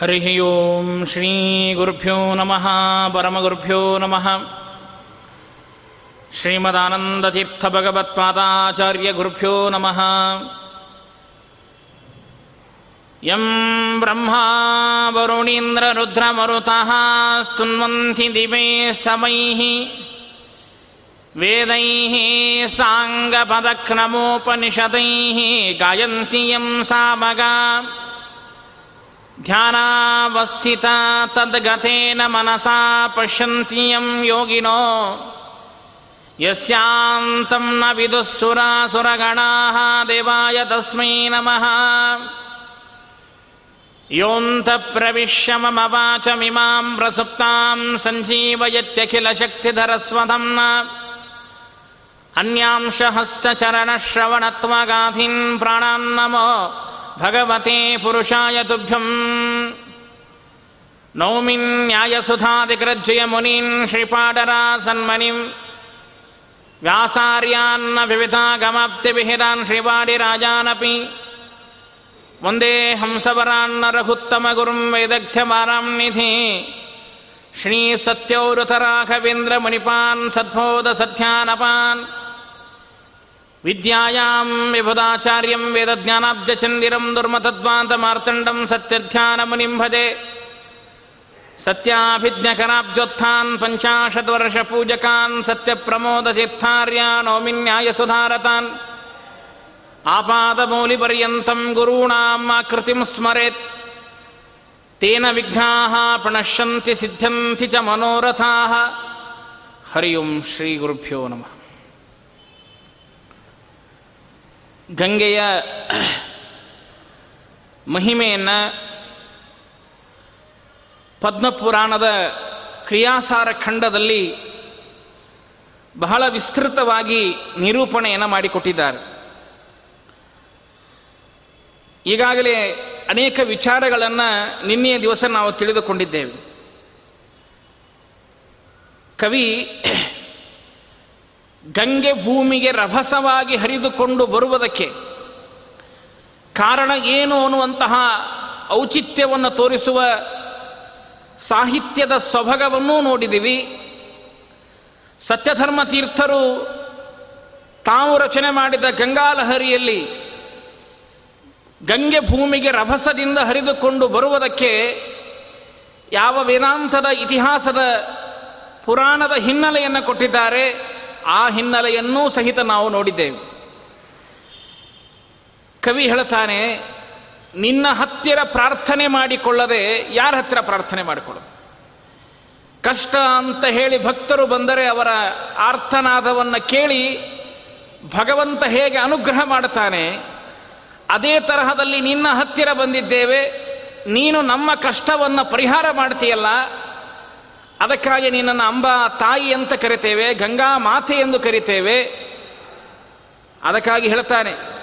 हरिः ओम् श्रीगुरुभ्यो नमः परमगुरुभ्यो नमः। श्रीमदानन्दतीर्थभगवत्पादाचार्यगुरुभ्यो नमः। यं ब्रह्मा वरुणीन्द्ररुद्रमरुतः स्तुन्वन्ति दिवे स्तुन्वन्थिदिवेस्तमैः वेदैः साङ्गपदक्नमोपनिषदैः गायन्ति यं सामगा। ध्यानावस्थिता तद्गतेन मनसा पश्यन्ति यं योगिनो। यस्यान्तं न विदुःसुरासुरगणाः देवाय तस्मै नमः। योऽन्तप्रविश्य मम वाचमिमां प्रसुप्तां सञ्जीवयत्यखिलशक्तिधरस्वधं अन्यांशहस्तचरणश्रवणत्वगाधिन् प्राणान्नमो भगवते पुरुषाय तुभ्यम्। नौमिम् न्यायसुधादिकृज्यमुनीम् श्रीपाडरासन्मनिम् व्यासार्यान्न विविधागमाप्तिभिहिरान् श्रीवादिराजानपि वन्दे हंसवरान्न रघुत्तमगुरुम् वैदग्ध्यमाराम्निधि श्रीसत्यौरुतराघवेन्द्रमुनिपान् सद्बोधसध्यानपान्। विद्यायां विभुदाचार्यं वेदज्ञानाब्जचन्दिरं दुर्मतद्वान्तमार्तण्डं सत्यध्यानमुनिं भजे। सत्याभिज्ञकराब्जोत्थान् पञ्चाशद्वर्षपूजकान् सत्यप्रमोदतीर्थार्यानौमिन्यायसुधारतान् आपादमौलिपर्यन्तं गुरूणाम् आकृतिं स्मरेत्। तेन विघ्नाः प्रणश्यन्ति सिद्ध्यन्ति च मनोरथाः। हरि ओं श्रीगुरुभ्यो नमः। ಗಂಗೆಯ ಮಹಿಮೆಯನ್ನು ಪದ್ಮಪುರಾಣದ ಕ್ರಿಯಾಸಾರ ಖಂಡದಲ್ಲಿ ಬಹಳ ವಿಸ್ತೃತವಾಗಿ ನಿರೂಪಣೆಯನ್ನು ಮಾಡಿಕೊಟ್ಟಿದ್ದಾರೆ. ಈಗಾಗಲೇ ಅನೇಕ ವಿಚಾರಗಳನ್ನು ನಿನ್ನೆಯ ದಿವಸ ನಾವು ತಿಳಿದುಕೊಂಡಿದ್ದೇವೆ. ಕವಿ ಗಂಗೆ ಭೂಮಿಗೆ ರಭಸವಾಗಿ ಹರಿದುಕೊಂಡು ಬರುವುದಕ್ಕೆ ಕಾರಣ ಏನು ಅನ್ನುವಂತಹ ಔಚಿತ್ಯವನ್ನು ತೋರಿಸುವ ಸಾಹಿತ್ಯದ ಸೊಭಗವನ್ನೂ ನೋಡಿದ್ದೀವಿ. ಸತ್ಯಧರ್ಮ ತೀರ್ಥರು ತಾವು ರಚನೆ ಮಾಡಿದ ಗಂಗಾಲಹರಿಯಲ್ಲಿ ಗಂಗೆ ಭೂಮಿಗೆ ರಭಸದಿಂದ ಹರಿದುಕೊಂಡು ಬರುವುದಕ್ಕೆ ಯಾವ ವೇದಾಂತದ ಇತಿಹಾಸದ ಪುರಾಣದ ಹಿನ್ನೆಲೆಯನ್ನು ಕೊಟ್ಟಿದ್ದಾರೆ. ಆ ಹಿನ್ನೆಲೆಯನ್ನೂ ಸಹಿತ ನಾವು ನೋಡಿದ್ದೇವೆ. ಕವಿ ಹೇಳ್ತಾನೆ, ನಿನ್ನ ಹತ್ತಿರ ಪ್ರಾರ್ಥನೆ ಮಾಡಿಕೊಳ್ಳದೆ ಯಾರ ಹತ್ತಿರ ಪ್ರಾರ್ಥನೆ ಮಾಡಿಕೊಳ್ಳೋದು ಕಷ್ಟ ಅಂತ ಹೇಳಿ ಭಕ್ತರು ಬಂದರೆ ಅವರ ಆರ್ಥನಾದವನ್ನು ಕೇಳಿ ಭಗವಂತ ಹೇಗೆ ಅನುಗ್ರಹ ಮಾಡುತ್ತಾನೆ, ಅದೇ ತರಹದಲ್ಲಿ ನಿನ್ನ ಹತ್ತಿರ ಬಂದಿದ್ದೇವೆ, ನೀನು ನಮ್ಮ ಕಷ್ಟವನ್ನು ಪರಿಹಾರ ಮಾಡ್ತೀಯಲ್ಲ ಅದಕ್ಕಾಗಿ ನಿನ್ನನ್ನು ಅಂಬ ತಾಯಿ ಅಂತ ಕರಿತೇವೆ, ಗಂಗಾ ಮಾತೆ ಎಂದು ಕರಿತೇವೆ. ಅದಕ್ಕಾಗಿ ಹೇಳ್ತಾನೆ,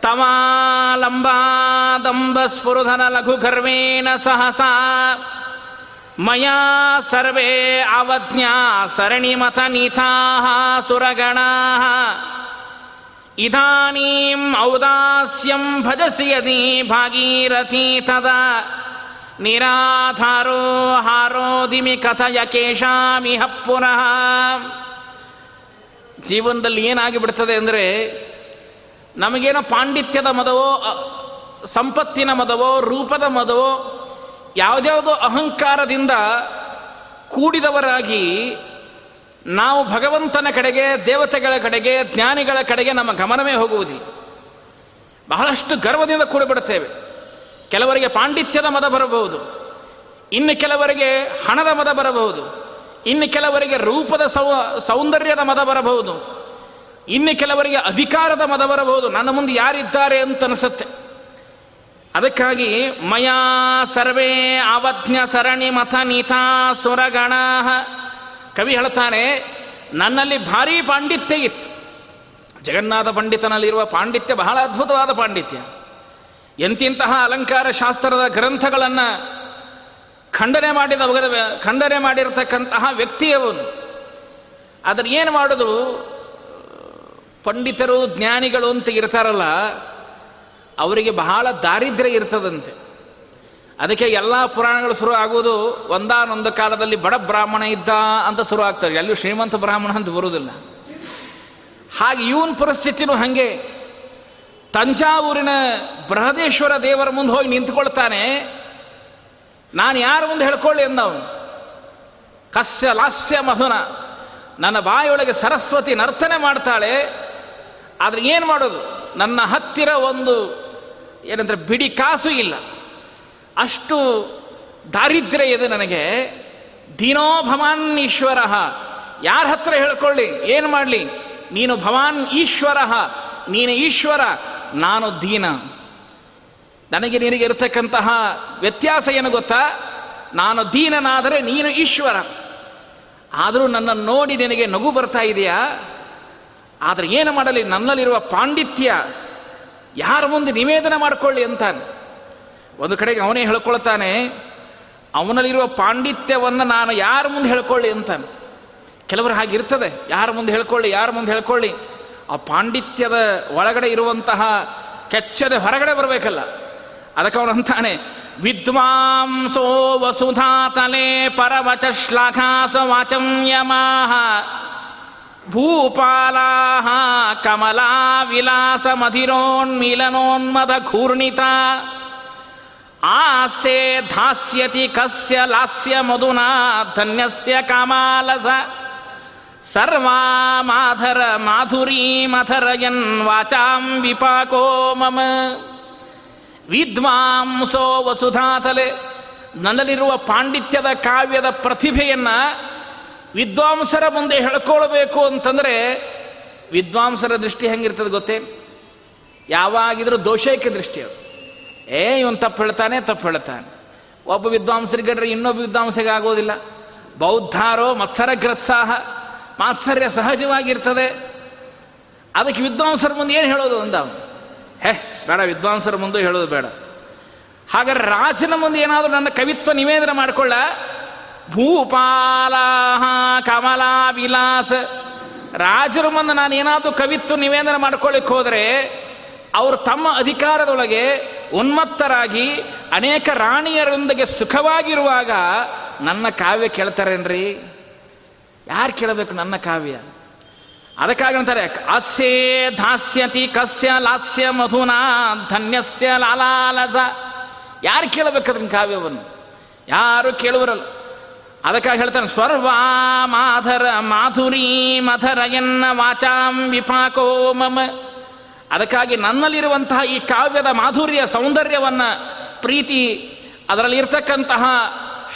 ತಮಾಲಂಬಾದಂಬ ಸ್ಫುರುಧನ ಲಘು ಗರ್ವೇಣ ಸಹಸ, ಮಯಾ ಸರ್ವೇ ಅವಜ್ಞಾ ಸರಣಿಮಥ ನೀತಾ ಸುರಗಣ ಇದಾನೀಂ ಔದಾಸ್ಯಂ ಭಜಸಿ ಯದಿ ಭಾಗೀರಥಿ ತದಾ. ನಿರಾಧಾರೋ ಹಾರೋದಿಮಿ ಕಥಯ ಕೇಶಾಮಿಹ ಪುನಃ ಜೀವನದಲ್ಲಿ ಏನಾಗಿ ಬಿಡ್ತದೆ ಅಂದರೆ ನಮಗೇನೋ ಪಾಂಡಿತ್ಯದ ಮದವೋ ಸಂಪತ್ತಿನ ಮದವೋ, ರೂಪದ ಮದವೋ, ಯಾವುದ್ಯಾವುದೋ ಅಹಂಕಾರದಿಂದ ಕೂಡಿದವರಾಗಿ ನಾವು ಭಗವಂತನ ಕಡೆಗೆ, ದೇವತೆಗಳ ಕಡೆಗೆ, ಜ್ಞಾನಿಗಳ ಕಡೆಗೆ ನಮ್ಮ ಗಮನವೇ ಹೋಗುವುದಿಲ್ಲ. ಬಹಳಷ್ಟು ಗರ್ವದಿಂದ ಕೂಡಿಬಿಡುತ್ತೇವೆ. ಕೆಲವರಿಗೆ ಪಾಂಡಿತ್ಯದ ಮದ ಬರಬಹುದು. ಇನ್ನು ಕೆಲವರಿಗೆ ಹಣದ ಮದ ಬರಬಹುದು. ಇನ್ನು ಕೆಲವರಿಗೆ ರೂಪದ ಸೌ, ಸೌಂದರ್ಯದ ಮದ ಬರಬಹುದು. ಇನ್ನು ಕೆಲವರಿಗೆ ಅಧಿಕಾರದ ಮದ ಬರಬಹುದು. ನನ್ನ ಮುಂದೆ ಯಾರಿದ್ದಾರೆ ಅಂತ ಅನಿಸುತ್ತೆ. ಅದಕ್ಕಾಗಿ ಮಯಾ ಸರ್ವೇ ಅವಜ್ಞ ಸರಣಿ ಮಥ ನೀತಾ ಸುರಗಣ. ಕವಿ ಹೇಳ್ತಾನೆ, ನನ್ನಲ್ಲಿ ಭಾರೀ ಪಾಂಡಿತ್ಯ ಇತ್ತು. ಜಗನ್ನಾಥ ಪಂಡಿತನಲ್ಲಿರುವ ಪಾಂಡಿತ್ಯ ಬಹಳ ಅದ್ಭುತವಾದ ಪಾಂಡಿತ್ಯ. ಎಂತಿಂತಹ ಅಲಂಕಾರ ಶಾಸ್ತ್ರದ ಗ್ರಂಥಗಳನ್ನು ಖಂಡನೆ ಮಾಡಿದ ಖಂಡನೆ ಮಾಡಿರತಕ್ಕಂತಹ ವ್ಯಕ್ತಿಯವನು. ಅದನ್ನ ಏನು ಮಾಡೋದು? ಪಂಡಿತರು, ಜ್ಞಾನಿಗಳು ಅಂತ ಇರ್ತಾರಲ್ಲ, ಅವರಿಗೆ ಬಹಳ ದಾರಿದ್ರ್ಯ ಇರ್ತದಂತೆ. ಅದಕ್ಕೆ ಎಲ್ಲ ಪುರಾಣಗಳು ಶುರು ಆಗುವುದು ಒಂದಾನೊಂದು ಕಾಲದಲ್ಲಿ ಬಡ ಬ್ರಾಹ್ಮಣ ಇದ್ದ ಅಂತ ಶುರು ಆಗ್ತಾರೆ ಎಲ್ಲೂ ಶ್ರೀಮಂತ ಬ್ರಾಹ್ಮಣ ಅಂತ ಬರುವುದಿಲ್ಲ. ಹಾಗೆ ಇವನ್ ಪರಿಸ್ಥಿತಿನೂ ಹಾಗೆ. ತಂಜಾವೂರಿನ ಬೃಹದೇಶ್ವರ ದೇವರ ಮುಂದೆ ಹೋಗಿ ನಿಂತ್ಕೊಳ್ತಾನೆ. ನಾನು ಯಾರ ಮುಂದೆ ಹೇಳ್ಕೊಳ್ಳಿ ಎಂದವನು ಕಸ್ಯ ಲಾಸ್ಯ ಮಧುನ. ನನ್ನ ಬಾಯೊಳಗೆ ಸರಸ್ವತಿ ನರ್ತನೆ ಮಾಡ್ತಾಳೆ. ಆದರೆ ಏನು ಮಾಡೋದು? ನನ್ನ ಹತ್ತಿರ ಒಂದು ಏನಂದ್ರೆ ಬಿಡಿ ಕಾಸು ಇಲ್ಲ. ಅಷ್ಟು ದಾರಿದ್ರ್ಯ ಇದೆ ನನಗೆ. ದೀನೋ ಭವಾನ್ ಈಶ್ವರ ಯಾರ ಹತ್ರ ಹೇಳ್ಕೊಳ್ಳಿ? ಏನು ಮಾಡಲಿ? ನೀನು ಭವಾನ್ ಈಶ್ವರ. ನೀನು ಈಶ್ವರ. ನಾನು ದೀನ. ನನಗೆ ನಿನಗೆ ಇರತಕ್ಕಂತಹ ವ್ಯತ್ಯಾಸ ಏನು ಗೊತ್ತಾ? ನಾನು ದೀನನಾದರೆ ನೀನು ಈಶ್ವರ. ಆದರೂ ನನ್ನನ್ನು ನೋಡಿ ನಿನಗೆ ನಗು ಬರ್ತಾ ಇದೆಯಾ? ಆದರೆ ಏನು ಮಾಡಲಿ? ನನ್ನಲ್ಲಿರುವ ಪಾಂಡಿತ್ಯ ಯಾರ ಮುಂದೆ ನಿವೇದನೆ ಮಾಡಿಕೊಳ್ಳಿ ಅಂತಾನೆ. ಒಂದು ಕಡೆಗೆ ಅವನೇ ಹೇಳ್ಕೊಳ್ತಾನೆ, ಅವನಲ್ಲಿರುವ ಪಾಂಡಿತ್ಯವನ್ನು ನಾನು ಯಾರ ಮುಂದೆ ಹೇಳ್ಕೊಳ್ಳಿ ಅಂತಾನೆ. ಕೆಲವರು ಹಾಗಿರ್ತದೆ. ಯಾರ ಮುಂದೆ ಹೇಳ್ಕೊಳ್ಳಿ? ಯಾರ ಮುಂದೆ ಹೇಳ್ಕೊಳ್ಳಿ? ಆ ಪಾಂಡಿತ್ಯದ ಒಳಗಡೆ ಇರುವಂತಹ ಕೆಚ್ಚದೆ ಹೊರಗಡೆ ಬರಬೇಕಲ್ಲ. ಅದಕ್ಕೆ ಅವನು ಅಂತಾನೆ, ವಿದ್ವಾಂಸೋ ವಸುಧಾತಲೆ ಪರವಚ ಶ್ಲಾಘಾಸ ವಾಚಂ ಭೂಪಾಲಾಹ ಕಮಲಾ ವಿಲಾಸ ಮಧಿರೋನ್ಮಿಲನೋನ್ಮದ ಘೂರ್ಣಿತ ಆಸೆ ಧಾಸ್ಯತಿ ಕಸ್ಯ ಲಾಸ್ಯ ಮಧುನಾ ಧನ್ಯಸ್ಯ ಕಾಮಾಲಸ. ಸರ್ವಾ ಮಾಧರ ಮಾಧುರೀ ಯನ್ ವಾಚಾಂ ವಿಪಾಕೋ ಮಮ ವಿದ್ವಾಂಸೋ ವಸುಧಾತಲೆ ನನ್ನಲ್ಲಿರುವ ಪಾಂಡಿತ್ಯದ ಕಾವ್ಯದ ಪ್ರತಿಭೆಯನ್ನ ವಿದ್ವಾಂಸರ ಮುಂದೆ ಹೇಳ್ಕೊಳ್ಬೇಕು ಅಂತಂದ್ರೆ ವಿದ್ವಾಂಸರ ದೃಷ್ಟಿ ಹೆಂಗಿರ್ತದೆ ಗೊತ್ತೇ? ಯಾವಾಗಿದ್ರೂ ದೋಷೈಕ ದೃಷ್ಟಿ ಅವರು ಏ, ಇವನು ತಪ್ಪು ಹೇಳ್ತಾನೆ ತಪ್ಪು ಹೇಳ್ತಾನೆ. ಒಬ್ಬ ವಿದ್ವಾಂಸರಿಗೆ ಇನ್ನೊಬ್ಬ ವಿದ್ವಾಂಸರಿಗೆ ಆಗೋದಿಲ್ಲ ಬೌದ್ಧಾರೋ ಮತ್ಸರ ಗ್ರತ್ಸಾಹ ಮಾತ್ಸರ್ಯ ಸಹಜವಾಗಿರ್ತದೆ. ಅದಕ್ಕೆ ವಿದ್ವಾಂಸರ ಮುಂದೆ ಏನು ಹೇಳೋದು ಅಂದ ಹೇ, ಬೇಡ, ವಿದ್ವಾಂಸರ ಮುಂದೆ ಹೇಳೋದು ಬೇಡ. ಹಾಗಾದ್ರೆ ರಾಜನ ಮುಂದೆ ಏನಾದರೂ ನನ್ನ ಕವಿತ್ವ ನಿವೇದನೆ ಮಾಡಿಕೊಳ್ಳ? ಭೂಪಾಲ ಕಮಲಾ ವಿಲಾಸ ರಾಜರ ಮುಂದೆ ನಾನು ಏನಾದರೂ ಕವಿತ್ವ ನಿವೇದನೆ ಮಾಡ್ಕೊಳ್ಳಿಕ್ಕೆ ಹೋದರೆ, ಅವರು ತಮ್ಮ ಅಧಿಕಾರದೊಳಗೆ ಉನ್ಮತ್ತರಾಗಿ ಅನೇಕ ರಾಣಿಯರೊಂದಿಗೆ ಸುಖವಾಗಿರುವಾಗ ನನ್ನ ಕಾವ್ಯ ಕೇಳ್ತಾರೇನ್ರಿ? ಯಾರು ಕೇಳಬೇಕು ನನ್ನ ಕಾವ್ಯ? ಅದಕ್ಕಾಗಿ ಅಂತಾರೆ ಅಸ್ಯೇ ಧಾಸ್ಯತಿ, ಕಸ್ಯ ಲಾಸ್ಯ ಮಧುನಾ, ಧನ್ಯಸ್ಯ ಲಾಲಾಲಸ ಯಾರು ಕೇಳಬೇಕು ಅದನ್ನ ಕಾವ್ಯವನ್ನು? ಯಾರು ಕೇಳುವರಲ್ಲ. ಅದಕ್ಕಾಗಿ ಹೇಳ್ತಾನೆ ಸ್ವರ್ವ ಮಾಧರ ಮಾಧುರಿ ಮಧರ ಎನ್ನ ವಾಚಾಂ ವಿಪಾಕೋ ಮಮ. ಅದಕ್ಕಾಗಿ ನನ್ನಲ್ಲಿರುವಂತಹ ಈ ಕಾವ್ಯದ ಮಾಧುರ್ಯ ಸೌಂದರ್ಯವನ್ನು, ಪ್ರೀತಿ ಅದರಲ್ಲಿ ಇರ್ತಕ್ಕಂತಹ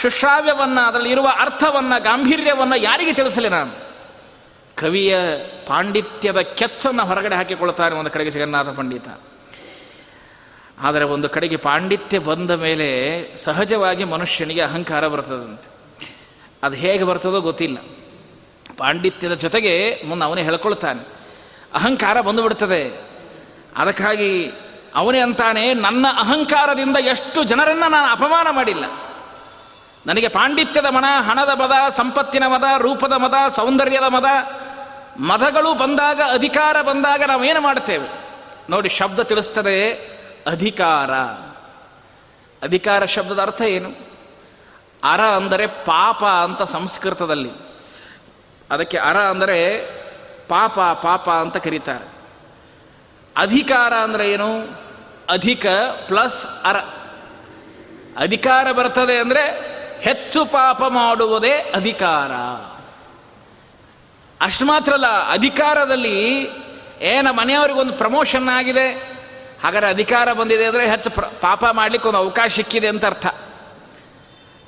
ಶುಶ್ರಾವ್ಯವನ್ನ ಅದರಲ್ಲಿ ಇರುವ ಅರ್ಥವನ್ನ, ಗಾಂಭೀರ್ಯವನ್ನು ಯಾರಿಗೆ ತಿಳಿಸಲಿ ನಾನು? ಕವಿಯ ಪಾಂಡಿತ್ಯದ ಕೆಚ್ಚನ್ನು ಹೊರಗಡೆ ಹಾಕಿಕೊಳ್ತಾನೆ ಒಂದು ಕಡೆಗೆ ಜಗನ್ನಾಥ ಪಂಡಿತ. ಆದರೆ ಒಂದು ಕಡೆಗೆ ಪಾಂಡಿತ್ಯ ಬಂದ ಮೇಲೆ ಸಹಜವಾಗಿ ಮನುಷ್ಯನಿಗೆ ಅಹಂಕಾರ ಬರ್ತದಂತೆ. ಅದು ಹೇಗೆ ಬರ್ತದೋ ಗೊತ್ತಿಲ್ಲ. ಪಾಂಡಿತ್ಯದ ಜೊತೆಗೆ ಮುಂದೆ ಅವನೇ ಹೇಳ್ಕೊಳ್ತಾನೆ. ಅಹಂಕಾರ ಬಂದುಬಿಡ್ತದೆ ಅದಕ್ಕಾಗಿ ಅವನೇ ಅಂತಾನೆ, ನನ್ನ ಅಹಂಕಾರದಿಂದ ಎಷ್ಟು ಜನರನ್ನು ನಾನು ಅಪಮಾನ ಮಾಡಿಲ್ಲ. ನನಗೆ ಪಾಂಡಿತ್ಯದ ಮನ, ಹಣದ ಮದ, ಸಂಪತ್ತಿನ ಮದ, ರೂಪದ ಮದ, ಸೌಂದರ್ಯದ ಮದ. ಮದಗಳು ಬಂದಾಗ, ಅಧಿಕಾರ ಬಂದಾಗ ನಾವೇನು ಮಾಡ್ತೇವೆ? ನೋಡಿ, ಶಬ್ದ ತಿಳಿಸ್ತದೆ ಅಧಿಕಾರ. ಅಧಿಕಾರ ಶಬ್ದದ ಅರ್ಥ ಏನು? ಅರ ಅಂದರೆ ಪಾಪ ಅಂತ ಸಂಸ್ಕೃತದಲ್ಲಿ. ಅದಕ್ಕೆ ಅರ ಅಂದರೆ ಪಾಪ ಪಾಪ ಅಂತ ಕರೀತಾರೆ. ಅಧಿಕಾರ ಅಂದರೆ ಏನು? ಅಧಿಕ ಪ್ಲಸ್ ಅರ. ಅಧಿಕಾರ ಬರ್ತದೆ ಅಂದರೆ ಹೆಚ್ಚು ಪಾಪ ಮಾಡುವುದೇ ಅಧಿಕಾರ. ಅಷ್ಟು ಮಾತ್ರ ಅಲ್ಲ ಅಧಿಕಾರದಲ್ಲಿ ಏನ ಮನೆಯವರಿಗೊಂದು ಪ್ರಮೋಷನ್ ಆಗಿದೆ. ಹಾಗಾದ್ರೆ ಅಧಿಕಾರ ಬಂದಿದೆ ಅಂದರೆ ಹೆಚ್ಚು ಪಾಪ ಮಾಡಲಿಕ್ಕೆ ಒಂದು ಅವಕಾಶ ಸಿಕ್ಕಿದೆ ಅಂತ ಅರ್ಥ.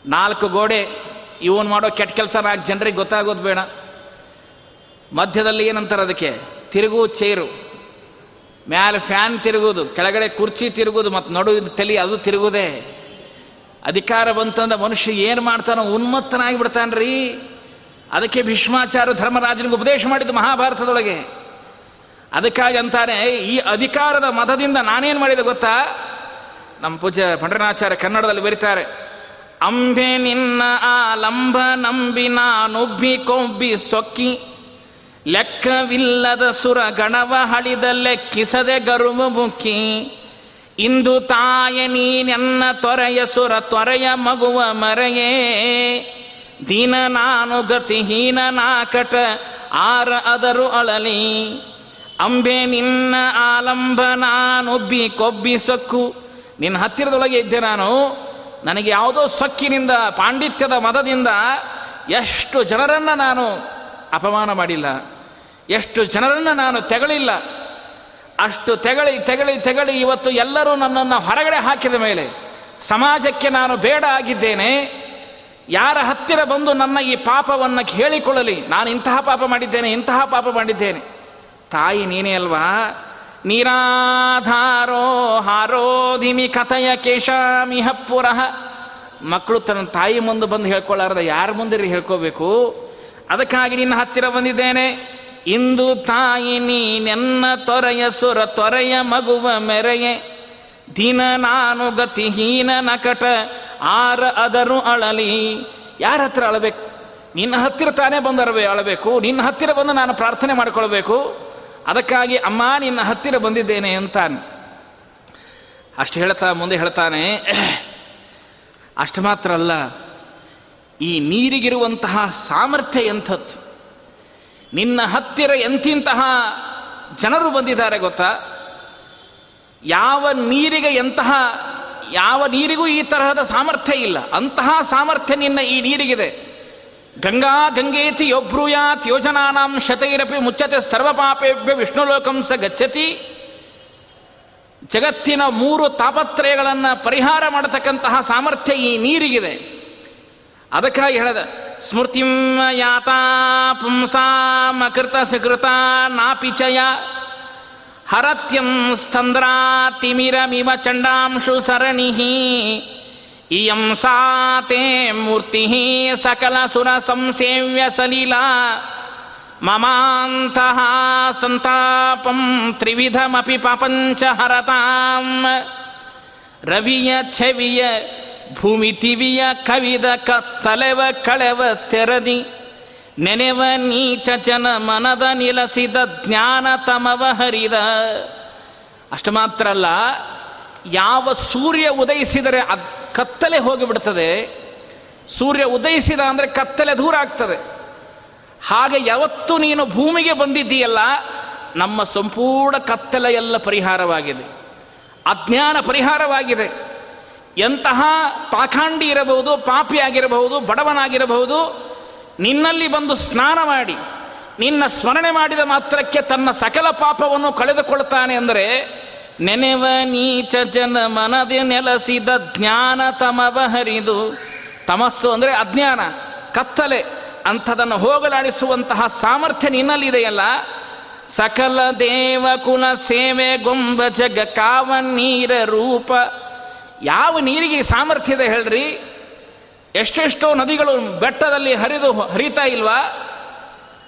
ನಾಲ್ಕು ಗೋಡೆ, ಇವನು ಮಾಡೋ ಕೆಟ್ಟ ಕೆಲಸ ನಾಲ್ಕು ಜನರಿಗೆ ಗೊತ್ತಾಗೋದು ಬೇಡ. ಮಧ್ಯದಲ್ಲಿ ಏನಂತಾರೆ ಅದಕ್ಕೆ? ತಿರುಗು ಚೇರು. ಮ್ಯಾಲೆ ಫ್ಯಾನ್ ತಿರುಗುವುದು, ಕೆಳಗಡೆ ಕುರ್ಚಿ ತಿರುಗುವುದು, ಮತ್ತು ನಡು ತಲೆ ಅದು ತಿರುಗುದೇ ಅಧಿಕಾರ ಬಂತಂದ್ರೆ ಮನುಷ್ಯ ಏನು ಮಾಡ್ತಾನೋ ಉನ್ಮತ್ತನಾಗಿ ಬಿಡ್ತಾನ್ರಿ ಅದಕ್ಕೆ ಭೀಷ್ಮಾಚಾರ್ಯ ಧರ್ಮರಾಜನಿಗೆ ಉಪದೇಶ ಮಾಡಿದ್ದು ಮಹಾಭಾರತದೊಳಗೆ. ಅದಕ್ಕಾಗಿ ಅಂತಾನೆ, ಈ ಅಧಿಕಾರದ ಮತದಿಂದ ನಾನೇನು ಮಾಡಿದೆ ಗೊತ್ತಾ? ನಮ್ಮ ಪೂಜ್ಯ ಪಂಡರಾಚಾರ್ಯ ಕನ್ನಡದಲ್ಲಿ ಬರೀತಾರೆ, ಅಂಬೆ ನಿನ್ನ ಆ ಲಂಬ ನಂಬಿ ನಾನುಬ್ಬಿ ಕೊಬ್ಬಿ ಸೊಕ್ಕಿ, ಲೆಕ್ಕವಿಲ್ಲದ ಸುರ ಗಣವ ಹಳಿದ ಲೆಕ್ಕಿಸದೆ ಗರುವ ಮುಕ್ಕಿ ಇಂದು ತಾಯ ನೀನೆನ್ನ ತೊರೆಯ ಸುರ ತೊರೆಯ ಮಗುವ ಮರೆಯೇ. ದೀನ ನಾನು ಗತಿಹೀನ ನಾಕಟ ಆರ ಅದರು ಅಳಲಿ. ಅಂಬೆ ನಿನ್ನ ಆಲಂಬ ನಾನುಬ್ಬಿ ಕೊಬ್ಬಿ ಸೊಕ್ಕು. ನಿನ್ನ ಹತ್ತಿರದೊಳಗೆ ಇದ್ದೆ ನಾನು. ನನಗೆ ಯಾವುದೋ ಸೊಕ್ಕಿನಿಂದ, ಪಾಂಡಿತ್ಯದ ಮದದಿಂದ ಎಷ್ಟು ಜನರನ್ನು ನಾನು ಅಪಮಾನ ಮಾಡಿಲ್ಲ. ಎಷ್ಟು ಜನರನ್ನು ನಾನು ತೆಗಳಿಲ್ಲ. ಅಷ್ಟು ತೆಗಳಿ ತೆಗಳಿ ತೆಗಳಿ ಇವತ್ತು ಎಲ್ಲರೂ ನನ್ನನ್ನು ಹೊರಗಡೆ ಹಾಕಿದ ಮೇಲೆ ಸಮಾಜಕ್ಕೆ ನಾನು ಬೇಡ ಆಗಿದ್ದೇನೆ. ಯಾರ ಹತ್ತಿರ ಬಂದು ನನ್ನ ಈ ಪಾಪವನ್ನು ಹೇಳಿಕೊಳ್ಳಲಿ? ನಾನು ಇಂತಹ ಪಾಪ ಮಾಡಿದ್ದೇನೆ, ಇಂತಹ ಪಾಪ ಮಾಡಿದ್ದೇನೆ. ತಾಯಿ ನೀನೇ ಅಲ್ವಾ? ನೀರಾಧಾರೋ ಹಾರೋಧಿಮಿ ಕಥಯ ಕೇಶಾಮಿಹ ಪುರಃ ಮಕ್ಕಳು ತನ್ನ ತಾಯಿ ಮುಂದೆ ಬಂದು ಹೇಳ್ಕೊಳ್ಳಾರ್ದ ಯಾರ ಮುಂದೆ ಹೇಳ್ಕೋಬೇಕು? ಅದಕ್ಕಾಗಿ ನಿನ್ನ ಹತ್ತಿರ ಬಂದಿದ್ದೇನೆ. ಇಂದು ತಾಯಿ ನೀನೆನ್ನ ತೊರೆಯ ಸುರ ತೊರೆಯ ಮಗುವ ಮೆರೆಯೆ. ದಿನ ನಾನು ಗತಿಹೀನ ನಕಟ, ಆರ ಅದರು ಅಳಲಿ. ಯಾರ ಹತ್ರ ಅಳಬೇಕು? ನಿನ್ನ ಹತ್ತಿರ ತಾನೇ ಬಂದು ಅಳಬೇಕು? ನಿನ್ನ ಹತ್ತಿರ ಬಂದು ನಾನು ಪ್ರಾರ್ಥನೆ ಮಾಡಿಕೊಳ್ಬೇಕು? ಅದಕ್ಕಾಗಿ ಅಮ್ಮ, ನಿನ್ನ ಹತ್ತಿರ ಬಂದಿದ್ದೇನೆ ಅಂತಾನೆ. ಅಷ್ಟು ಹೇಳ್ತಾ ಮುಂದೆ ಹೇಳ್ತಾನೆ, ಅಷ್ಟು ಮಾತ್ರ ಅಲ್ಲ, ಈ ನೀರಿಗಿರುವಂತಹ ಸಾಮರ್ಥ್ಯ ಎಂಥದ್ದು? ನಿನ್ನ ಹತ್ತಿರ ಎಂತಿಂತಹ ಜನರು ಬಂದಿದ್ದಾರೆ ಗೊತ್ತಾ? ಯಾವ ನೀರಿಗೆ ಎಂತಹ, ಯಾವ ನೀರಿಗೂ ಈ ತರಹದ ಸಾಮರ್ಥ್ಯ ಇಲ್ಲ. ಅಂತಹ ಸಾಮರ್ಥ್ಯ ನಿನ್ನ ಈ ನೀರಿಗಿದೆ. ಗಂಗಾ ಗಂಗೇತಿ ಯೋಬ್ರೂಯಾತ್ ಯೋಜನಾನಾಂ ಶತೈರಪಿ ಮುಚ್ಚತೆ ಸರ್ವಪಾಪೇಭ್ಯ ವಿಷ್ಣುಲೋಕಂಸ ಸ ಗಚ್ಚತಿ. ಜಗತ್ತಿನ ಮೂರು ತಾಪತ್ರಯಗಳನ್ನು ಪರಿಹಾರ ಮಾಡತಕ್ಕಂತಹ ಸಾಮರ್ಥ್ಯ ಈ ನೀರಿಗಿದೆ. ಅದಕ್ಕಾಗಿ ಹೇಳದ स्मृतिं याता पुंसामकृतसुकृता नापि च हरत्यं स्तन्द्रातिमिरमिव चण्डांशुसरणिः इयं सा ते मूर्तिः सकलसुरसंसेव्य सलिला। ममान्तः सन्तापं त्रिविधमपि पपञ्च हरताम् रवियच्छविय ಭೂಮಿ ತಿವಿಯ ಕವಿದ ಕತ್ತಲೆವ ಕಳೆವ ತೆರದಿ, ನೆನೆವ ನೀಚಚನ ಮನದ ನಿಲಸಿದ ಜ್ಞಾನ ತಮವ ಹರಿದ. ಅಷ್ಟು ಮಾತ್ರ ಅಲ್ಲ, ಯಾವ ಸೂರ್ಯ ಉದಯಿಸಿದರೆ ಅದ್ ಕತ್ತಲೆ ಹೋಗಿಬಿಡ್ತದೆ. ಸೂರ್ಯ ಉದಯಿಸಿದ ಅಂದರೆ ಕತ್ತಲೆ ದೂರ ಆಗ್ತದೆ. ಹಾಗೆ ಯಾವತ್ತು ನೀನು ಭೂಮಿಗೆ ಬಂದಿದ್ದೀಯಲ್ಲ, ನಮ್ಮ ಸಂಪೂರ್ಣ ಕತ್ತಲೆಯೆಲ್ಲ ಪರಿಹಾರವಾಗಿದೆ. ಅಜ್ಞಾನ ಪರಿಹಾರವಾಗಿದೆ. ಎಂತಹ ಪಾಖಾಂಡಿ ಇರಬಹುದು ಪಾಪಿಯಾಗಿರಬಹುದು ಬಡವನಾಗಿರಬಹುದು, ನಿನ್ನಲ್ಲಿ ಬಂದು ಸ್ನಾನ ಮಾಡಿ, ನಿನ್ನ ಸ್ಮರಣೆ ಮಾಡಿದ ಮಾತ್ರಕ್ಕೆ ತನ್ನ ಸಕಲ ಪಾಪವನ್ನು ಕಳೆದುಕೊಳ್ತಾನೆ ಅಂದರೆ, ನೆನೆವ ನೀಚ ಜನ ಮನದಿ ನೆಲೆಸಿದ ಜ್ಞಾನ ತಮವ ಹರಿದು, ತಮಸ್ಸು ಅಂದರೆ ಅಜ್ಞಾನ, ಕತ್ತಲೆ, ಅಂಥದನ್ನು ಹೋಗಲಾಡಿಸುವಂತಹ ಸಾಮರ್ಥ್ಯ ನಿನ್ನಲ್ಲಿದೆಯಲ್ಲ, ಸಕಲ ದೇವ ಕುಲ ಸೇವೆ ಗೊಂಬ ಜಗ ಕಾವ ನೀರ ರೂಪ ಯಾವ ನೀರಿಗೆ ಸಾಮರ್ಥ್ಯ ಇದೆ ಹೇಳ್ರಿ? ಎಷ್ಟೆಷ್ಟೋ ನದಿಗಳು ಬೆಟ್ಟದಲ್ಲಿ ಹರಿದು ಹರಿತಾ ಇಲ್ವಾ?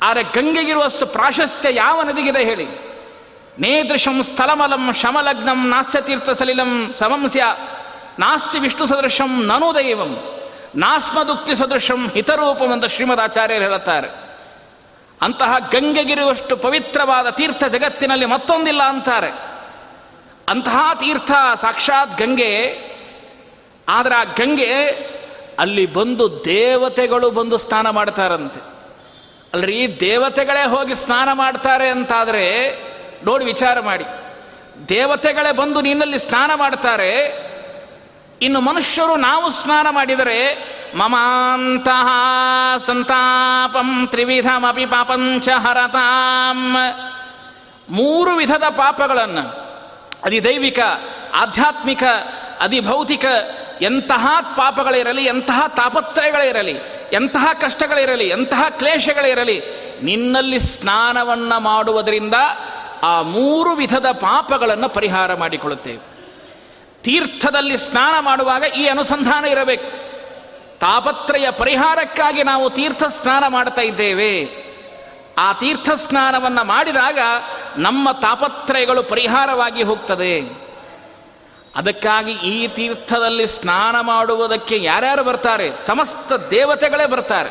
ಆದರೆ ಗಂಗೆಗಿರುವಷ್ಟು ಪ್ರಾಶಸ್ತ್ಯ ಯಾವ ನದಿಗಿದೆ ಹೇಳಿ? ನೇದೃಶಂ ಸ್ಥಳಮಲಂ ಶಮಲಗ್ನಂ ನಾಸ್ಯತೀರ್ಥ ಸಲಿಲಂ ಸಮಂಸ್ಯ ನಾಸ್ತಿ ವಿಷ್ಣು ಸದೃಶಂ ನನು ದೈವಂ. ನಾಸ್ಮದುಕ್ತಿ ಸದೃಶಂ ಹಿತರೂಪಂ ಅಂತ ಶ್ರೀಮದ್ ಆಚಾರ್ಯರು ಹೇಳುತ್ತಾರೆ. ಅಂತಹ ಗಂಗೆಗಿರುವಷ್ಟು ಪವಿತ್ರವಾದ ತೀರ್ಥ ಜಗತ್ತಿನಲ್ಲಿ ಮತ್ತೊಂದಿಲ್ಲ ಅಂತಾರೆ. ಅಂತಹ ತೀರ್ಥ ಸಾಕ್ಷಾತ್ ಗಂಗೆ. ಆದರೆ ಆ ಗಂಗೆ ಅಲ್ಲಿ ಬಂದು ದೇವತೆಗಳು ಬಂದು ಸ್ನಾನ ಮಾಡ್ತಾರಂತೆ. ಅಲ್ರಿ, ದೇವತೆಗಳೇ ಹೋಗಿ ಸ್ನಾನ ಮಾಡ್ತಾರೆ ಅಂತಾದರೆ ನೋಡಿ ವಿಚಾರ ಮಾಡಿ. ದೇವತೆಗಳೇ ಬಂದು ನಿನ್ನಲ್ಲಿ ಸ್ನಾನ ಮಾಡ್ತಾರೆ. ಇನ್ನು ಮನುಷ್ಯರು ನಾವು ಸ್ನಾನ ಮಾಡಿದರೆ ಮಮಾಂತಹ ಸಂತಾಪಂ ತ್ರಿವಿಧಮಿ ಪಾಪಂಚ ಹರತಾಂ. ಮೂರು ವಿಧದ ಪಾಪಗಳನ್ನು ಅಧಿದೈವಿಕ, ಆಧ್ಯಾತ್ಮಿಕ, ಅಧಿಭೌತಿಕ ಎಂತಹ ಪಾಪಗಳಿರಲಿ, ಎಂತಹ ತಾಪತ್ರಯಗಳಿರಲಿ, ಎಂತಹ ಕಷ್ಟಗಳಿರಲಿ, ಎಂತಹ ಕ್ಲೇಶಗಳಿರಲಿ, ನಿನ್ನಲ್ಲಿ ಸ್ನಾನವನ್ನು ಮಾಡುವುದರಿಂದ ಆ ಮೂರು ವಿಧದ ಪಾಪಗಳನ್ನು ಪರಿಹಾರ ಮಾಡಿಕೊಳ್ಳುತ್ತೇವೆ. ತೀರ್ಥದಲ್ಲಿ ಸ್ನಾನ ಮಾಡುವಾಗ ಈ ಅನುಸಂಧಾನ ಇರಬೇಕು. ತಾಪತ್ರಯ ಪರಿಹಾರಕ್ಕಾಗಿ ನಾವು ತೀರ್ಥ ಸ್ನಾನ ಮಾಡ್ತಾ ಇದ್ದೇವೆ. ಆ ತೀರ್ಥ ಸ್ನಾನವನ್ನು ಮಾಡಿದಾಗ ನಮ್ಮ ತಾಪತ್ರಯಗಳು ಪರಿಹಾರವಾಗಿ ಹೋಗ್ತದೆ. ಅದಕ್ಕಾಗಿ ಈ ತೀರ್ಥದಲ್ಲಿ ಸ್ನಾನ ಮಾಡುವುದಕ್ಕೆ ಯಾರ್ಯಾರು ಬರ್ತಾರೆ? ಸಮಸ್ತ ದೇವತೆಗಳೇ ಬರ್ತಾರೆ.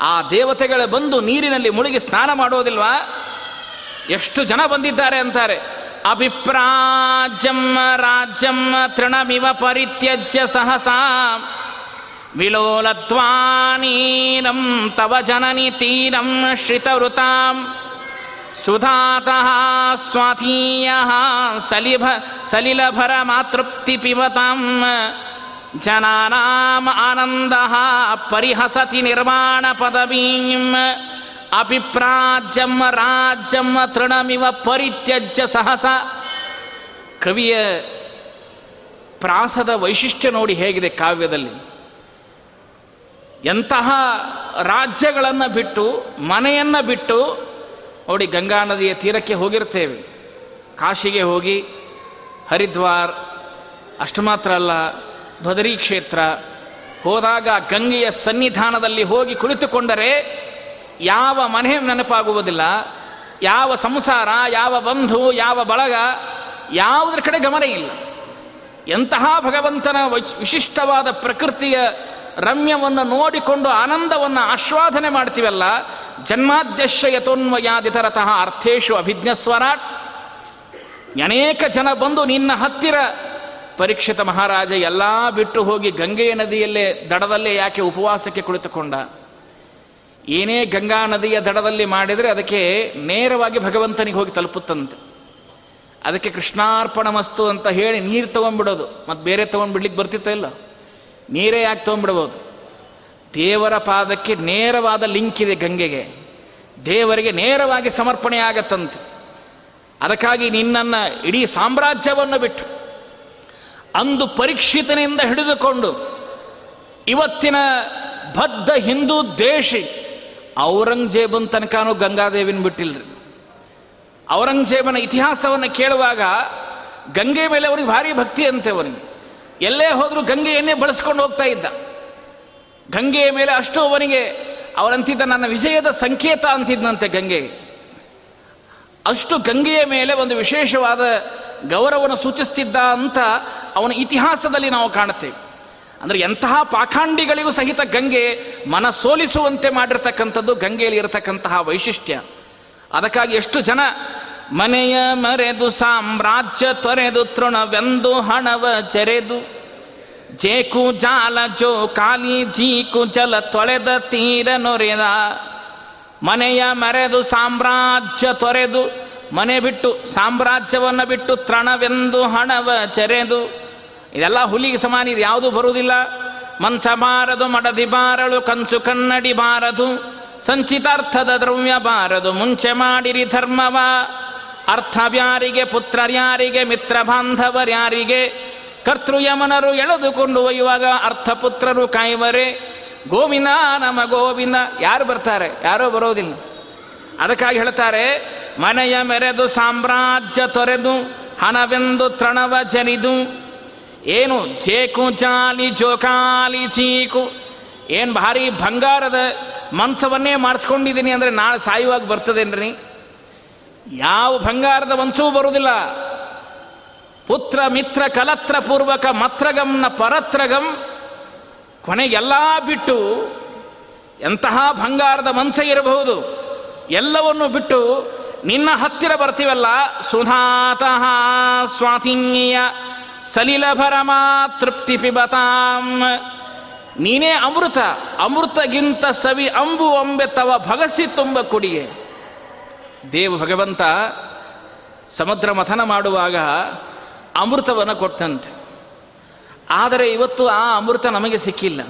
ಆ ದೇವತೆಗಳೇ ಬಂದು ನೀರಿನಲ್ಲಿ ಮುಳುಗಿ ಸ್ನಾನ ಮಾಡೋದಿಲ್ವಾ ಎಷ್ಟು ಜನ ಬಂದಿದ್ದಾರೆ ಅಂತಾರೆ. ಅಭಿಪ್ರಾಜ್ಯಂ ರಾಜ್ಯಂ ತೃಣಮಿವ ಪರಿತ್ಯಜ್ಯ ಸಹಸಾ. ವಿಲೋಲತ್ವಾನೀನಂ ತವ ಜನನಿ ತೀರಂ ಶ್ರಿತವೃತಾಂ ಸುಧಾತಃ ಸ್ವಾತೀಯ ಸಲಿಭ ಸಲಿಲಭರ ಮಾತೃಪ್ತಿ ಪಿಬತಾಂ ಜನಾನಾಂ ಆನಂದ ಪರಿಹಸತಿ ನಿರ್ಮಾಣ ಪದವೀಂ ಅಪಿಪ್ರಾಜ್ಯಂ ರಾಜ್ಯಂ ತೃಣಮಿವ ಪರಿತ್ಯಜ್ಯ ಸಹಸ ಕವಿಯ ಪ್ರಾಸದ ವೈಶಿಷ್ಟ್ಯ ನೋಡಿ ಹೇಗಿದೆ ಕಾವ್ಯದಲ್ಲಿ ಎಂತಹ ರಾಜ್ಯಗಳನ್ನು ಬಿಟ್ಟು, ಮನೆಯನ್ನು ಬಿಟ್ಟು, ನೋಡಿ ಗಂಗಾ ನದಿಯ ತೀರಕ್ಕೆ ಹೋಗಿರ್ತೇವೆ. ಕಾಶಿಗೆ ಹೋಗಿ, ಹರಿದ್ವಾರ್, ಅಷ್ಟು ಮಾತ್ರ ಅಲ್ಲ ಬದರಿ ಕ್ಷೇತ್ರ, ಹೋದಾಗ ಗಂಗೆಯ ಸನ್ನಿಧಾನದಲ್ಲಿ ಹೋಗಿ ಕುಳಿತುಕೊಂಡರೆ ಯಾವ ಮನೆ ನೆನಪಾಗುವುದಿಲ್ಲ. ಯಾವ ಸಂಸಾರ, ಯಾವ ಬಂಧು, ಯಾವ ಬಳಗ, ಯಾವುದರ ಕಡೆ ಗಮನ ಇಲ್ಲ. ಎಂತಹ ಭಗವಂತನ ವಿಶಿಷ್ಟವಾದ ಪ್ರಕೃತಿಯ ರಮ್ಯವನ್ನು ನೋಡಿಕೊಂಡು ಆನಂದವನ್ನು ಆಶ್ವಾದನೆ ಮಾಡ್ತೀವಲ್ಲ? ಜನ್ಮಾದ್ಯಶ ಅರ್ಥೇಷು ಅರ್ಥೇಶು ಅಭಿಜ್ಞಸ್ವರಾಟ್. ಅನೇಕ ಜನ ಬಂದು ನಿನ್ನ ಹತ್ತಿರ. ಪರೀಕ್ಷಿತ ಮಹಾರಾಜ, ಎಲ್ಲ ಬಿಟ್ಟು ಹೋಗಿ ಗಂಗೆಯ ನದಿಯಲ್ಲೇ, ದಡದಲ್ಲೇ ಯಾಕೆ ಉಪವಾಸಕ್ಕೆ ಕುಳಿತುಕೊಂಡ? ಏನೇ ಗಂಗಾ ನದಿಯ ದಡದಲ್ಲಿ ಮಾಡಿದರೆ ಅದಕ್ಕೆ ನೇರವಾಗಿ ಭಗವಂತನಿಗೆ ಹೋಗಿ ತಲುಪುತ್ತಂತೆ. ಅದಕ್ಕೆ ಕೃಷ್ಣಾರ್ಪಣ ಮಸ್ತು ಅಂತ ಹೇಳಿ ನೀರು ತೊಗೊಂಡ್ಬಿಡೋದು. ಮತ್ತು ಬೇರೆ ತೊಗೊಂಡ್ಬಿಡ್ಲಿಕ್ಕೆ ಬರ್ತಿತ್ತ ಇಲ್ಲ ನೀರೇ ಯಾಕೆ ತೊಗೊಂಡ್ಬಿಡ್ಬೋದು? ದೇವರ ಪಾದಕ್ಕೆ ನೇರವಾದ ಲಿಂಕ್ ಇದೆ ಗಂಗೆಗೆ. ದೇವರಿಗೆ ನೇರವಾಗಿ ಸಮರ್ಪಣೆ ಆಗತ್ತಂತೆ. ಅದಕ್ಕಾಗಿ ನಿನ್ನನ್ನು ಇಡೀ ಸಾಮ್ರಾಜ್ಯವನ್ನು ಬಿಟ್ಟು ಅಂದು ಪರೀಕ್ಷಿತನಿಂದ ಹಿಡಿದುಕೊಂಡು ಇವತ್ತಿನ ಬದ್ಧ ಹಿಂದೂ ದೇಶಿ ಔರಂಗಜೇಬನ್ ತನಕನೂ ಗಂಗಾದೇವಿನ ಬಿಟ್ಟಿಲ್ರಿ. ಔರಂಗಜೇಬನ ಇತಿಹಾಸವನ್ನು ಕೇಳುವಾಗ ಗಂಗೆ ಮೇಲೆ ಅವ್ರಿಗೆ ಭಾರಿ ಭಕ್ತಿ ಅಂತೆ ಅವನಿಗೆ. ಎಲ್ಲೇ ಹೋದರೂ ಗಂಗೆಯನ್ನೇ ಬಳಸ್ಕೊಂಡು ಹೋಗ್ತಾ ಇದ್ದ. ಗಂಗೆಯ ಮೇಲೆ ಅಷ್ಟು ಅವನಿಗೆ ಅವರಂತಿದ್ದ ನನ್ನ ವಿಜಯದ ಸಂಕೇತ ಅಂತಿದ್ದಂತೆ ಗಂಗೆ. ಅಷ್ಟು ಗಂಗೆಯ ಮೇಲೆ ಒಂದು ವಿಶೇಷವಾದ ಗೌರವವನ್ನು ಸೂಚಿಸ್ತಿದ್ದ ಅಂತ ಅವನ ಇತಿಹಾಸದಲ್ಲಿ ನಾವು ಕಾಣುತ್ತೇವೆ. ಅಂದರೆ ಎಂತಹ ಪಾಖಾಂಡಿಗಳಿಗೂ ಸಹಿತ ಗಂಗೆ ಮನ ಸೋಲಿಸುವಂತೆ ಮಾಡಿರ್ತಕ್ಕಂಥದ್ದು ಗಂಗೆಯಲ್ಲಿ ಇರತಕ್ಕಂತಹ ವೈಶಿಷ್ಟ್ಯ. ಅದಕ್ಕಾಗಿ ಎಷ್ಟು ಜನ ಮನೆಯ ಮರೆದು ಸಾಮ್ರಾಜ್ಯ ತೊರೆದು ತೃಣವೆಂದು ಹಣವ ಚೆರೆದು ಜೇಕು ಜಾಲ ಜೋ ಕಾಲಿ ಜೀಕು ಜಲ ತೊಳೆದ ತೀರ ನೊರೆದ. ಮನೆಯ ಮರೆದು ಸಾಮ್ರಾಜ್ಯ ತೊರೆದು ಮನೆ ಬಿಟ್ಟು ಸಾಮ್ರಾಜ್ಯವನ್ನು ಬಿಟ್ಟು ತೃಣವೆಂದು ಹಣವ ಚೆರೆದು ಇದೆಲ್ಲ ಹುಲಿಗೆ ಸಮಾನ, ಇದು ಯಾವುದು ಬರುವುದಿಲ್ಲ. ಮಂಚ ಬಾರದು, ಮಡದಿ ಬಾರಳು, ಕಂಚು ಕನ್ನಡಿ ಬಾರದು. ಸಂಚಿತಾರ್ಥದ ದ್ರವ್ಯ ಬಾರದು, ಮುಂಚೆ ಮಾಡಿರಿ ಧರ್ಮವ. ಅರ್ಥವ್ಯಾರಿಗೆ, ಪುತ್ರರ್ಯಾರಿಗೆ ಮಿತ್ರ ಬಾಂಧವರ್ಯಾರಿಗೆ ಕರ್ತೃಯಮನರು ಎಳೆದುಕೊಂಡು ಒಯ್ಯುವಾಗ ಅರ್ಥಪುತ್ರರು ಕಾಯುವರೆ ಗೋವಿಂದ ನಮ ಗೋವಿಂದ ಯಾರು ಬರ್ತಾರೆ? ಯಾರೋ ಬರೋದಿಲ್ಲ. ಅದಕ್ಕಾಗಿ ಹೇಳ್ತಾರೆ, ಮನೆಯ ಮೆರೆದು ಸಾಮ್ರಾಜ್ಯ ತೊರೆದು, ಹಣವೆಂದು ತೃಣವ ಜನಿದು. ಏನು? ಜೇಕು, ಜಾಲಿ, ಜೋಕಾಲಿ, ಚೀಕು. ಏನು ಭಾರಿ ಬಂಗಾರದ ಮಂಚವನ್ನೇ ಮಾಡಿಸ್ಕೊಂಡಿದ್ದೀನಿ ಅಂದರೆ ನಾಳೆ ಸಾಯುವಾಗ ಬರ್ತದೇನ್ರಿ? ಯಾವ ಬಂಗಾರದ ವಂಚೂ ಬರುವುದಿಲ್ಲ. ಪುತ್ರ, ಮಿತ್ರ, ಕಲತ್ರ ಪೂರ್ವಕ ಮತ್ರಗಂನ ಪರತ್ರಗಂ ಕೊನೆಗೆಲ್ಲ ಬಿಟ್ಟು ಎಂತಹ ಬಂಗಾರದ ಮನಸ ಇರಬಹುದು. ಎಲ್ಲವನ್ನು ಬಿಟ್ಟು ನಿನ್ನ ಹತ್ತಿರ ಬರ್ತೀವಲ್ಲ. ಸುಧಾತಃ ಸ್ವಾತಿನ್ಯ ಸಲಿಲಭರಮ ತೃಪ್ತಿ ಪಿಬತಾಂ. ನೀನೇ ಅಮೃತ. ಅಮೃತಗಿಂತ ಸವಿ ಅಂಬು ಅಂಬೆ ತವ ಭಗಸಿ ತುಂಬ ಕುಡಿಗೆ ದೇವ ಭಗವಂತ ಸಮುದ್ರ ಮಥನ ಮಾಡುವಾಗ ಅಮೃತವನ್ನು ಕೊಟ್ಟಂತೆ. ಆದರೆ ಇವತ್ತು ಆ ಅಮೃತ ನಮಗೆ ಸಿಕ್ಕಿಲ್ಲ.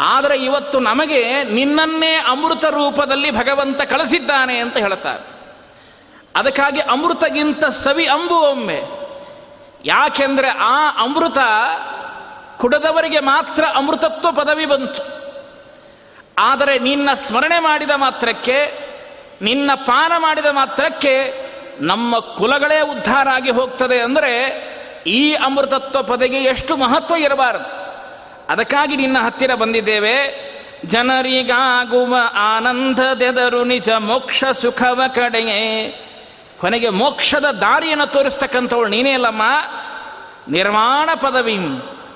ಆದರೆ ಇವತ್ತು ನಮಗೆ ನಿನ್ನನ್ನೇ ಅಮೃತ ರೂಪದಲ್ಲಿ ಭಗವಂತ ಕಳಿಸಿದ್ದಾನೆ ಅಂತ ಹೇಳ್ತಾರೆ ಅದಕ್ಕಾಗಿ ಅಮೃತಗಿಂತ ಸವಿ ಅಂಬು ಒಮ್ಮೆ. ಯಾಕೆಂದರೆ ಆ ಅಮೃತ ಕುಡದವರಿಗೆ ಮಾತ್ರ ಅಮೃತತ್ವ ಪದವಿ ಬಂತು. ಆದರೆ ನಿನ್ನ ಸ್ಮರಣೆ ಮಾಡಿದ ಮಾತ್ರಕ್ಕೆ ನಿನ್ನ ಪಾನ ಮಾಡಿದ ಮಾತ್ರಕ್ಕೆ ನಮ್ಮ ಕುಲಗಳೇ ಉದ್ಧಾರ ಆಗಿ ಹೋಗ್ತದೆ ಅಂದರೆ ಈ ಅಮೃತತ್ವ ಪದೆಗೆ ಎಷ್ಟು ಮಹತ್ವ ಇರಬಾರದು. ಅದಕ್ಕಾಗಿ ನಿನ್ನ ಹತ್ತಿರ ಬಂದಿದ್ದೇವೆ. ಜನರಿಗಾಗುವ ಆನಂದದೆದರು ನಿಜ ಮೋಕ್ಷ ಸುಖವ ಕಡೆಯೇ. ಕೊನೆಗೆ ಮೋಕ್ಷದ ದಾರಿಯನ್ನು ತೋರಿಸ್ತಕ್ಕಂಥವಳು ನೀನೇ ಅಲ್ಲಮ್ಮ. ನಿರ್ವಾಣ ಪದವಿ.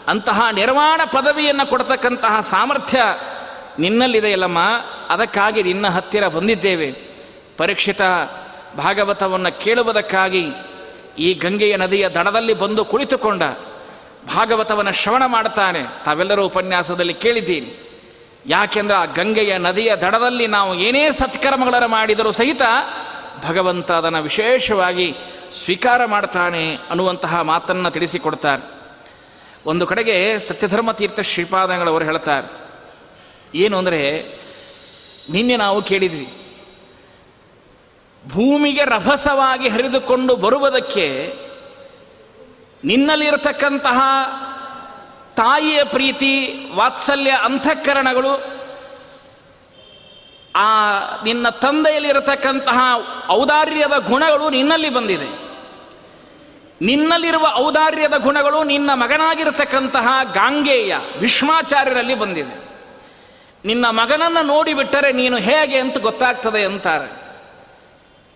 ಅಂತಹ ನಿರ್ವಾಣ ಪದವಿಯನ್ನು ಕೊಡತಕ್ಕಂತಹ ಸಾಮರ್ಥ್ಯ ನಿನ್ನಲ್ಲಿದೆಯಲ್ಲಮ್ಮ ಅದಕ್ಕಾಗಿ ನಿನ್ನ ಹತ್ತಿರ ಬಂದಿದ್ದೇವೆ. ಪರೀಕ್ಷಿತ ಭಾಗವತವನ್ನು ಕೇಳುವುದಕ್ಕಾಗಿ ಈ ಗಂಗೆಯ ನದಿಯ ದಡದಲ್ಲಿ ಬಂದು ಕುಳಿತುಕೊಂಡ ಭಾಗವತವನ್ನು ಶ್ರವಣ ಮಾಡ್ತಾನೆ ತಾವೆಲ್ಲರೂ ಉಪನ್ಯಾಸದಲ್ಲಿ ಕೇಳಿದ್ದೀನಿ ಯಾಕೆಂದ್ರೆ ಆ ಗಂಗೆಯ ನದಿಯ ದಡದಲ್ಲಿ ನಾವು ಏನೇ ಸತ್ಕರ್ಮಗಳನ್ನು ಮಾಡಿದರೂ ಸಹಿತ ಭಗವಂತ ಅದನ್ನು ವಿಶೇಷವಾಗಿ ಸ್ವೀಕಾರ ಮಾಡ್ತಾನೆ ಅನ್ನುವಂತಹ ಮಾತನ್ನು ತಿಳಿಸಿಕೊಡ್ತಾರೆ. ಒಂದು ಕಡೆಗೆ ಸತ್ಯಧರ್ಮ ತೀರ್ಥ ಶ್ರೀಪಾದಂಗಳವರು ಹೇಳ್ತಾರೆ, ಏನು ಅಂದರೆ ನಿನ್ನೆ ನಾವು ಕೇಳಿದ್ವಿ ಭೂಮಿಗೆ ರಭಸವಾಗಿ ಹರಿದುಕೊಂಡು ಬರುವುದಕ್ಕೆ ನಿನ್ನಲ್ಲಿರತಕ್ಕಂತಹ ತಾಯಿಯ ಪ್ರೀತಿ, ವಾತ್ಸಲ್ಯ, ಅಂತಃಕರಣಗಳು, ಆ ನಿನ್ನ ತಂದೆಯಲ್ಲಿರತಕ್ಕಂತಹ ಔದಾರ್ಯದ ಗುಣಗಳು ನಿನ್ನಲ್ಲಿ ಬಂದಿದೆ. ನಿನ್ನಲ್ಲಿರುವ ಔದಾರ್ಯದ ಗುಣಗಳು ನಿನ್ನ ಮಗನಾಗಿರತಕ್ಕಂತಹ ಗಾಂಗೇಯ ವಿಶ್ವಾಚಾರ್ಯರಲ್ಲಿ ಬಂದಿದೆ. ನಿನ್ನ ಮಗನನ್ನು ನೋಡಿಬಿಟ್ಟರೆ ನೀನು ಹೇಗೆ ಅಂತ ಗೊತ್ತಾಗ್ತದೆ ಅಂತಾರೆ.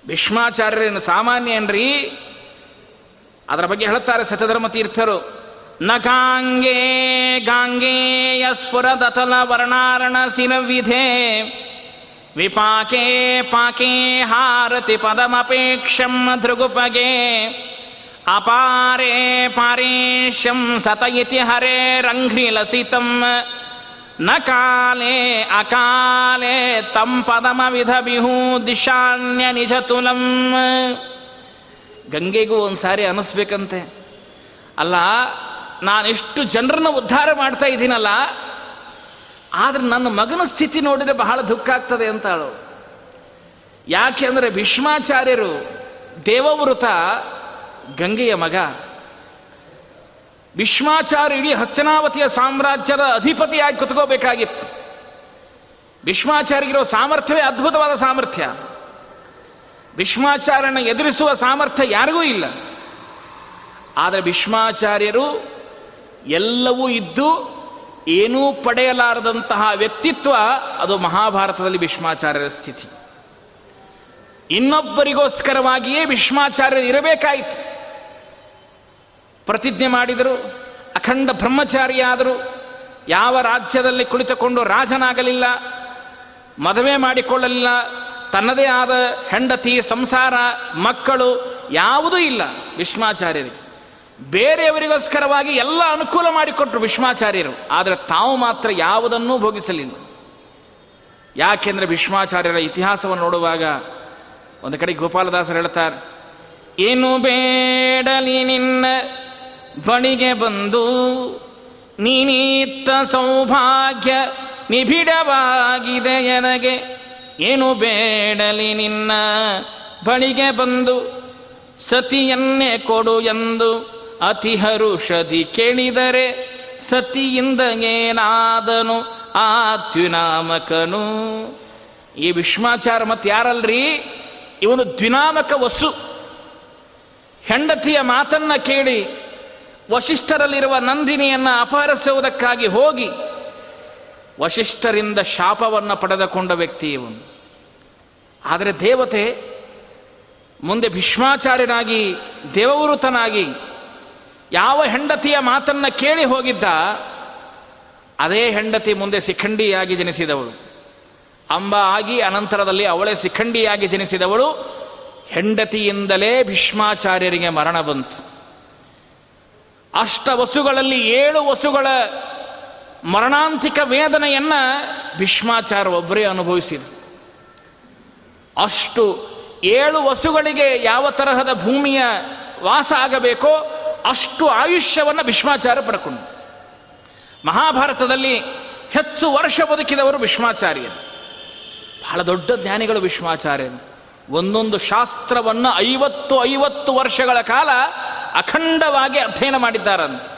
ಭೀಷ್ಮಾಚಾರ್ಯರೇನು ಸಾಮಾನ್ಯ ಏನ್ರಿ? ಅದರ ಬಗ್ಗೆ ಹೇಳುತ್ತಾರೆ ಸತಧರ್ಮ ತೀರ್ಥರು. ನ ಗಾಂಗೇ ಗಾಂಗೇಯ ಸ್ಫುರದತಲ ವರ್ಣಾರಣ ಸಿನವಿಧೆ ವಿಪಾಕೆ ಪಾಕೆ ಹಾರತಿ ಪದಮಪೇಕ್ಷಂ ಧೃಗುಪಗೆ. ಅಪಾರೆ ಪಾರೇಶಂ ಸತ ಇತಿ ಹರೇ ರಂಘ್ರಿಲಸಿತಂ. ನ ಕಾಲೇ ಅಕಾಲೇ ತಂ ಪದಮ ವಿಧ ಬಿಹೂ ದಿಶಾನ್ಯ ನಿಜ ತುಲಂ. ಗಂಗೆಗೂ ಒಂದು ಸಾರಿ ಅನ್ನಿಸ್ಬೇಕಂತೆ ಅಲ್ಲ ನಾನೆಷ್ಟು ಜನರನ್ನು ಉದ್ಧಾರ ಮಾಡ್ತಾ ಇದ್ದೀನಲ್ಲ, ಆದರೆ ನನ್ನ ಮಗನ ಸ್ಥಿತಿ ನೋಡಿದರೆ ಬಹಳ ದುಃಖ ಆಗ್ತದೆ ಅಂತಾಳು. ಯಾಕೆ ಅಂದರೆ ಭೀಷ್ಮಾಚಾರ್ಯರು ದೇವವೃತ ಗಂಗೆಯ ಮಗ. ಭೀಷ್ಮಾಚಾರ್ಯ ಇಡೀ ಹಸ್ತನಾವತಿಯ ಸಾಮ್ರಾಜ್ಯದ ಅಧಿಪತಿಯಾಗಿ ಕುತ್ಕೋಬೇಕಾಗಿತ್ತು. ಭೀಷ್ಮಾಚಾರ್ಯರೋ ಸಾಮರ್ಥ್ಯವೇ ಅದ್ಭುತವಾದ ಸಾಮರ್ಥ್ಯ. ಭೀಷ್ಮಾಚಾರ್ಯನ ಎದುರಿಸುವ ಸಾಮರ್ಥ್ಯ ಯಾರಿಗೂ ಇಲ್ಲ. ಆದರೆ ಭೀಷ್ಮಾಚಾರ್ಯರು ಎಲ್ಲವೂ ಇದ್ದು ಏನೂ ಪಡೆಯಲಾರದಂತಹ ವ್ಯಕ್ತಿತ್ವ ಅದು ಮಹಾಭಾರತದಲ್ಲಿ ಭೀಷ್ಮಾಚಾರ್ಯರ ಸ್ಥಿತಿ. ಇನ್ನೊಬ್ಬರಿಗೋಸ್ಕರವಾಗಿಯೇ ಭೀಷ್ಮಾಚಾರ್ಯರು ಇರಬೇಕಾಯಿತು. ಪ್ರತಿಜ್ಞೆ ಮಾಡಿದರು. ಅಖಂಡ ಬ್ರಹ್ಮಚಾರಿಯಾದರು. ಯಾವ ರಾಜ್ಯದಲ್ಲಿ ಕುಳಿತುಕೊಂಡು ರಾಜನಾಗಲಿಲ್ಲ, ಮದುವೆ ಮಾಡಿಕೊಳ್ಳಲಿಲ್ಲ, ತನ್ನದೇ ಆದ ಹೆಂಡತಿ, ಸಂಸಾರ, ಮಕ್ಕಳು ಯಾವುದೂ ಇಲ್ಲ ವಿಶ್ವಾಚಾರ್ಯರಿಗೆ ಬೇರೆಯವರಿಗೋಸ್ಕರವಾಗಿ ಎಲ್ಲ ಅನುಕೂಲ ಮಾಡಿಕೊಟ್ರು ವಿಶ್ವಾಚಾರ್ಯರು ಆದರೆ ತಾವು ಮಾತ್ರ ಯಾವುದನ್ನೂ ಭೋಗಿಸಲಿಲ್ಲ. ಯಾಕೆಂದರೆ ವಿಶ್ವಾಚಾರ್ಯರ ಇತಿಹಾಸವನ್ನು ನೋಡುವಾಗ ಒಂದು ಕಡೆ ಗೋಪಾಲದಾಸರು ಹೇಳ್ತಾರೆ ಏನು ಬೇಡಲಿ ನಿನ್ನ ಬಣಿಗೆ ಬಂದು ನೀನೀತ್ತ ಸೌಭಾಗ್ಯ ನಿಬಿಡವಾಗಿದೆ ನನಗೆ ಏನು ಬೇಡಲಿ ನಿನ್ನ ಬಣಿಗೆ ಬಂದು ಸತಿಯನ್ನೇ ಕೊಡು ಎಂದು ಅತಿ ಹರುಷದಿ ಕೇಳಿದರೆ ಸತಿಯಿಂದ ಏನಾದನು ಆ ದ್ವಿನಾಮಕನು. ಈ ವಿಶ್ವಾಚಾರ ಮತ್ತೆ ಯಾರಲ್ರಿ? ಇವನು ದ್ವಿನಾಮಕ ವಸು. ಹೆಂಡತಿಯ ಮಾತನ್ನ ಕೇಳಿ ವಶಿಷ್ಠರಲ್ಲಿರುವ ನಂದಿನಿಯನ್ನು ಅಪಹರಿಸುವುದಕ್ಕಾಗಿ ಹೋಗಿ ವಶಿಷ್ಠರಿಂದ ಶಾಪವನ್ನು ಪಡೆದುಕೊಂಡ ವ್ಯಕ್ತಿ ಇವನು. ಆದರೆ ದೇವತೆ ಮುಂದೆ ಭೀಷ್ಮಾಚಾರ್ಯನಾಗಿ ದೇವವೃತನಾಗಿ ಯಾವ ಹೆಂಡತಿಯ ಮಾತನ್ನು ಕೇಳಿ ಹೋಗಿದ್ದ, ಅದೇ ಹೆಂಡತಿ ಮುಂದೆ ಸಿಖಂಡಿಯಾಗಿ ಜನಿಸಿದವಳು. ಅಂಬ ಆಗಿ ಅನಂತರದಲ್ಲಿ ಅವಳೇ ಸಿಖಂಡಿಯಾಗಿ ಜನಿಸಿದವಳು. ಹೆಂಡತಿಯಿಂದಲೇ ಭೀಷ್ಮಾಚಾರ್ಯರಿಗೆ ಮರಣ ಬಂತು. ಅಷ್ಟ ವಸುಗಳಲ್ಲಿ ಏಳು ವಸುಗಳ ಮರಣಾಂತಿಕ ವೇದನೆಯನ್ನ ಭೀಷ್ಮಾಚಾರ ಒಬ್ಬರೇ ಅನುಭವಿಸಿದರು. ಅಷ್ಟು ಏಳು ವಸುಗಳಿಗೆ ಯಾವ ತರಹದ ಭೂಮಿಯ ವಾಸ ಆಗಬೇಕೋ ಅಷ್ಟು ಆಯುಷ್ಯವನ್ನು ಭೀಷ್ಮಾಚಾರ ಪಡ್ಕೊಂಡು ಮಹಾಭಾರತದಲ್ಲಿ ಹೆಚ್ಚು ವರ್ಷ ಬದುಕಿದವರು ಭೀಷ್ಮಾಚಾರ್ಯರು. ಬಹಳ ದೊಡ್ಡ ಜ್ಞಾನಿಗಳು ಭೀಷ್ಮಾಚಾರ್ಯರು. ಒಂದೊಂದು ಶಾಸ್ತ್ರವನ್ನು ಐವತ್ತು ಐವತ್ತು ವರ್ಷಗಳ ಕಾಲ ಅಖಂಡವಾಗಿ ಅಧ್ಯಯನ ಮಾಡಿದ್ದಾರಂತೆ.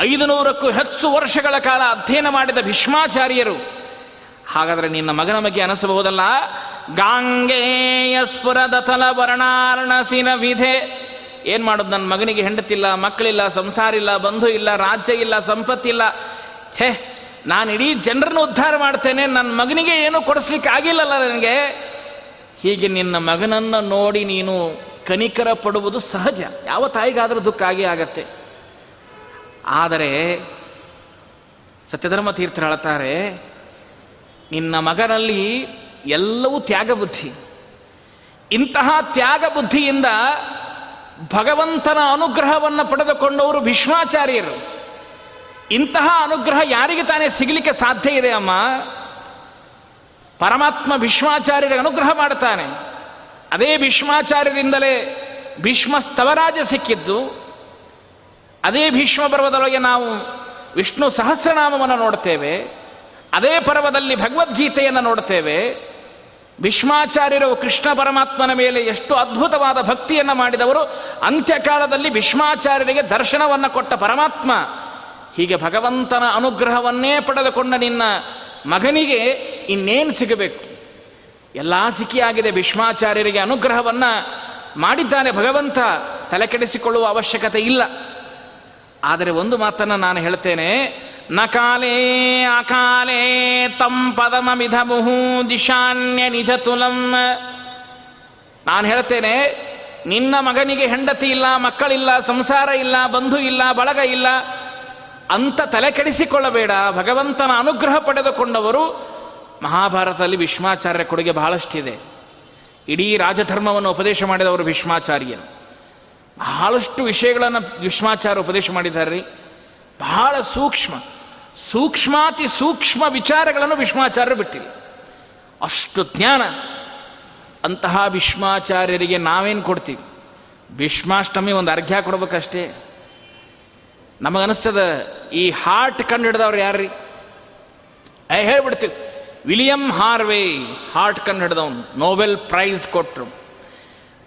ಐದು ನೂರಕ್ಕೂ ಹೆಚ್ಚು ವರ್ಷಗಳ ಕಾಲ ಅಧ್ಯಯನ ಮಾಡಿದ ಭೀಷ್ಮಾಚಾರ್ಯರು. ಹಾಗಾದರೆ ನಿನ್ನ ಮಗನ ಬಗ್ಗೆ ಅನಿಸಬಹುದಲ್ಲ? ಗಾಂಗೇಯ ಸ್ಫುರದತಲ ವರ್ಣಾರ್ಣಸಿನ ವಿಧೆ. ಏನು ಮಾಡೋದು ನನ್ನ ಮಗನಿಗೆ ಹೆಂಡತಿಲ್ಲ, ಮಕ್ಕಳಿಲ್ಲ ಸಂಸಾರ ಇಲ್ಲ ಬಂಧು ಇಲ್ಲ, ರಾಜ್ಯ ಇಲ್ಲ, ಸಂಪತ್ತಿಲ್ಲ. ಛೇ, ನಾನು ಇಡೀ ಜನರನ್ನು ಉದ್ಧಾರ ಮಾಡ್ತೇನೆ ನನ್ನ ಮಗನಿಗೆ ಏನು ಕೊಡಿಸ್ಲಿಕ್ಕೆ ಆಗಿಲ್ಲಲ್ಲ ನನಗೆ. ಹೀಗೆ ನಿನ್ನ ಮಗನನ್ನು ನೋಡಿ ನೀನು ಕನಿಕರ ಪಡುವುದು ಸಹಜ. ಯಾವ ತಾಯಿಗಾದರೂ ದುಃಖ ಆಗೇ ಆಗತ್ತೆ. ಆದರೆ ಸತ್ಯಧರ್ಮ ತೀರ್ಥರು ಹೇಳ್ತಾರೆ, ನಿನ್ನ ಮಗನಲ್ಲಿ ಎಲ್ಲವೂ ತ್ಯಾಗ ಬುದ್ಧಿ. ಇಂತಹ ತ್ಯಾಗ ಬುದ್ಧಿಯಿಂದ ಭಗವಂತನ ಅನುಗ್ರಹವನ್ನು ಪಡೆದುಕೊಂಡವರು ಭೀಷ್ಮಾಚಾರ್ಯರು. ಇಂತಹ ಅನುಗ್ರಹ ಯಾರಿಗೆ ತಾನೇ ಸಿಗಲಿಕ್ಕೆ ಸಾಧ್ಯ ಇದೆ ಅಮ್ಮ? ಪರಮಾತ್ಮ ಭೀಷ್ಮಾಚಾರ್ಯರಿಗೆ ಅನುಗ್ರಹ ಮಾಡ್ತಾನೆ ಅದೇ ಭೀಷ್ಮಾಚಾರ್ಯರಿಂದಲೇ ಭೀಷ್ಮ ಸ್ತವರಾಜ ಸಿಕ್ಕಿದ್ದು, ಅದೇ ಭೀಷ್ಮ ಪರ್ವದೊಳಗೆ ನಾವು ವಿಷ್ಣು ಸಹಸ್ರನಾಮವನ್ನು ನೋಡ್ತೇವೆ, ಅದೇ ಪರ್ವದಲ್ಲಿ ಭಗವದ್ಗೀತೆಯನ್ನು ನೋಡ್ತೇವೆ, ಭೀಷ್ಮಾಚಾರ್ಯರು ಕೃಷ್ಣ ಪರಮಾತ್ಮನ ಮೇಲೆ ಎಷ್ಟು ಅದ್ಭುತವಾದ ಭಕ್ತಿಯನ್ನು ಮಾಡಿದವರು, ಅಂತ್ಯಕಾಲದಲ್ಲಿ ಭೀಷ್ಮಾಚಾರ್ಯರಿಗೆ ದರ್ಶನವನ್ನು ಕೊಟ್ಟ ಪರಮಾತ್ಮ, ಹೀಗೆ ಭಗವಂತನ ಅನುಗ್ರಹವನ್ನೇ ಪಡೆದುಕೊಂಡ ನಿನ್ನ ಮಗನಿಗೆ ಇನ್ನೇನು ಸಿಗಬೇಕು? ಎಲ್ಲ ಸಿಖಿಯಾಗಿದೆ ಭೀಷ್ಮಾಚಾರ್ಯರಿಗೆ ಅನುಗ್ರಹವನ್ನು ಮಾಡಿದ್ದಾನೆ ಭಗವಂತ. ತಲೆ ಕೆಡಿಸಿಕೊಳ್ಳುವ ಅವಶ್ಯಕತೆ ಇಲ್ಲ. ಆದರೆ ಒಂದು ಮಾತನ್ನು ನಾನು ಹೇಳ್ತೇನೆ. ನಕಾಲೇ ಅಕಾಲೇ ತಂ ಮುಹು ದಿಶಾನ್ಯ ನಿಜ ತುಲಂ ನಾನು ಹೇಳ್ತೇನೆ, ನಿನ್ನ ಮಗನಿಗೆ ಹೆಂಡತಿ ಇಲ್ಲ, ಮಕ್ಕಳಿಲ್ಲ, ಸಂಸಾರ ಇಲ್ಲ, ಬಂಧು ಇಲ್ಲ, ಬಳಗ ಇಲ್ಲ, ಅಂತ ತಲೆ ಕೆಡಿಸಿಕೊಳ್ಳಬೇಡ. ಭಗವಂತನ ಅನುಗ್ರಹ ಪಡೆದುಕೊಂಡವರು ಮಹಾಭಾರತದಲ್ಲಿ ಭೀಷ್ಮಾಚಾರ್ಯ ಕೊಡುಗೆ ಬಹಳಷ್ಟಿದೆ. ಇಡೀ ರಾಜಧರ್ಮವನ್ನು ಉಪದೇಶ ಮಾಡಿದವರು ಭೀಷ್ಮಾಚಾರ್ಯ ಬಹಳಷ್ಟು ವಿಷಯಗಳನ್ನು ಭೀಷ್ಮಾಚಾರ್ಯ ಉಪದೇಶ ಮಾಡಿದ್ದಾರೆ. ಬಹಳ ಸೂಕ್ಷ್ಮ, ಸೂಕ್ಷ್ಮಾತಿ ಸೂಕ್ಷ್ಮ ವಿಚಾರಗಳನ್ನು ಭೀಷ್ಮಾಚಾರ್ಯರು ಬಿಟ್ಟಿಲ್ಲ. ಅಷ್ಟು ಜ್ಞಾನ ಅಂತಹ ಭೀಷ್ಮಾಚಾರ್ಯರಿಗೆ ನಾವೇನು ಕೊಡ್ತೀವಿ? ಭೀಷ್ಮಾಷ್ಟಮಿ ಒಂದು ಅರ್ಘ್ಯ ಕೊಡ್ಬೇಕಷ್ಟೇ. ನಮಗನಿಸ್ತದ ಈ ಹಾರ್ಟ್ ಕಂಡು ಹಿಡ್ದವ್ರು ಯಾರ್ರಿ? ಹೇಳ್ಬಿಡ್ತೀವಿ. ವಿಲಿಯಂ ಹಾರ್ವೇ, ಹಾರ್ಟ್ ಕಂಡು ಹಿಡಿದವನು ನೋಬೆಲ್ ಪ್ರೈಸ್ ಕೊಟ್ಟರು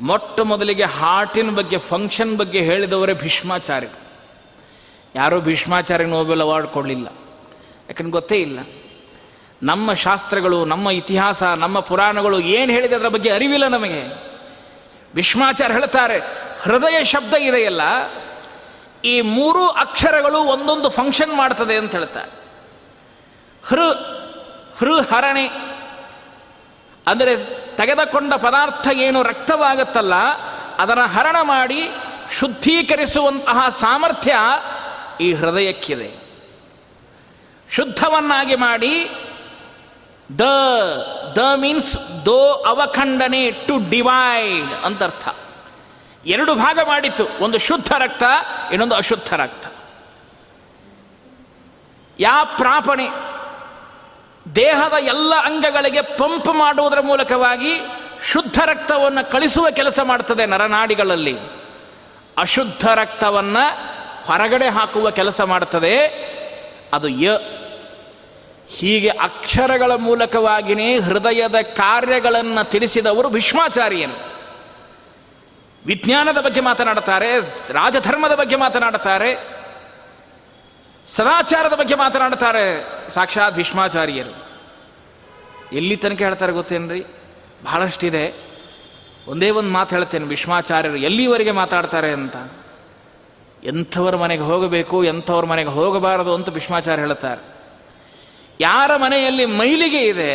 ಮೊಟ್ಟ ಮೊದಲಿಗೆ ಹಾರ್ಟಿನ ಬಗ್ಗೆ, ಫಂಕ್ಷನ್ ಬಗ್ಗೆ ಹೇಳಿದವರೇ ಭೀಷ್ಮಾಚಾರ್ಯ. ಯಾರೂ ಭೀಷ್ಮಾಚಾರ್ಯ ನೋಬೆಲ್ ಅವಾರ್ಡ್ ಕೊಡಲಿಲ್ಲ. ಯಾಕಂದ್ರೆ ಗೊತ್ತೇ ಇಲ್ಲ. ನಮ್ಮ ಶಾಸ್ತ್ರಗಳು, ನಮ್ಮ ಇತಿಹಾಸ, ನಮ್ಮ ಪುರಾಣಗಳು ಏನು ಹೇಳಿದೆ ಅದರ ಬಗ್ಗೆ ಅರಿವಿಲ್ಲ ನಮಗೆ. ಭೀಷ್ಮಾಚಾರ್ಯ ಹೇಳ್ತಾರೆ, ಹೃದಯ ಶಬ್ದ ಇದೆಯಲ್ಲ, ಈ ಮೂರು ಅಕ್ಷರಗಳು ಒಂದೊಂದು ಫಂಕ್ಷನ್ ಮಾಡ್ತದೆ ಅಂತ ಹೇಳ್ತಾರೆ. ಹೃ ಹೃ ಹರಣೆ ಅಂದರೆ ತೆಗೆದುಕೊಂಡ ಪದಾರ್ಥ ಏನು ರಕ್ತವಾಗುತ್ತಲ್ಲ, ಅದನ್ನು ಹರಣ ಮಾಡಿ ಶುದ್ಧೀಕರಿಸುವಂತಹ ಸಾಮರ್ಥ್ಯ ಈ ಹೃದಯಕ್ಕಿದೆ. ಶುದ್ಧವನ್ನಾಗಿ ಮಾಡಿ ದ ದ ಮೀನ್ಸ್ ದೋ ಅವಖಂಡನೆ ಟು ಡಿವೈಡ್ ಅಂತ ಅರ್ಥ ಎರಡು ಭಾಗ ಮಾಡಿತ್ತು ಒಂದು ಶುದ್ಧ ರಕ್ತ, ಇನ್ನೊಂದು ಅಶುದ್ಧ ರಕ್ತ. ಯಾ ಪ್ರಾಪಣೆ ದೇಹದ ಎಲ್ಲ ಅಂಗಗಳಿಗೆ ಪಂಪ್ ಮಾಡುವುದರ ಮೂಲಕವಾಗಿ ಶುದ್ಧ ರಕ್ತವನ್ನು ಕಳಿಸುವ ಕೆಲಸ ಮಾಡ್ತದೆ ನರನಾಡಿಗಳಲ್ಲಿ. ಅಶುದ್ಧ ರಕ್ತವನ್ನು ಹೊರಗಡೆ ಹಾಕುವ ಕೆಲಸ ಮಾಡ್ತದೆ. ಅದು ಯ. ಹೀಗೆ ಅಕ್ಷರಗಳ ಮೂಲಕವಾಗಿಯೇ ಹೃದಯದ ಕಾರ್ಯಗಳನ್ನು ತಿಳಿಸಿದವರು ಭೀಷ್ಮಾಚಾರ್ಯನು ವಿಜ್ಞಾನದ ಬಗ್ಗೆ ಮಾತನಾಡುತ್ತಾರೆ ರಾಜಧರ್ಮದ ಬಗ್ಗೆ ಮಾತನಾಡುತ್ತಾರೆ ಸದಾಚಾರದ ಬಗ್ಗೆ ಮಾತನಾಡ್ತಾರೆ ಸಾಕ್ಷಾತ್ ಭೀಷ್ಮಾಚಾರ್ಯರು. ಎಲ್ಲಿ ತನಕ ಹೇಳ್ತಾರೆ ಗೊತ್ತೇನ್ರಿ? ಬಹಳಷ್ಟಿದೆ. ಒಂದೇ ಒಂದು ಮಾತು ಹೇಳ್ತೇನೆ, ಭೀಷ್ಮಾಚಾರ್ಯರು ಎಲ್ಲಿವರೆಗೆ ಮಾತಾಡ್ತಾರೆ ಅಂತ. ಎಂಥವ್ರ ಮನೆಗೆ ಹೋಗಬೇಕು, ಎಂಥವ್ರ ಮನೆಗೆ ಹೋಗಬಾರದು ಅಂತ ಭೀಷ್ಮಾಚಾರ್ಯ ಹೇಳ್ತಾರೆ ಯಾರ ಮನೆಯಲ್ಲಿ ಮೈಲಿಗೆ ಇದೆ,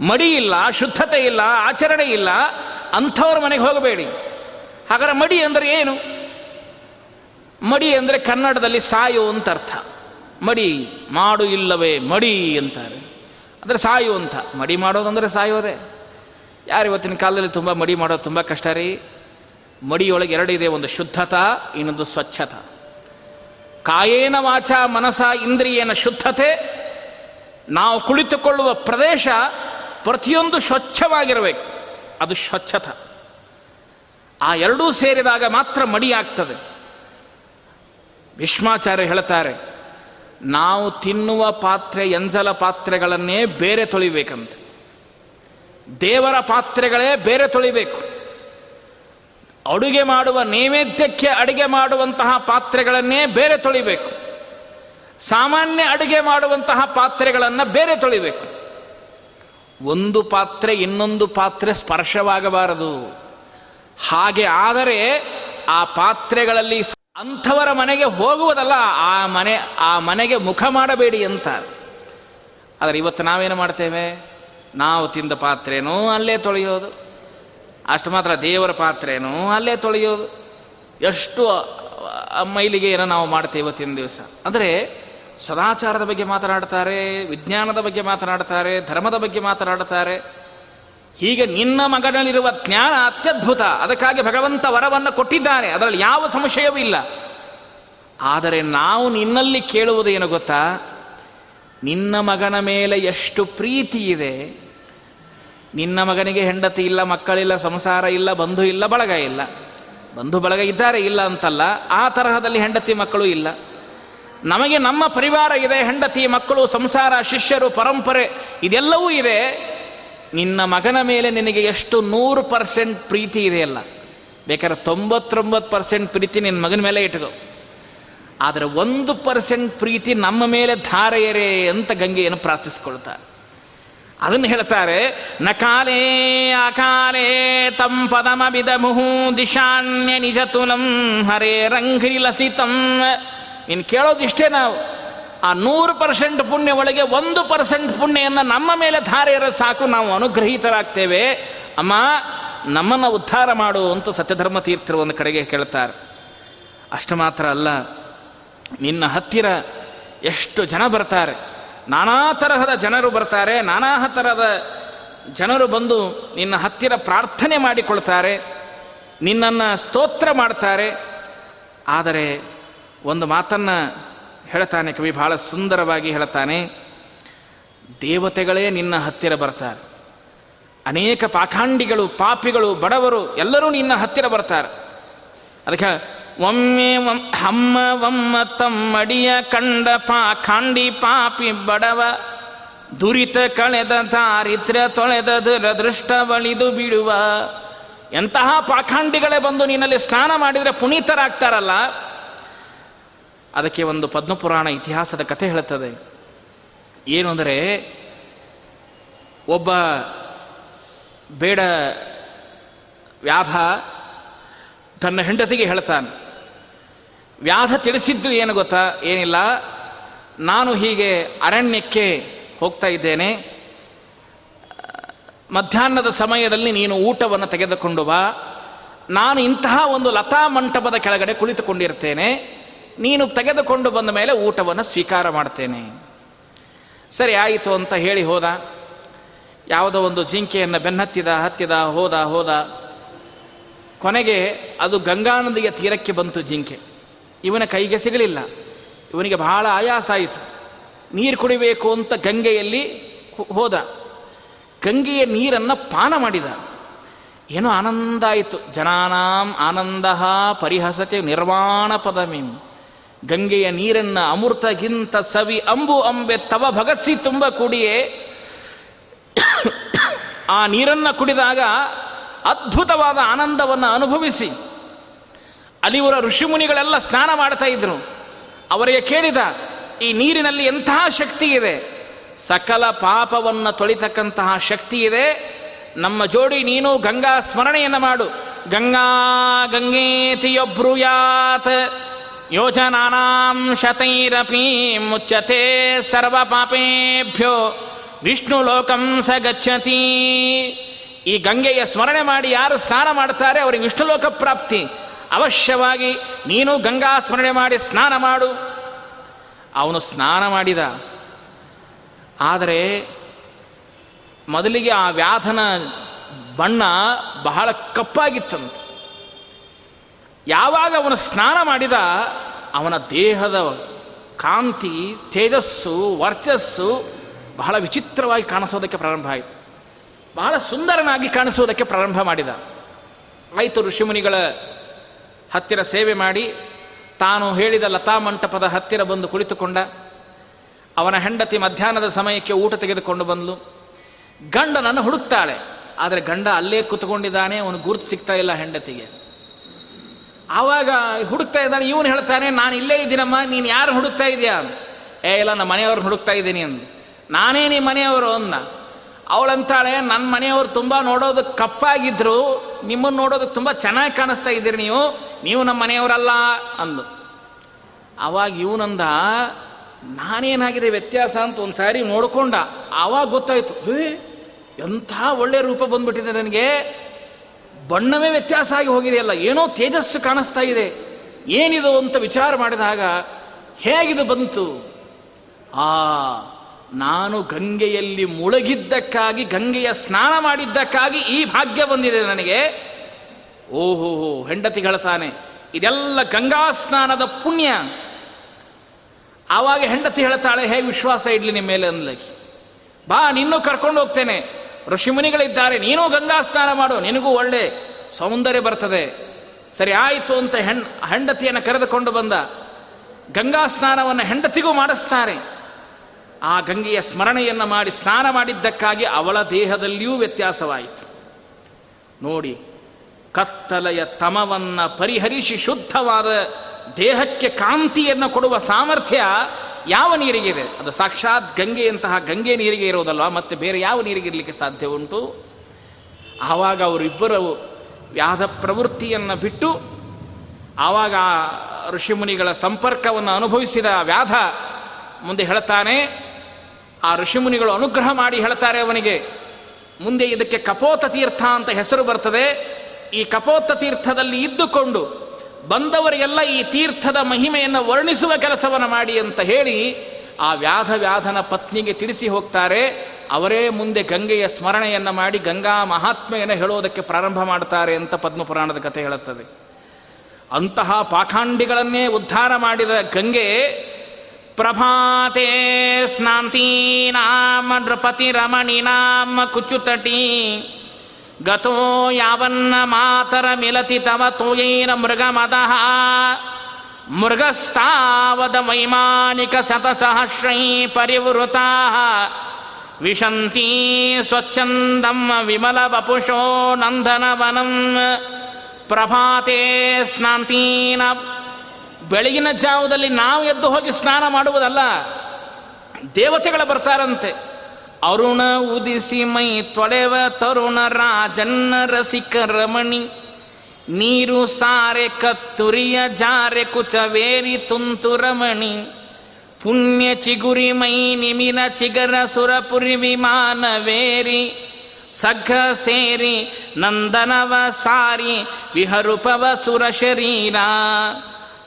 ಮಡಿ ಇಲ್ಲ, ಶುದ್ಧತೆ ಇಲ್ಲ, ಆಚರಣೆ ಇಲ್ಲ, ಅಂಥವ್ರ ಮನೆಗೆ ಹೋಗಬೇಡಿ. ಹಾಗಾದ್ರೆ ಮಡಿ ಅಂದರೆ ಏನು? ಮಡಿ ಅಂದರೆ ಕನ್ನಡದಲ್ಲಿ ಸಾಯು ಅಂತ ಅರ್ಥ. ಮಡಿ ಮಾಡು ಇಲ್ಲವೇ ಮಡಿ ಅಂತಾರೆ. ಅಂದರೆ ಸಾಯು ಅಂತ. ಮಡಿ ಮಾಡೋದಂದರೆ ಸಾಯೋದೆ. ಯಾರು ಇವತ್ತಿನ ಕಾಲದಲ್ಲಿ ತುಂಬ ಮಡಿ ಮಾಡೋದು ತುಂಬ ಕಷ್ಟ ರೀ? ಮಡಿಯೊಳಗೆ ಎರಡಿದೆ ಒಂದು ಶುದ್ಧತಾ, ಇನ್ನೊಂದು ಸ್ವಚ್ಛತಾ. ಕಾಯೇನ ವಾಚ ಮನಸ ಇಂದ್ರಿಯನ ಶುದ್ಧತೆ. ನಾವು ಕುಳಿತುಕೊಳ್ಳುವ ಪ್ರದೇಶ ಪ್ರತಿಯೊಂದು ಸ್ವಚ್ಛವಾಗಿರಬೇಕು. ಅದು ಸ್ವಚ್ಛತ. ಆ ಎರಡೂ ಸೇರಿದಾಗ ಮಾತ್ರ ಮಡಿಯಾಗ್ತದೆ ಭೀಷ್ಮಾಚಾರ್ಯ ಹೇಳ್ತಾರೆ, ನಾವು ತಿನ್ನುವ ಪಾತ್ರೆ, ಎಂಜಲ ಪಾತ್ರೆಗಳನ್ನೇ ಬೇರೆ ತೊಳಿಬೇಕಂತ. ದೇವರ ಪಾತ್ರೆಗಳೇ ಬೇರೆ ತೊಳಿಬೇಕು. ಅಡುಗೆ ಮಾಡುವ ನೈವೇದ್ಯಕ್ಕೆ ಅಡುಗೆ ಮಾಡುವಂತಹ ಪಾತ್ರೆಗಳನ್ನೇ ಬೇರೆ ತೊಳಿಬೇಕು. ಸಾಮಾನ್ಯ ಅಡುಗೆ ಮಾಡುವಂತಹ ಪಾತ್ರೆಗಳನ್ನು ಬೇರೆ ತೊಳಿಬೇಕು. ಒಂದು ಪಾತ್ರೆ ಇನ್ನೊಂದು ಪಾತ್ರೆ ಸ್ಪರ್ಶವಾಗಬಾರದು. ಹಾಗೆ ಆದರೆ ಆ ಪಾತ್ರೆಗಳಲ್ಲಿ ಅಂಥವರ ಮನೆಗೆ ಹೋಗುವುದಲ್ಲ, ಆ ಮನೆ, ಆ ಮನೆಗೆ ಮುಖ ಮಾಡಬೇಡಿ ಅಂತ. ಆದರೆ ಇವತ್ತು ನಾವೇನು ಮಾಡ್ತೇವೆ? ನಾವು ತಿಂದ ಪಾತ್ರೆನೂ ಅಲ್ಲೇ ತೊಳೆಯೋದು. ಅಷ್ಟು ಮಾತ್ರ ದೇವರ ಪಾತ್ರೆನೂ ಅಲ್ಲೇ ತೊಳೆಯೋದು. ಎಷ್ಟು ಮೈಲಿಗೆ ಏನೋ ನಾವು ಮಾಡ್ತೇವೆ ಇವತ್ತಿನ ದಿವಸ. ಅಂದರೆ ಸದಾಚಾರದ ಬಗ್ಗೆ ಮಾತನಾಡ್ತಾರೆ, ವಿಜ್ಞಾನದ ಬಗ್ಗೆ ಮಾತನಾಡ್ತಾರೆ, ಧರ್ಮದ ಬಗ್ಗೆ ಮಾತನಾಡ್ತಾರೆ. ಹೀಗೆ ನಿನ್ನ ಮಗನಲ್ಲಿರುವ ಜ್ಞಾನ ಅತ್ಯದ್ಭುತ. ಅದಕ್ಕಾಗಿ ಭಗವಂತ ವರವನ್ನು ಕೊಟ್ಟಿದ್ದಾನೆ ಅದರಲ್ಲಿ ಯಾವ ಸಂಶಯವೂ ಇಲ್ಲ. ಆದರೆ ನಾವು ನಿನ್ನಲ್ಲಿ ಕೇಳುವುದೇನು ಗೊತ್ತಾ? ನಿನ್ನ ಮಗನ ಮೇಲೆ ಎಷ್ಟು ಪ್ರೀತಿ ಇದೆ. ನಿನ್ನ ಮಗನಿಗೆ ಹೆಂಡತಿ ಇಲ್ಲ, ಮಕ್ಕಳಿಲ್ಲ, ಸಂಸಾರ ಇಲ್ಲ, ಬಂಧು ಇಲ್ಲ, ಬಳಗ ಇಲ್ಲ. ಬಂಧು ಬಳಗ ಇದ್ದಾರೆ, ಇಲ್ಲ ಅಂತಲ್ಲ. ಆ ತರಹದಲ್ಲಿ ಹೆಂಡತಿ ಮಕ್ಕಳು ಇಲ್ಲ. ನಮಗೆ ನಮ್ಮ ಪರಿವಾರ ಇದೆ, ಹೆಂಡತಿ, ಮಕ್ಕಳು, ಸಂಸಾರ, ಶಿಷ್ಯರು, ಪರಂಪರೆ, ಇದೆಲ್ಲವೂ ಇದೆ. ನಿನ್ನ ಮಗನ ಮೇಲೆ ನಿನಗೆ ಎಷ್ಟು ನೂರು ಪರ್ಸೆಂಟ್ ಪ್ರೀತಿ ಇದೆಯಲ್ಲ? ಬೇಕಾದ್ರೆ ತೊಂಬತ್ತೊಂಬತ್ತು ಪರ್ಸೆಂಟ್ ಪ್ರೀತಿ ನಿನ್ನ ಮಗನ ಮೇಲೆ ಇಟ್ಕೋ. ಆದರೆ ಒಂದು ಪರ್ಸೆಂಟ್ ಪ್ರೀತಿ ನಮ್ಮ ಮೇಲೆ ಧಾರೆಯರೆ ಅಂತ ಗಂಗೆಯನ್ನು ಪ್ರಾರ್ಥಿಸ್ಕೊಳ್ತಾರೆ. ಅದನ್ನು ಹೇಳ್ತಾರೆ ನಕಾಲೇ ಅಕಾಲೇ ತಂ ಪದಮಬಿದಮುಹು ದಿಶಾನ್ಯ ನಿಜ ತುಲಂ ಹರೇ ರಂಘ್ರಿ ಲಸಿತಂ. ನೀನು ಕೇಳೋದಿಷ್ಟೇ ನಾವು. ಆ ನೂರು ಪರ್ಸೆಂಟ್ ಪುಣ್ಯ ಒಳಗೆ ಒಂದು ಪರ್ಸೆಂಟ್ ಪುಣ್ಯವನ್ನು ನಮ್ಮ ಮೇಲೆ ಧಾರೆಯರ ಸಾಕು ನಾವು ಅನುಗ್ರಹೀತರಾಗ್ತೇವೆ. ಅಮ್ಮ, ನಮ್ಮನ್ನು ಉದ್ಧಾರ ಮಾಡು ಅಂತ ಸತ್ಯಧರ್ಮ ತೀರ್ಥರು ಒಂದು ಕಡೆಗೆ ಕೇಳ್ತಾರೆ. ಅಷ್ಟು ಮಾತ್ರ ಅಲ್ಲ, ನಿನ್ನ ಹತ್ತಿರ ಎಷ್ಟು ಜನ ಬರ್ತಾರೆ? ನಾನಾ ತರಹದ ಜನರು ಬರ್ತಾರೆ, ನಾನಾ ತರಹದ ಜನರು ಬಂದು ನಿನ್ನ ಹತ್ತಿರ ಪ್ರಾರ್ಥನೆ ಮಾಡಿಕೊಳ್ತಾರೆ, ನಿನ್ನನ್ನು ಸ್ತೋತ್ರ ಮಾಡ್ತಾರೆ. ಆದರೆ ಒಂದು ಮಾತನ್ನು ಹೇಳ್ತಾನೆ, ಕವಿ ಬಹಳ ಸುಂದರವಾಗಿ ಹೇಳ್ತಾನೆ, ದೇವತೆಗಳೇ ನಿನ್ನ ಹತ್ತಿರ ಬರ್ತಾರೆ. ಅನೇಕ ಪಾಖಾಂಡಿಗಳು, ಪಾಪಿಗಳು, ಬಡವರು ಎಲ್ಲರೂ ನಿನ್ನ ಹತ್ತಿರ ಬರ್ತಾರೆ. ಅದಕ್ಕೆ ಒಮ್ಮೆ ಹಮ್ಮ ಒಮ್ಮ ತಮ್ಮಡಿಯ ಕಂಡ ಪಾಖಾಂಡಿ ಪಾಪಿ ಬಡವ, ದುರಿತ ಕಳೆದ ದಾರಿದ್ರ ತೊಳೆದ ದುರದೃಷ್ಟ ಬಳಿದು ಬಿಡುವ, ಎಂತಹ ಪಾಖಾಂಡಿಗಳೇ ಬಂದು ನಿನ್ನಲ್ಲಿ ಸ್ನಾನ ಮಾಡಿದರೆ ಪುನೀತರಾಗ್ತಾರಲ್ಲ ಅದಕ್ಕೆ ಒಂದು ಪದ್ಮಪುರಾಣ ಇತಿಹಾಸದ ಕಥೆ ಹೇಳುತ್ತದೆ. ಏನು ಅಂದರೆ, ಒಬ್ಬ ಬೇಡ ವ್ಯಾಧ ತನ್ನ ಹೆಂಡತಿಗೆ ಹೇಳ್ತಾನೆ. ವ್ಯಾಧ ತಿಳಿಸಿದ್ದು ಏನು ಗೊತ್ತಾ? ಏನಿಲ್ಲ. ನಾನು ಹೀಗೆ ಅರಣ್ಯಕ್ಕೆ ಹೋಗ್ತಾ ಇದ್ದೇನೆ. ಮಧ್ಯಾಹ್ನದ ಸಮಯದಲ್ಲಿ ನೀನು ಊಟವನ್ನು ತೆಗೆದುಕೊಂಡು ಬಾ. ನಾನು ಇಂತಹ ಒಂದು ಲತಾ ಮಂಟಪದ ಕೆಳಗಡೆ ಕುಳಿತುಕೊಂಡಿರ್ತೇನೆ. ನೀನು ತೆಗೆದುಕೊಂಡು ಬಂದ ಮೇಲೆ ಊಟವನ್ನು ಸ್ವೀಕಾರ ಮಾಡ್ತೇನೆ. ಸರಿ, ಆಯಿತು ಅಂತ ಹೇಳಿ ಹೋದ. ಯಾವುದೋ ಒಂದು ಜಿಂಕೆಯನ್ನು ಬೆನ್ನತ್ತಿದ, ಹತ್ತಿದ, ಹೋದ ಹೋದ. ಕೊನೆಗೆ ಅದು ಗಂಗಾ ನದಿಯ ತೀರಕ್ಕೆ ಬಂತು ಜಿಂಕೆ. ಇವನ ಕೈಗೆ ಸಿಗಲಿಲ್ಲ. ಇವನಿಗೆ ಬಹಳ ಆಯಾಸ ಆಯಿತು. ನೀರು ಕುಡಿಬೇಕು ಅಂತ ಗಂಗೆಯಲ್ಲಿ ಹೋದ. ಗಂಗೆಯ ನೀರನ್ನು ಪಾನ ಮಾಡಿದ. ಏನೋ ಆನಂದ ಆಯಿತು. ಜನಾನಾಂ ಆನಂದ ಪರಿಹಸತೆ ನಿರ್ವಾಣ ಪದಮೀಂ. ಗಂಗೆಯ ನೀರನ್ನು ಅಮೃತಗಿಂತ ಸವಿ ಅಂಬು ಅಂಬೆ ತವ ಭಗಸಿ ತುಂಬ ಕುಡಿಯೇ. ಆ ನೀರನ್ನು ಕುಡಿದಾಗ ಅದ್ಭುತವಾದ ಆನಂದವನ್ನು ಅನುಭವಿಸಿ. ಅಲಿವರ ಋಷಿಮುನಿಗಳೆಲ್ಲ ಸ್ನಾನ ಮಾಡ್ತಾ ಇದ್ರು. ಅವರಿಗೆ ಕೇಳಿದ, ಈ ನೀರಿನಲ್ಲಿ ಎಂತಹ ಶಕ್ತಿ ಇದೆ? ಸಕಲ ಪಾಪವನ್ನು ತೊಳಿತಕ್ಕಂತಹ ಶಕ್ತಿ ಇದೆ. ನಮ್ಮ ಜೋಡಿ ನೀನು ಗಂಗಾ ಸ್ಮರಣೆಯನ್ನು ಮಾಡು. ಗಂಗಾ ಗಂಗೇತಿಯೊಬ್ರುಯಾತ್. ಯೋಜನಾನಾಂ ಶತೈರಪಿ ಮುಚ್ಚತೆ ಸರ್ವ ಪಾಪೇಭ್ಯೋ ವಿಷ್ಣು ಲೋಕಂ ಸ ಗಚ್ಚತಿ ಈ ಗಂಗೆಯ ಸ್ಮರಣೆ ಮಾಡಿ ಯಾರು ಸ್ನಾನ ಮಾಡ್ತಾರೆ ಅವರಿಗೆ ವಿಷ್ಣು ಲೋಕ ಪ್ರಾಪ್ತಿ. ಅವಶ್ಯವಾಗಿ ನೀನು ಗಂಗಾ ಸ್ಮರಣೆ ಮಾಡಿ ಸ್ನಾನ ಮಾಡು. ಅವನು ಸ್ನಾನ ಮಾಡಿದ. ಆದರೆ ಮೊದಲಿಗೆ ಆ ವ್ಯಾಧನ ಬಣ್ಣ ಬಹಳ ಕಪ್ಪಾಗಿತ್ತಂತೆ. ಯಾವಾಗ ಅವನು ಸ್ನಾನ ಮಾಡಿದ, ಅವನ ದೇಹದ ಕಾಂತಿ, ತೇಜಸ್ಸು, ವರ್ಚಸ್ಸು ಬಹಳ ವಿಚಿತ್ರವಾಗಿ ಕಾಣಿಸೋದಕ್ಕೆ ಪ್ರಾರಂಭ ಆಯಿತು. ಬಹಳ ಸುಂದರನಾಗಿ ಕಾಣಿಸೋದಕ್ಕೆ ಪ್ರಾರಂಭ ಮಾಡಿದ. ಆಯಿತು ಋಷಿಮುನಿಗಳ ಹತ್ತಿರ ಸೇವೆ ಮಾಡಿ, ತಾನು ಹೇಳಿದ ಲತಾ ಮಂಟಪದ ಹತ್ತಿರ ಬಂದು ಕುಳಿತುಕೊಂಡ. ಅವನ ಹೆಂಡತಿ ಮಧ್ಯಾಹ್ನದ ಸಮಯಕ್ಕೆ ಊಟ ತೆಗೆದುಕೊಂಡು ಬಂದು ಗಂಡನನ್ನು ಹುಡುಕ್ತಾಳೆ, ಆದರೆ ಗಂಡ ಅಲ್ಲೇ ಕೂತ್ಕೊಂಡಿದ್ದಾನೆ, ಅವನು ಗುರುತು ಸಿಗ್ತಾ ಇಲ್ಲ ಹೆಂಡತಿಗೆ. ಆವಾಗ ಹುಡುಕ್ತಾ ಇದ್ದಾನೆ, ಇವನು ಹೇಳ್ತಾನೆ, ನಾನು ಇಲ್ಲೇ ಇದ್ದೀನಮ್ಮ, ನೀನು ಯಾರು ಹುಡುಕ್ತಾ ಇದೆಯಾ? ಏ, ಇಲ್ಲ, ನಮ್ಮ ಮನೆಯವ್ರನ್ನ ಹುಡುಕ್ತಾ ಇದ್ದೀನಿ ಅಂದು. ನಾನೇ ನಿಮ್ಮ ಮನೆಯವರು ಅಂದ. ಅವಳಂತಾಳೆ ನನ್ನ ಮನೆಯವರು ತುಂಬ ನೋಡೋದಕ್ಕೆ ಕಪ್ಪಾಗಿದ್ರು, ನಿಮ್ಮನ್ನು ನೋಡೋದಕ್ಕೆ ತುಂಬ ಚೆನ್ನಾಗಿ ಕಾಣಿಸ್ತಾ ಇದ್ದೀರಿ ನೀವು ನೀವು ನಮ್ಮ ಮನೆಯವರಲ್ಲ ಅಂದು. ಅವಾಗ ಇವನಂದ, ನಾನೇನಾಗಿದೆ, ವ್ಯತ್ಯಾಸ ಅಂತ ಒಂದು ಸಾರಿ ನೋಡ್ಕೊಂಡ. ಆವಾಗ ಗೊತ್ತಾಯ್ತು ಹೇ ಎಂಥ ಒಳ್ಳೆ ರೂಪ ಬಂದ್ಬಿಟ್ಟಿದೆ ನನಗೆ. ಬಣ್ಣವೇ ವ್ಯತ್ಯಾಸ ಆಗಿ ಹೋಗಿದೆಯಲ್ಲ, ಏನೋ ತೇಜಸ್ಸು ಕಾಣಿಸ್ತಾ ಇದೆ. ಏನಿದು ಅಂತ ವಿಚಾರ ಮಾಡಿದಾಗ, ಹೇಗಿದು ಬಂತು? ಆ, ನಾನು ಗಂಗೆಯಲ್ಲಿ ಮುಳುಗಿದ್ದಕ್ಕಾಗಿ, ಗಂಗೆಯ ಸ್ನಾನ ಮಾಡಿದ್ದಕ್ಕಾಗಿ ಈ ಭಾಗ್ಯ ಬಂದಿದೆ ನನಗೆ. ಓಹೋ, ಹೆಂಡತಿ ಹೇಳ್ತಾನೆ, ಇದೆಲ್ಲ ಗಂಗಾ ಸ್ನಾನದ ಪುಣ್ಯ. ಆವಾಗ ಹೆಂಡತಿ ಹೇಳ್ತಾಳೆ, ಹೇಗೆ ವಿಶ್ವಾಸ ಇಡ್ಲಿ ನಿಮ್ಮ ಮೇಲೆ? ಅನ್ಲಕ್ಕೆ ಬಾ, ನಿನ್ನೂ ಕರ್ಕೊಂಡು ಹೋಗ್ತೇನೆ. ಋಷಿಮುನಿಗಳಿದ್ದಾರೆ, ನೀನು ಗಂಗಾ ಸ್ನಾನ ಮಾಡು, ನಿನಗೂ ಒಳ್ಳೆ ಸೌಂದರ್ಯ ಬರ್ತದೆ. ಸರಿ, ಆಯಿತು ಅಂತ ಹೆಣ್, ಹೆಂಡತಿಯನ್ನು ಕರೆದುಕೊಂಡು ಬಂದ ಗಂಗಾ ಸ್ನಾನವನ್ನು ಹೆಂಡತಿಗೂ ಮಾಡಿಸ್ತಾರೆ. ಆ ಗಂಗೆಯ ಸ್ಮರಣೆಯನ್ನು ಮಾಡಿ, ಸ್ನಾನ ಮಾಡಿದ್ದಕ್ಕಾಗಿ ಅವಳ ದೇಹದಲ್ಲಿಯೂ ವ್ಯತ್ಯಾಸವಾಯಿತು. ನೋಡಿ, ಕತ್ತಲೆಯ ತಮವನ್ನು ಪರಿಹರಿಸಿ ಶುದ್ಧವಾದ ದೇಹಕ್ಕೆ ಕಾಂತಿಯನ್ನು ಕೊಡುವ ಸಾಮರ್ಥ್ಯ ಯಾವ ನೀರಿಗಿದೆ ಅದು ಸಾಕ್ಷಾತ್ ಗಂಗೆಯಂತಹ ಗಂಗೆ ನೀರಿಗೆ ಇರೋದಲ್ವ? ಮತ್ತೆ ಬೇರೆ ಯಾವ ನೀರಿಗೆ ಇರಲಿಕ್ಕೆ ಸಾಧ್ಯ ಉಂಟು? ಆವಾಗ ಅವರಿಬ್ಬರು ವ್ಯಾಧ ಪ್ರವೃತ್ತಿಯನ್ನು ಬಿಟ್ಟು ಆವಾಗ ಆ ಋಷಿಮುನಿಗಳ ಸಂಪರ್ಕವನ್ನು ಅನುಭವಿಸಿದ ವ್ಯಾಧ ಮುಂದೆ ಹೇಳ್ತಾನೆ, ಆ ಋಷಿಮುನಿಗಳು ಅನುಗ್ರಹ ಮಾಡಿ ಹೇಳ್ತಾರೆ ಅವನಿಗೆ, ಮುಂದೆ ಇದಕ್ಕೆ ಕಪೋತ ತೀರ್ಥ ಅಂತ ಹೆಸರು ಬರ್ತದೆ. ಈ ಕಪೋತ ತೀರ್ಥದಲ್ಲಿ ಇದ್ದುಕೊಂಡು ಬಂದವರಿಗೆಲ್ಲ ಈ ತೀರ್ಥದ ಮಹಿಮೆಯನ್ನು ವರ್ಣಿಸುವ ಕೆಲಸವನ್ನು ಮಾಡಿ ಅಂತ ಹೇಳಿ ಆ ವ್ಯಾಧ ವ್ಯಾಧನ ಪತ್ನಿಗೆ ತಿಳಿಸಿ ಹೋಗ್ತಾರೆ. ಅವರೇ ಮುಂದೆ ಗಂಗೆಯ ಸ್ಮರಣೆಯನ್ನು ಮಾಡಿ ಗಂಗಾ ಮಹಾತ್ಮೆಯನ್ನು ಹೇಳೋದಕ್ಕೆ ಪ್ರಾರಂಭ ಮಾಡ್ತಾರೆ ಅಂತ ಪದ್ಮಪುರಾಣದ ಕಥೆ ಹೇಳುತ್ತದೆ. ಅಂತಹ ಪಾಖಾಂಡಿಗಳನ್ನೇ ಉದ್ಧಾರ ಮಾಡಿದ ಗಂಗೆ, ಪ್ರಭಾತೆ ಸ್ನಾಂತೀನಾಮ ನೃಪತಿ ರಮಣಿನಾಮ ಕುಚುತಟಿ ಗತೋ ಯಾವನ್ನ ಮಾತರ ಮಿಲತಿ ತವ ತೋಯೇನ ಮೃಗಮದಃ ಮೃಗಸ್ತಾವದ ವೈಮಾನಿಕ ಶತಸಹಸ್ರೈ ಪರಿವೃತಾ ವಿಶಂತೀ ಸ್ವಚ್ಛಂದಂ ವಿಮಲ ವಪುಷೋ ನಂದನವನಂ. ಪ್ರಭಾತೆ ಸ್ನಾಂತೀನ. ಬೆಳಗಿನ ಜಾವದಲ್ಲಿ ನಾವು ಎದ್ದು ಹೋಗಿ ಸ್ನಾನ ಮಾಡುವುದಲ್ಲ, ದೇವತೆಗಳು ಬರ್ತಾರಂತೆ. ಅರುಣ ಉದಿಸಿ ಮೈ ತೊಳೆವ ತರುಣ ರಾಜನ್ನ ರಸಿಕ ರಮಣಿ. ನೀರು ಸಾರೆ ಕತ್ತುರಿಯ ಜಾರೆ ಕುಚವೇರಿ ತುಂತು ರಮಣಿ. ಪುಣ್ಯ ಚಿಗುರಿ ಮೈ ನಿಮಿನ ಚಿಗರ ಸುರಪುರಿ ವಿಮಾನವೇರಿ. ಸಘ ಸೇರಿ ನಂದನವ ಸಾರಿ ವಿಹರುಪವ ಸುರ ಶರೀರ.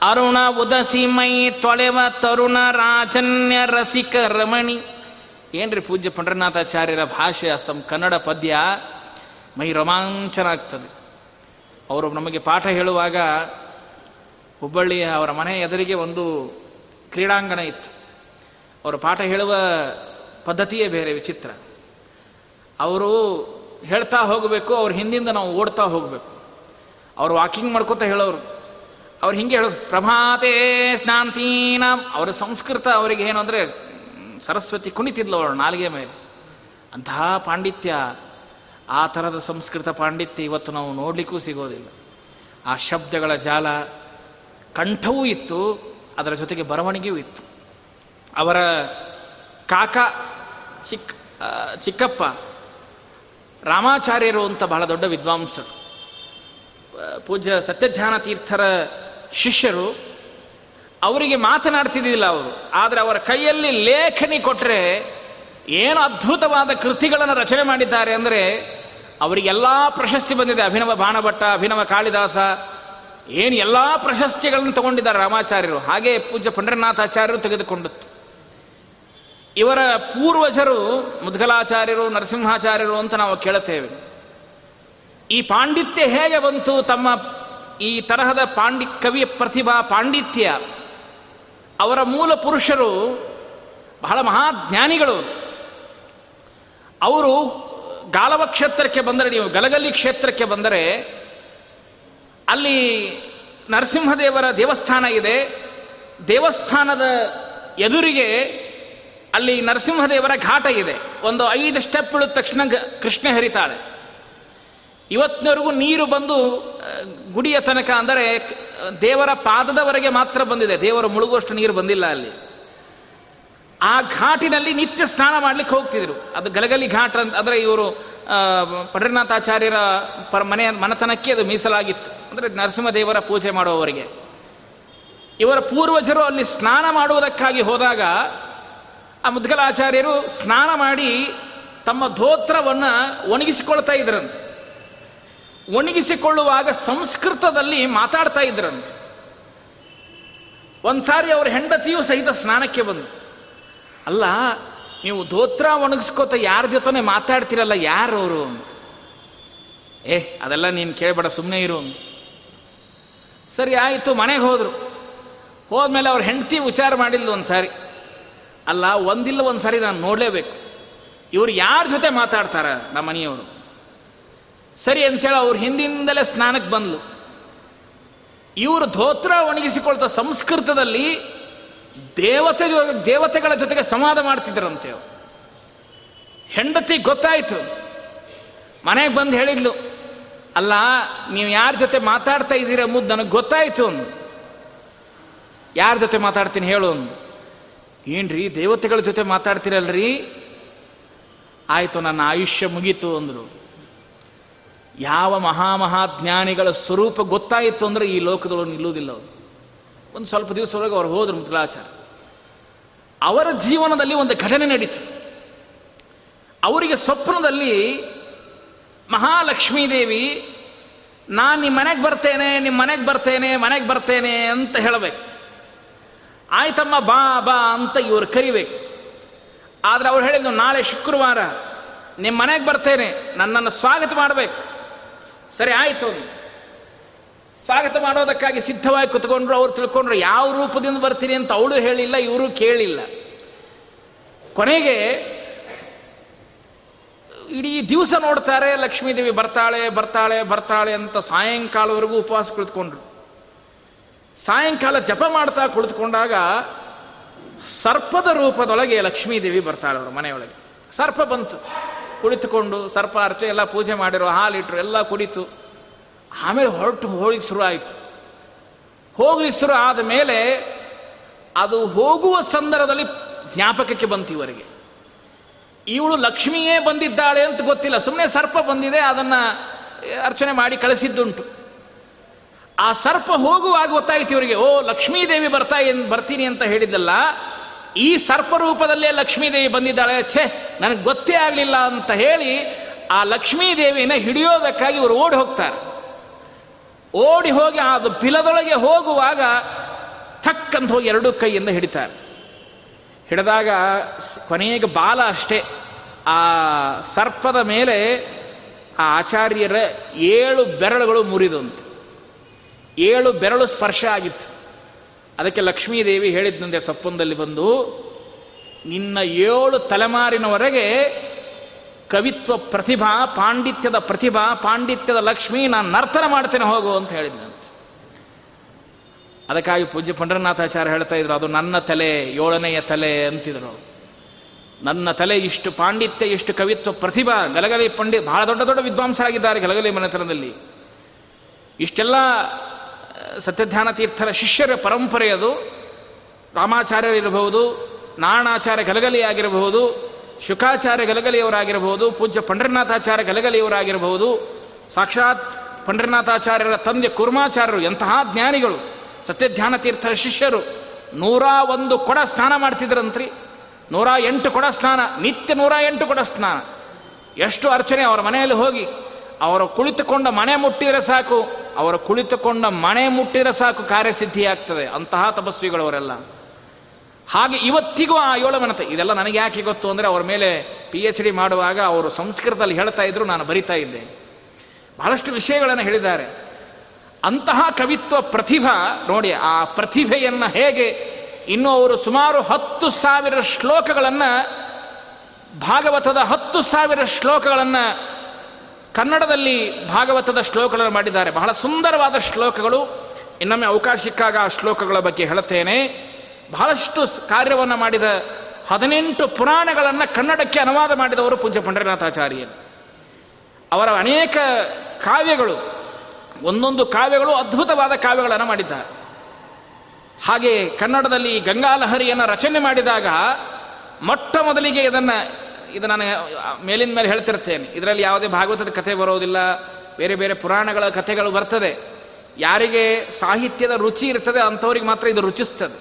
ಅರುಣ ಉದಸಿ ಮೈ ತೊಳೆವ ತರುಣ ರಾಜನ್ಯ ರಸಿಕ ರಮಣಿ. ಏನ್ರಿ ಪೂಜ್ಯ ಪಂಡ್ರನಾಥಾಚಾರ್ಯರ ಭಾಷೆ? ಸಮ್ ಕನ್ನಡ ಪದ್ಯ ಮೈ ರೋಮಾಂಚನ ಆಗ್ತದೆ ಅವರು ನಮಗೆ ಪಾಠ ಹೇಳುವಾಗ ಹುಬ್ಬಳ್ಳಿಯ ಅವರ ಮನೆ ಎದುರಿಗೆ ಒಂದು ಕ್ರೀಡಾಂಗಣ ಇತ್ತು. ಅವರು ಪಾಠ ಹೇಳುವ ಪದ್ಧತಿಯೇ ಬೇರೆ, ವಿಚಿತ್ರ. ಅವರು ಹೇಳ್ತಾ ಹೋಗಬೇಕು, ಅವ್ರ ಹಿಂದಿಂದ ನಾವು ಓಡ್ತಾ ಹೋಗಬೇಕು. ಅವರು ವಾಕಿಂಗ್ ಮಾಡ್ಕೋತಾ ಹೇಳೋರು. ಅವ್ರು ಹಿಂಗೆ ಹೇಳೋದು ಪ್ರಭಾತೆ ಸ್ನಾಂತೀನ ಅವರ ಸಂಸ್ಕೃತ ಅವರಿಗೆ ಏನು ಅಂದರೆ ಸರಸ್ವತಿ ಕುಣಿತಿದ್ಲು ಅವಳು ನಾಲಿಗೆ ಮೇಲೆ. ಅಂತಹ ಪಾಂಡಿತ್ಯ, ಆ ಥರದ ಸಂಸ್ಕೃತ ಪಾಂಡಿತ್ಯ ಇವತ್ತು ನಾವು ನೋಡಲಿಕ್ಕೂ ಸಿಗೋದಿಲ್ಲ. ಆ ಶಬ್ದಗಳ ಜಾಲ ಕಂಠವೂ ಇತ್ತು, ಅದರ ಜೊತೆಗೆ ಬರವಣಿಗೆಯೂ ಇತ್ತು. ಅವರ ಕಾಕ ಚಿಕ್ಕ ಚಿಕ್ಕಪ್ಪ, ರಾಮಾಚಾರ್ಯರು ಅಂತ ಬಹಳ ದೊಡ್ಡ ವಿದ್ವಾಂಸರು. ಪೂಜ್ಯ ಸತ್ಯಧ್ಯಾನ ತೀರ್ಥರ ಶಿಷ್ಯರು ಅವರಿಗೆ ಮಾತನಾಡ್ತಿದ್ದಿಲ್ಲ ಅವರು. ಆದರೆ ಅವರ ಕೈಯಲ್ಲಿ ಲೇಖನಿ ಕೊಟ್ಟರೆ ಏನು ಅದ್ಭುತವಾದ ಕೃತಿಗಳನ್ನು ರಚನೆ ಮಾಡಿದ್ದಾರೆ ಅಂದರೆ ಅವರಿಗೆಲ್ಲ ಪ್ರಶಸ್ತಿ ಬಂದಿದೆ. ಅಭಿನವ ಬಾಣಭಟ್ಟ, ಅಭಿನವ ಕಾಳಿದಾಸ, ಏನು ಎಲ್ಲ ಪ್ರಶಸ್ತಿಗಳನ್ನು ತಗೊಂಡಿದ್ದಾರೆ ರಾಮಾಚಾರ್ಯರು. ಹಾಗೆ ಪೂಜ್ಯ ಪಂಡ್ರನಾಥಾಚಾರ್ಯರು ತೆಗೆದುಕೊಂಡಿತ್ತು ಇವರ ಪೂರ್ವಜರು ಮುದ್ಗಲಾಚಾರ್ಯರು, ನರಸಿಂಹಾಚಾರ್ಯರು ಅಂತ ನಾವು ಕೇಳುತ್ತೇವೆ. ಈ ಪಾಂಡಿತ್ಯ ಹೇಗೆ ಬಂತು? ತಮ್ಮ ಈ ತರಹದ ಪಾಂಡಿ, ಕವಿಯ ಪ್ರತಿಭಾ ಪಾಂಡಿತ್ಯ ಅವರ ಮೂಲ ಪುರುಷರು ಬಹಳ ಮಹಾಜ್ಞಾನಿಗಳು ಅವರು ಗಾಲವ ಕ್ಷೇತ್ರಕ್ಕೆ ಬಂದರೆ, ನೀವು ಗಲಗಲಿ ಕ್ಷೇತ್ರಕ್ಕೆ ಬಂದರೆ, ಅಲ್ಲಿ ನರಸಿಂಹದೇವರ ದೇವಸ್ಥಾನ ಇದೆ. ದೇವಸ್ಥಾನದ ಎದುರಿಗೆ ಅಲ್ಲಿ ನರಸಿಂಹದೇವರ ಘಾಟ ಇದೆ. ಒಂದು ಐದು ಸ್ಟೆಪ್ ತಕ್ಷಣ ಕೃಷ್ಣ ಹರಿತಾಳೆ. ಇವತ್ತಿನವರೆಗೂ ನೀರು ಬಂದು ಗುಡಿಯ ತನಕ ಅಂದರೆ, ದೇವರ ಪಾದದವರೆಗೆ ಮಾತ್ರ ಬಂದಿದೆ. ದೇವರು ಮುಳುಗುವಷ್ಟು ನೀರು ಬಂದಿಲ್ಲ ಅಲ್ಲಿ. ಆ ಘಾಟಿನಲ್ಲಿ ನಿತ್ಯ ಸ್ನಾನ ಮಾಡ್ಲಿಕ್ಕೆ ಹೋಗ್ತಿದ್ರು. ಅದು ಗಲಗಲಿ ಘಾಟ್ ಅಂತ, ಅಂದರೆ ಇವರು ಪಂಡ್ರನಾಥಾಚಾರ್ಯರ ಪರ ಮನೆಯ ಮನತನಕ್ಕೆ ಅದು ಮೀಸಲಾಗಿತ್ತು. ಅಂದರೆ ನರಸಿಂಹದೇವರ ಪೂಜೆ ಮಾಡುವವರಿಗೆ. ಇವರ ಪೂರ್ವಜರು ಅಲ್ಲಿ ಸ್ನಾನ ಮಾಡುವುದಕ್ಕಾಗಿ ಹೋದಾಗ, ಆ ಮುದ್ಗಲಾಚಾರ್ಯರು ಸ್ನಾನ ಮಾಡಿ ತಮ್ಮ ಧೋತ್ರವನ್ನು ಒಣಗಿಸಿಕೊಳ್ತಾ ಇದ್ರಂತೆ. ಒಣಗಿಸಿಕೊಳ್ಳುವಾಗ ಸಂಸ್ಕೃತದಲ್ಲಿ ಮಾತಾಡ್ತಾ ಇದ್ರಂತೆ. ಒಂದ್ಸಾರಿ ಅವ್ರ ಹೆಂಡತಿಯೂ ಸಹಿತ ಸ್ನಾನಕ್ಕೆ ಬಂದು, ಅಲ್ಲ, ನೀವು ಧೋತ್ರ ಒಣಗಿಸ್ಕೋತ ಯಾರ ಜೊತೆ ಮಾತಾಡ್ತಿರಲ್ಲ, ಯಾರು ಅವರು? ಅಂತ ಏ, ಅದೆಲ್ಲ ನೀನು ಕೇಳಬೇಡ ಸುಮ್ಮನೆ ಇರು ಸರಿ, ಆಯಿತು, ಮನೆಗೆ ಹೋದರು. ಹೋದ್ಮೇಲೆ ಅವ್ರ ಹೆಂಡತಿ ವಿಚಾರ ಮಾಡಿಲ್ಲ ಒಂದು ಸಾರಿ ಅಲ್ಲ, ಒಂದಿಲ್ಲ ಒಂದು ಸಾರಿ ನಾನು ನೋಡಲೇಬೇಕು. ಇವರು ಯಾರ ಜೊತೆ ಮಾತಾಡ್ತಾರ ನಮ್ಮ ಮನೆಯವರು ಸರಿ ಅಂತೇಳಿ ಅವ್ರ ಹಿಂದಿಂದಲೇ ಸ್ನಾನಕ್ಕೆ ಬಂದ್ಲು. ಇವರು ಧೋತ್ರ ಒಣಗಿಸಿಕೊಳ್ತಾ ಸಂಸ್ಕೃತದಲ್ಲಿ ದೇವತೆ ದೇವತೆಗಳ ಜೊತೆಗೆ ಸಂವಾದ ಮಾಡ್ತಿದ್ದರಂತೆ ಹೆಂಡತಿ ಗೊತ್ತಾಯಿತು. ಮನೆಗೆ ಬಂದು ಹೇಳಿದ್ಲು, ಅಲ್ಲ, ನೀವು ಯಾರ ಜೊತೆ ಮಾತಾಡ್ತಾ ಇದ್ದೀರ ಮುದ್ದು ನನಗೆ ಗೊತ್ತಾಯ್ತು ಅಂದು ಯಾರ ಜೊತೆ ಮಾತಾಡ್ತೀನಿ ಹೇಳು ಅಂದು ಏನ್ರಿ, ದೇವತೆಗಳ ಜೊತೆ ಮಾತಾಡ್ತೀರಲ್ರಿ? ಆಯಿತು, ನನ್ನ ಆಯುಷ್ಯ ಮುಗೀತು, ಅಂದರು ಯಾವ ಮಹಾಮಹಾಜ್ಞಾನಿಗಳ ಸ್ವರೂಪ ಗೊತ್ತಾಯಿತು ಅಂದರೆ ಈ ಲೋಕದೊಳಗೆ ನಿಲ್ಲುವುದಿಲ್ಲ ಅವರು. ಒಂದು ಸ್ವಲ್ಪ ದಿವಸದೊಳಗೆ ಅವ್ರು ಹೋದರು ಮುದ್ರಾಚಾರ ಅವರ ಜೀವನದಲ್ಲಿ ಒಂದು ಘಟನೆ ನಡೀತು. ಅವರಿಗೆ ಸ್ವಪ್ನದಲ್ಲಿ ಮಹಾಲಕ್ಷ್ಮೀದೇವಿ ನಾನು ನಿಮ್ಮ ಮನೆಗೆ ಬರ್ತೇನೆ ನಿಮ್ಮ ಮನೆಗೆ ಬರ್ತೇನೆ ಮನೆಗೆ ಬರ್ತೇನೆ ಅಂತ ಹೇಳಬೇಕು. ಆಯ್ತಮ್ಮ, ಬಾ ಬಾ ಅಂತ ಇವರು ಕರಿಬೇಕು. ಆದರೆ ಅವ್ರು ಹೇಳಿದ್ದು, ನಾಳೆ ಶುಕ್ರವಾರ ನಿಮ್ಮ ಮನೆಗೆ ಬರ್ತೇನೆ, ನನ್ನನ್ನು ಸ್ವಾಗತ ಮಾಡಬೇಕು. ಸರಿ ಆಯಿತು. ಸ್ವಾಗತ ಮಾಡೋದಕ್ಕಾಗಿ ಸಿದ್ಧವಾಗಿ ಕುತ್ಕೊಂಡ್ರು, ಅವ್ರು ತಿಳ್ಕೊಂಡ್ರು, ಯಾವ ರೂಪದಿಂದ ಬರ್ತೀನಿ ಅಂತ ಅವಳು ಹೇಳಿಲ್ಲ, ಇವರು ಕೇಳಿಲ್ಲ. ಕೊನೆಗೆ ಇಡೀ ದಿವಸ ನೋಡ್ತಾರೆ, ಲಕ್ಷ್ಮೀದೇವಿ ಬರ್ತಾಳೆ ಬರ್ತಾಳೆ ಬರ್ತಾಳೆ ಅಂತ ಸಾಯಂಕಾಲವರೆಗೂ ಉಪವಾಸ ಕುಳಿತುಕೊಂಡ್ರು. ಸಾಯಂಕಾಲ ಜಪ ಮಾಡ್ತಾ ಕುಳಿತುಕೊಂಡಾಗ ಸರ್ಪದ ರೂಪದೊಳಗೆ ಲಕ್ಷ್ಮೀದೇವಿ ಬರ್ತಾಳೆ ಅವರು ಮನೆಯೊಳಗೆ. ಸರ್ಪ ಬಂತು. ಕುಳಿತುಕೊಂಡು ಸರ್ಪ ಅರ್ಚೆ ಎಲ್ಲ ಪೂಜೆ ಮಾಡಿರೋ ಹಾಲಿಟ್ರು, ಎಲ್ಲ ಕುಡಿತು. ಆಮೇಲೆ ಹೊರಟು ಹೋಗ್ಲಿಕ್ಕೆ ಶುರು ಆಯಿತು. ಹೋಗ್ಲಿಕ್ಕೆ ಶುರು ಆದ ಮೇಲೆ ಅದು ಹೋಗುವ ಸಂದರ್ಭದಲ್ಲಿ ಜ್ಞಾಪಕಕ್ಕೆ ಬಂತು ಇವರಿಗೆ. ಇವಳು ಲಕ್ಷ್ಮಿಯೇ ಬಂದಿದ್ದಾಳೆ ಅಂತ ಗೊತ್ತಿಲ್ಲ. ಸುಮ್ಮನೆ ಸರ್ಪ ಬಂದಿದೆ, ಅದನ್ನು ಅರ್ಚನೆ ಮಾಡಿ ಕಳಿಸಿದ್ದುಂಟು. ಆ ಸರ್ಪ ಹೋಗುವಾಗ ಗೊತ್ತಾಯಿತು ಇವರಿಗೆ, ಓ ಲಕ್ಷ್ಮೀದೇವಿ ಬರ್ತಾ ಬರ್ತೀನಿ ಅಂತ ಹೇಳಿದ್ದಲ್ಲ ಈ ಸರ್ಪ ರೂಪದಲ್ಲೇ ಲಕ್ಷ್ಮೀದೇವಿ ಬಂದಿದ್ದಾಳೆ. ಛೇ, ನನಗೆ ಗೊತ್ತೇ ಆಗಲಿಲ್ಲ ಅಂತ ಹೇಳಿ ಆ ಲಕ್ಷ್ಮೀದೇವಿನ ಹಿಡಿಯೋದಕ್ಕಾಗಿ ಇವರು ಓಡಿ ಹೋಗ್ತಾರೆ. ಓಡಿ ಹೋಗಿ ಅದು ಬಿಲದೊಳಗೆ ಹೋಗುವಾಗ ಥಕ್ ಅಂತ ಹೋಗಿ ಎರಡು ಕೈಯಿಂದ ಹಿಡಿತಾರೆ. ಹಿಡಿದಾಗ ಕೊನೆಗೆ ಬಾಲ ಅಷ್ಟೇ. ಆ ಸರ್ಪದ ಮೇಲೆ ಆ ಆಚಾರ್ಯರ ಏಳು ಬೆರಳುಗಳು ಮುರಿದಂತೆ ಏಳು ಬೆರಳು ಸ್ಪರ್ಶ ಆಗಿತ್ತು. ಅದಕ್ಕೆ ಲಕ್ಷ್ಮೀದೇವಿ ಹೇಳಿದ್ನಂತೆ ಸಪ್ಪಂದಲ್ಲಿ ಬಂದು, ನಿನ್ನ ಏಳು ತಲೆಮಾರಿನವರೆಗೆ ಕವಿತ್ವ ಪ್ರತಿಭಾ, ಪಾಂಡಿತ್ಯದ ಪ್ರತಿಭಾ, ಪಾಂಡಿತ್ಯದ ಲಕ್ಷ್ಮಿ, ನಾನು ನರ್ತನ ಮಾಡ್ತೇನೆ ಹೋಗು ಅಂತ ಹೇಳಿದ್ನಂತೆ. ಅದಕ್ಕಾಗಿ ಪೂಜ್ಯ ಪಂಡರನಾಥಾಚಾರ್ಯ ಹೇಳ್ತಾ ಇದ್ರು, ಅದು ನನ್ನ ತಲೆ, ಏಳನೆಯ ತಲೆ ಅಂತಿದ್ರು ನನ್ನ ತಲೆ ಇಷ್ಟು ಪಾಂಡಿತ್ಯ, ಇಷ್ಟು ಕವಿತ್ವ ಪ್ರತಿಭಾ, ಗಲಗಲಿ ಪಂಡಿತ್, ಬಹಳ ದೊಡ್ಡ ದೊಡ್ಡ ವಿದ್ವಾಂಸರಾಗಿದ್ದಾರೆ ಗಲಗಲಿ ಮನೆತನದಲ್ಲಿ. ಇಷ್ಟೆಲ್ಲ ಸತ್ಯಧ್ಯಾನ ತೀರ್ಥರ ಶಿಷ್ಯರ ಪರಂಪರೆ ಅದು. ರಾಮಾಚಾರ್ಯರಿರಬಹುದು ನಾರಾಯಣಾಚಾರ್ಯ ಗಲಗಲಿ ಆಗಿರಬಹುದು ಶುಕಾಚಾರ್ಯ ಗಲಗಲಿಯವರಾಗಿರಬಹುದು, ಪೂಜ್ಯ ಪಂಡ್ರನಾಥಾಚಾರ್ಯ ಗಲಗಲಿಯವರಾಗಿರಬಹುದು, ಸಾಕ್ಷಾತ್ ಪಂಡ್ರನಾಥಾಚಾರ್ಯರ ತಂದೆ ಕುರ್ಮಾಚಾರ್ಯರು, ಎಂತಹ ಜ್ಞಾನಿಗಳು. ಸತ್ಯಧ್ಯಾನ ತೀರ್ಥರ ಶಿಷ್ಯರು ನೂರ ಒಂದು ಕೊಡ ಸ್ನಾನ ಮಾಡ್ತಿದ್ರಂತ್ರಿ. ನೂರ ಎಂಟು ಕೊಡ ಸ್ನಾನ, ನಿತ್ಯ ನೂರ ಎಂಟು ಕೊಡ ಸ್ನಾನ. ಎಷ್ಟು ಅರ್ಚನೆ, ಅವರ ಮನೆಯಲ್ಲಿ ಹೋಗಿ ಅವರು ಕುಳಿತುಕೊಂಡ ಮನೆ ಮುಟ್ಟಿದರೆ ಸಾಕು, ಅವರು ಕುಳಿತುಕೊಂಡ ಮನೆ ಮುಟ್ಟಿದರೆ ಸಾಕು ಕಾರ್ಯಸಿದ್ಧಿಯಾಗ್ತದೆ. ಅಂತಹ ತಪಸ್ವಿಗಳವರೆಲ್ಲ. ಹಾಗೆ ಇವತ್ತಿಗೂ ಆ ಏಳು ಮನತೆ ಇದೆಲ್ಲ ನನಗೆ ಯಾಕೆ ಗೊತ್ತು ಅಂದರೆ ಅವರ ಮೇಲೆ ಪಿ ಎಚ್ ಡಿ ಮಾಡುವಾಗ ಅವರು ಸಂಸ್ಕೃತದಲ್ಲಿ ಹೇಳ್ತಾ ಇದ್ರು, ನಾನು ಬರಿತಾ ಇದ್ದೆ. ಬಹಳಷ್ಟು ವಿಷಯಗಳನ್ನು ಹೇಳಿದ್ದಾರೆ. ಅಂತಹ ಕವಿತ್ವ ಪ್ರತಿಭಾ, ನೋಡಿ, ಆ ಪ್ರತಿಭೆಯನ್ನು ಹೇಗೆ ಇನ್ನು ಅವರು ಸುಮಾರು ಹತ್ತು ಸಾವಿರ ಶ್ಲೋಕಗಳನ್ನು, ಭಾಗವತದ ಹತ್ತು ಸಾವಿರ ಶ್ಲೋಕಗಳನ್ನು ಕನ್ನಡದಲ್ಲಿ ಭಾಗವತದ ಶ್ಲೋಕಗಳನ್ನು ಮಾಡಿದ್ದಾರೆ. ಬಹಳ ಸುಂದರವಾದ ಶ್ಲೋಕಗಳು. ಇನ್ನೊಮ್ಮೆ ಅವಕಾಶ ಸಿಕ್ಕಾಗ ಆ ಶ್ಲೋಕಗಳ ಬಗ್ಗೆ ಹೇಳುತ್ತೇನೆ. ಬಹಳಷ್ಟು ಕಾರ್ಯವನ್ನು ಮಾಡಿದ ಹದಿನೆಂಟು ಪುರಾಣಗಳನ್ನು ಕನ್ನಡಕ್ಕೆ ಅನುವಾದ ಮಾಡಿದವರು ಪೂಜ್ಯ ಪಂಡರನಾಥಾಚಾರ್ಯರು. ಅವರ ಅನೇಕ ಕಾವ್ಯಗಳು, ಒಂದೊಂದು ಕಾವ್ಯಗಳು ಅದ್ಭುತವಾದ ಕಾವ್ಯಗಳನ್ನು ಮಾಡಿದ್ದಾರೆ. ಹಾಗೆ ಕನ್ನಡದಲ್ಲಿ ಗಂಗಾಲಹರಿಯನ್ನು ರಚನೆ ಮಾಡಿದಾಗ ಮೊಟ್ಟ ಮೊದಲಿಗೆ ಇದನ್ನು ಇದು ನಾನು ಮೇಲಿನ ಮೇಲೆ ಹೇಳ್ತಿರ್ತೇನೆ. ಇದರಲ್ಲಿ ಯಾವುದೇ ಭಾಗವತದ ಕಥೆ ಬರೋದಿಲ್ಲ. ಬೇರೆ ಬೇರೆ ಪುರಾಣಗಳ ಕಥೆಗಳು ಬರ್ತದೆ. ಯಾರಿಗೆ ಸಾಹಿತ್ಯದ ರುಚಿ ಇರ್ತದೆ ಅಂಥವ್ರಿಗೆ ಮಾತ್ರ ಇದು ರುಚಿಸ್ತದೆ.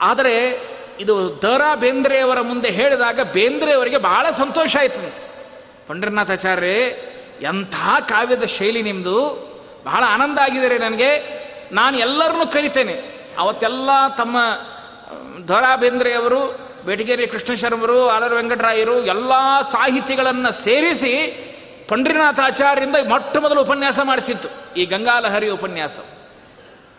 ಆದರೆ ಇದು ದ ಬೇಂದ್ರೆಯವರ ಮುಂದೆ ಹೇಳಿದಾಗ ಬೇಂದ್ರೆಯವರಿಗೆ ಬಹಳ ಸಂತೋಷ ಆಯ್ತು ಪಂಡ್ರನಾಥಾಚಾರ್ಯ ಎಂಥ ಕಾವ್ಯದ ಶೈಲಿ ನಿಮ್ಮದು ಬಹಳ ಆನಂದ ಆಗಿದೆ ನನಗೆ. ನಾನು ಎಲ್ಲರನ್ನೂ ಕರಿತೇನೆ ಅವತ್ತೆಲ್ಲ ತಮ್ಮ ದ ಬೇಂದ್ರೆಯವರು ಬೇಟಿಗೇರಿ ಕೃಷ್ಣ ಶರ್ಮರು ಆಲರ ವೆಂಕಟರಾಯರು ಎಲ್ಲ ಸಾಹಿತಿಗಳನ್ನು ಸೇರಿಸಿ ಪಂಡ್ರಿನಾಥಾಚಾರ್ಯರಿಂದ ಮೊಟ್ಟ ಮೊದಲು ಉಪನ್ಯಾಸ ಮಾಡಿಸಿತ್ತು. ಈ ಗಂಗಾಲಹರಿ ಉಪನ್ಯಾಸ.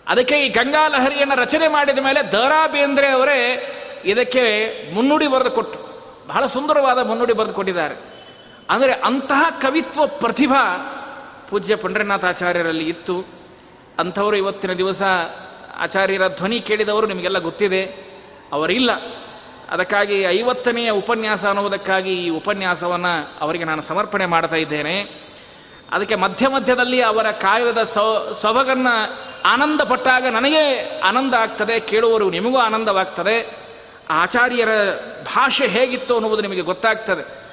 ಅದಕ್ಕೆ ಈ ಗಂಗಾಲಹರಿಯನ್ನು ರಚನೆ ಮಾಡಿದ ಮೇಲೆ ದರಾ ಬೇಂದ್ರೆ ಅವರೇ ಇದಕ್ಕೆ ಮುನ್ನುಡಿ ಬರೆದು ಕೊಟ್ಟು ಬಹಳ ಸುಂದರವಾದ ಮುನ್ನುಡಿ ಬರೆದು ಕೊಟ್ಟಿದ್ದಾರೆ. ಅಂದರೆ ಅಂತಹ ಕವಿತ್ವ ಪ್ರತಿಭಾ ಪೂಜ್ಯ ಪಂಡ್ರಿನಾಥಾಚಾರ್ಯರಲ್ಲಿ ಇತ್ತು. ಅಂಥವರು ಇವತ್ತಿನ ದಿವಸ ಆಚಾರ್ಯರ ಧ್ವನಿ ಕೇಳಿದವರು ನಿಮಗೆಲ್ಲ ಗೊತ್ತಿದೆ. ಅವರಿಲ್ಲ. ಅದಕ್ಕಾಗಿ ಐವತ್ತನೆಯ ಉಪನ್ಯಾಸ ಅನ್ನುವುದಕ್ಕಾಗಿ ಈ ಉಪನ್ಯಾಸವನ್ನು ಅವರಿಗೆ ನಾನು ಸಮರ್ಪಣೆ ಮಾಡ್ತಾ ಇದ್ದೇನೆ. ಅದಕ್ಕೆ ಮಧ್ಯ ಮಧ್ಯದಲ್ಲಿ ಅವರ ಕಾವ್ಯದ ಸೊ ಸೊಬಗನ್ನು ಆನಂದ ಪಟ್ಟಾಗ ನನಗೆ ಆನಂದ ಆಗ್ತದೆ ಕೇಳುವರು ನಿಮಗೂ ಆನಂದವಾಗ್ತದೆ. ಆಚಾರ್ಯರ ಭಾಷೆ ಹೇಗಿತ್ತು ಅನ್ನುವುದು ನಿಮಗೆ ಗೊತ್ತಾಗ್ತದೆ.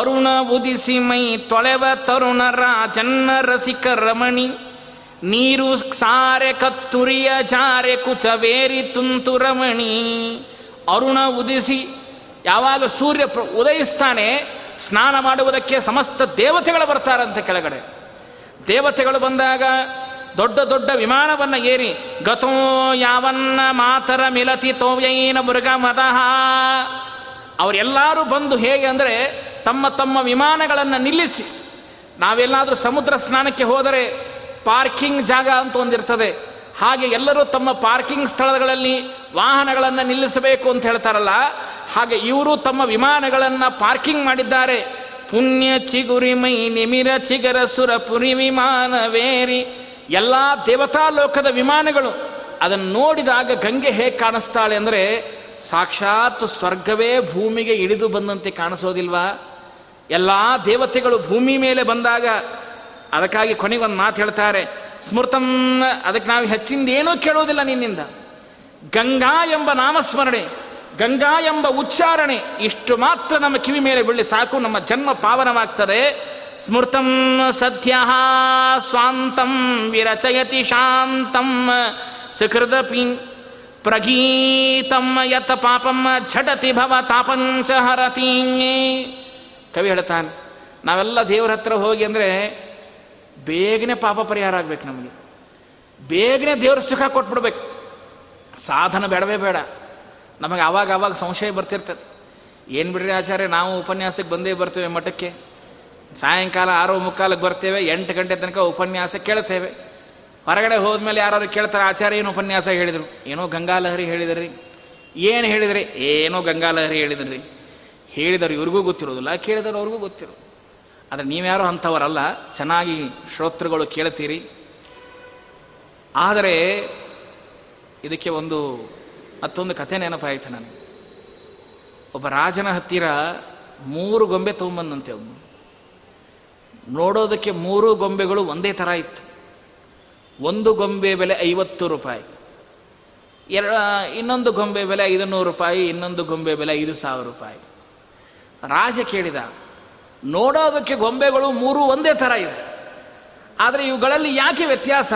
ಅರುಣ ಉದಿಸಿ ಮೈ ತೊಳೆವ ತರುಣರ ಜನ್ನ ರಸಿಕ ರಮಣಿ, ನೀರು ಸಾರೆ ಕತ್ತುರಿಯ ಜಾರೆ ಕುಚವೇರಿ ತುಂತು ರಮಣಿ. ಅರುಣ ಉದಿಸಿ ಯಾವಾಗ ಸೂರ್ಯ ಉದಯಿಸ್ತಾನೆ, ಸ್ನಾನ ಮಾಡುವುದಕ್ಕೆ ಸಮಸ್ತ ದೇವತೆಗಳು ಬರ್ತಾರಂತೆ ಕೆಳಗಡೆ. ದೇವತೆಗಳು ಬಂದಾಗ ದೊಡ್ಡ ದೊಡ್ಡ ವಿಮಾನವನ್ನು ಏರಿ, ಗತೋ ಯಾವನ್ನ ಮಾತರ ಮಿಲತಿ ತೋವ್ಯೈನ ಮೃಗ ಮದಹ ಅವರೆಲ್ಲರೂ ಬಂದು ಹೇಗೆ ಅಂದರೆ ತಮ್ಮ ತಮ್ಮ ವಿಮಾನಗಳನ್ನು ನಿಲ್ಲಿಸಿ, ನಾವೆಲ್ಲಾದರೂ ಸಮುದ್ರ ಸ್ನಾನಕ್ಕೆ ಹೋದರೆ ಪಾರ್ಕಿಂಗ್ ಜಾಗ ಅಂತ ಒಂದಿರ್ತದೆ. ಹಾಗೆ ಎಲ್ಲರೂ ತಮ್ಮ ಪಾರ್ಕಿಂಗ್ ಸ್ಥಳಗಳಲ್ಲಿ ವಾಹನಗಳನ್ನು ನಿಲ್ಲಿಸಬೇಕು ಅಂತ ಹೇಳ್ತಾರಲ್ಲ, ಹಾಗೆ ಇವರು ತಮ್ಮ ವಿಮಾನಗಳನ್ನು ಪಾರ್ಕಿಂಗ್ ಮಾಡಿದ್ದಾರೆ. ಪುಣ್ಯ ಚಿಗುರಿ ಮೈ ನಿಮಿರ ಚಿಗರ ಸುರ ಪುರಿ ವಿಮಾನವೇರಿ ಎಲ್ಲ ದೇವತಾ ಲೋಕದ ವಿಮಾನಗಳು. ಅದನ್ನು ನೋಡಿದಾಗ ಗಂಗೆ ಹೇಗೆ ಕಾಣಿಸ್ತಾಳೆ ಅಂದರೆ, ಸಾಕ್ಷಾತ್ ಸ್ವರ್ಗವೇ ಭೂಮಿಗೆ ಇಳಿದು ಬಂದಂತೆ ಕಾಣಿಸೋದಿಲ್ವಾ? ಎಲ್ಲ ದೇವತೆಗಳು ಭೂಮಿ ಮೇಲೆ ಬಂದಾಗ ಅದಕ್ಕಾಗಿ ಕೊನೆಗೊಂದು ಮಾತು ಹೇಳ್ತಾರೆ ಸ್ಮೃತಂ, ಅದಕ್ಕೆ ನಾವು ಹೆಚ್ಚಿಂದ ಏನೂ ಕೇಳೋದಿಲ್ಲ ನಿನ್ನಿಂದ. ಗಂಗಾ ಎಂಬ ನಾಮಸ್ಮರಣೆ, ಗಂಗಾ ಎಂಬ ಉಚ್ಚಾರಣೆ, ಇಷ್ಟು ಮಾತ್ರ ನಮ್ಮ ಕಿವಿ ಮೇಲೆ ಬೀಳಿ ಸಾಕು, ನಮ್ಮ ಜನ್ಮ ಪಾವನವಾಗ್ತದೆ. ಸ್ಮೃತಂ ಸದ್ಯ ಸ್ವಾಂತಂ ವಿರಚಯತಿ ಶಾಂತಂ ಸುಹೃದಪಿ ಪ್ರಗೀತಂ ಯತ್ ಪಾಪಂ ಝಟತಿ ಭವ ತಾಪಂಚ ಹರತಿ. ಕವಿ ಹೇಳ್ತಾನೆ, ನಾವೆಲ್ಲ ದೇವರ ಹತ್ರ ಹೋಗಿ ಅಂದರೆ ಬೇಗನೆ ಪಾಪ ಪರಿಹಾರ ಆಗ್ಬೇಕು ನಮಗೆ. ಬೇಗನೆ ದೇವ್ರ ಸುಖ ಕೊಟ್ಬಿಡ್ಬೇಕು. ಸಾಧನ ಬೇಡವೇ ಬೇಡ. ನಮಗೆ ಆವಾಗ ಆವಾಗ ಸಂಶಯ ಬರ್ತಿರ್ತದೆ. ಏನು ಬಿಡ್ರಿ ಆಚಾರ್ಯ, ನಾವು ಉಪನ್ಯಾಸಕ್ಕೆ ಬಂದೇ ಬರ್ತೇವೆ ಮಠಕ್ಕೆ. ಸಾಯಂಕಾಲ ಆರು ಮುಕ್ಕಾಲಕ್ಕೆ ಬರ್ತೇವೆ, ಎಂಟು ಗಂಟೆ ತನಕ ಉಪನ್ಯಾಸ ಕೇಳ್ತೇವೆ. ಹೊರಗಡೆ ಹೋದ್ಮೇಲೆ ಯಾರು ಕೇಳ್ತಾರೆ, ಆಚಾರ್ಯ, ಏನು ಉಪನ್ಯಾಸ ಹೇಳಿದರು? ಏನೋ ಗಂಗಾಲಹರಿ ಹೇಳಿದ್ರಿ. ಏನು ಹೇಳಿದ್ರಿ? ಏನೋ ಗಂಗಾಲಹರಿ ಹೇಳಿದ್ರಿ. ಹೇಳಿದರು ಇವ್ರಿಗೂ ಗೊತ್ತಿರೋದಿಲ್ಲ, ಕೇಳಿದವರು ಅವ್ರಿಗೂ ಗೊತ್ತಿರೋದು. ಆದರೆ ನೀವ್ಯಾರು ಅಂಥವರಲ್ಲ, ಚೆನ್ನಾಗಿ ಶ್ರೋತೃಗಳು ಕೇಳ್ತೀರಿ. ಆದರೆ ಇದಕ್ಕೆ ಒಂದು ಮತ್ತೊಂದು ಕಥೆ ನೆನಪಾಯಿತು ನನಗೆ. ಒಬ್ಬ ರಾಜನ ಹತ್ತಿರ ಮೂರು ಗೊಂಬೆ ತೊಗೊಂಬಂದಂತೆ ಅವನು ನೋಡೋದಕ್ಕೆ ಮೂರು ಗೊಂಬೆಗಳು ಒಂದೇ ಥರ ಇತ್ತು. ಒಂದು ಗೊಂಬೆ ಬೆಲೆ ಐವತ್ತು ರೂಪಾಯಿ. ಎರ ಇನ್ನೊಂದು ಗೊಂಬೆ ಬೆಲೆ ಐದು ನೂರು ರೂಪಾಯಿ, ಇನ್ನೊಂದು ಗೊಂಬೆ ಬೆಲೆ ಐದು ಸಾವಿರ ರೂಪಾಯಿ. ರಾಜ ಕೇಳಿದ ನೋಡೋದಕ್ಕೆ ಗೊಂಬೆಗಳು ಮೂರು ಒಂದೇ ಥರ ಇದೆ. ಆದರೆ ಇವುಗಳಲ್ಲಿ ಯಾಕೆ ವ್ಯತ್ಯಾಸ?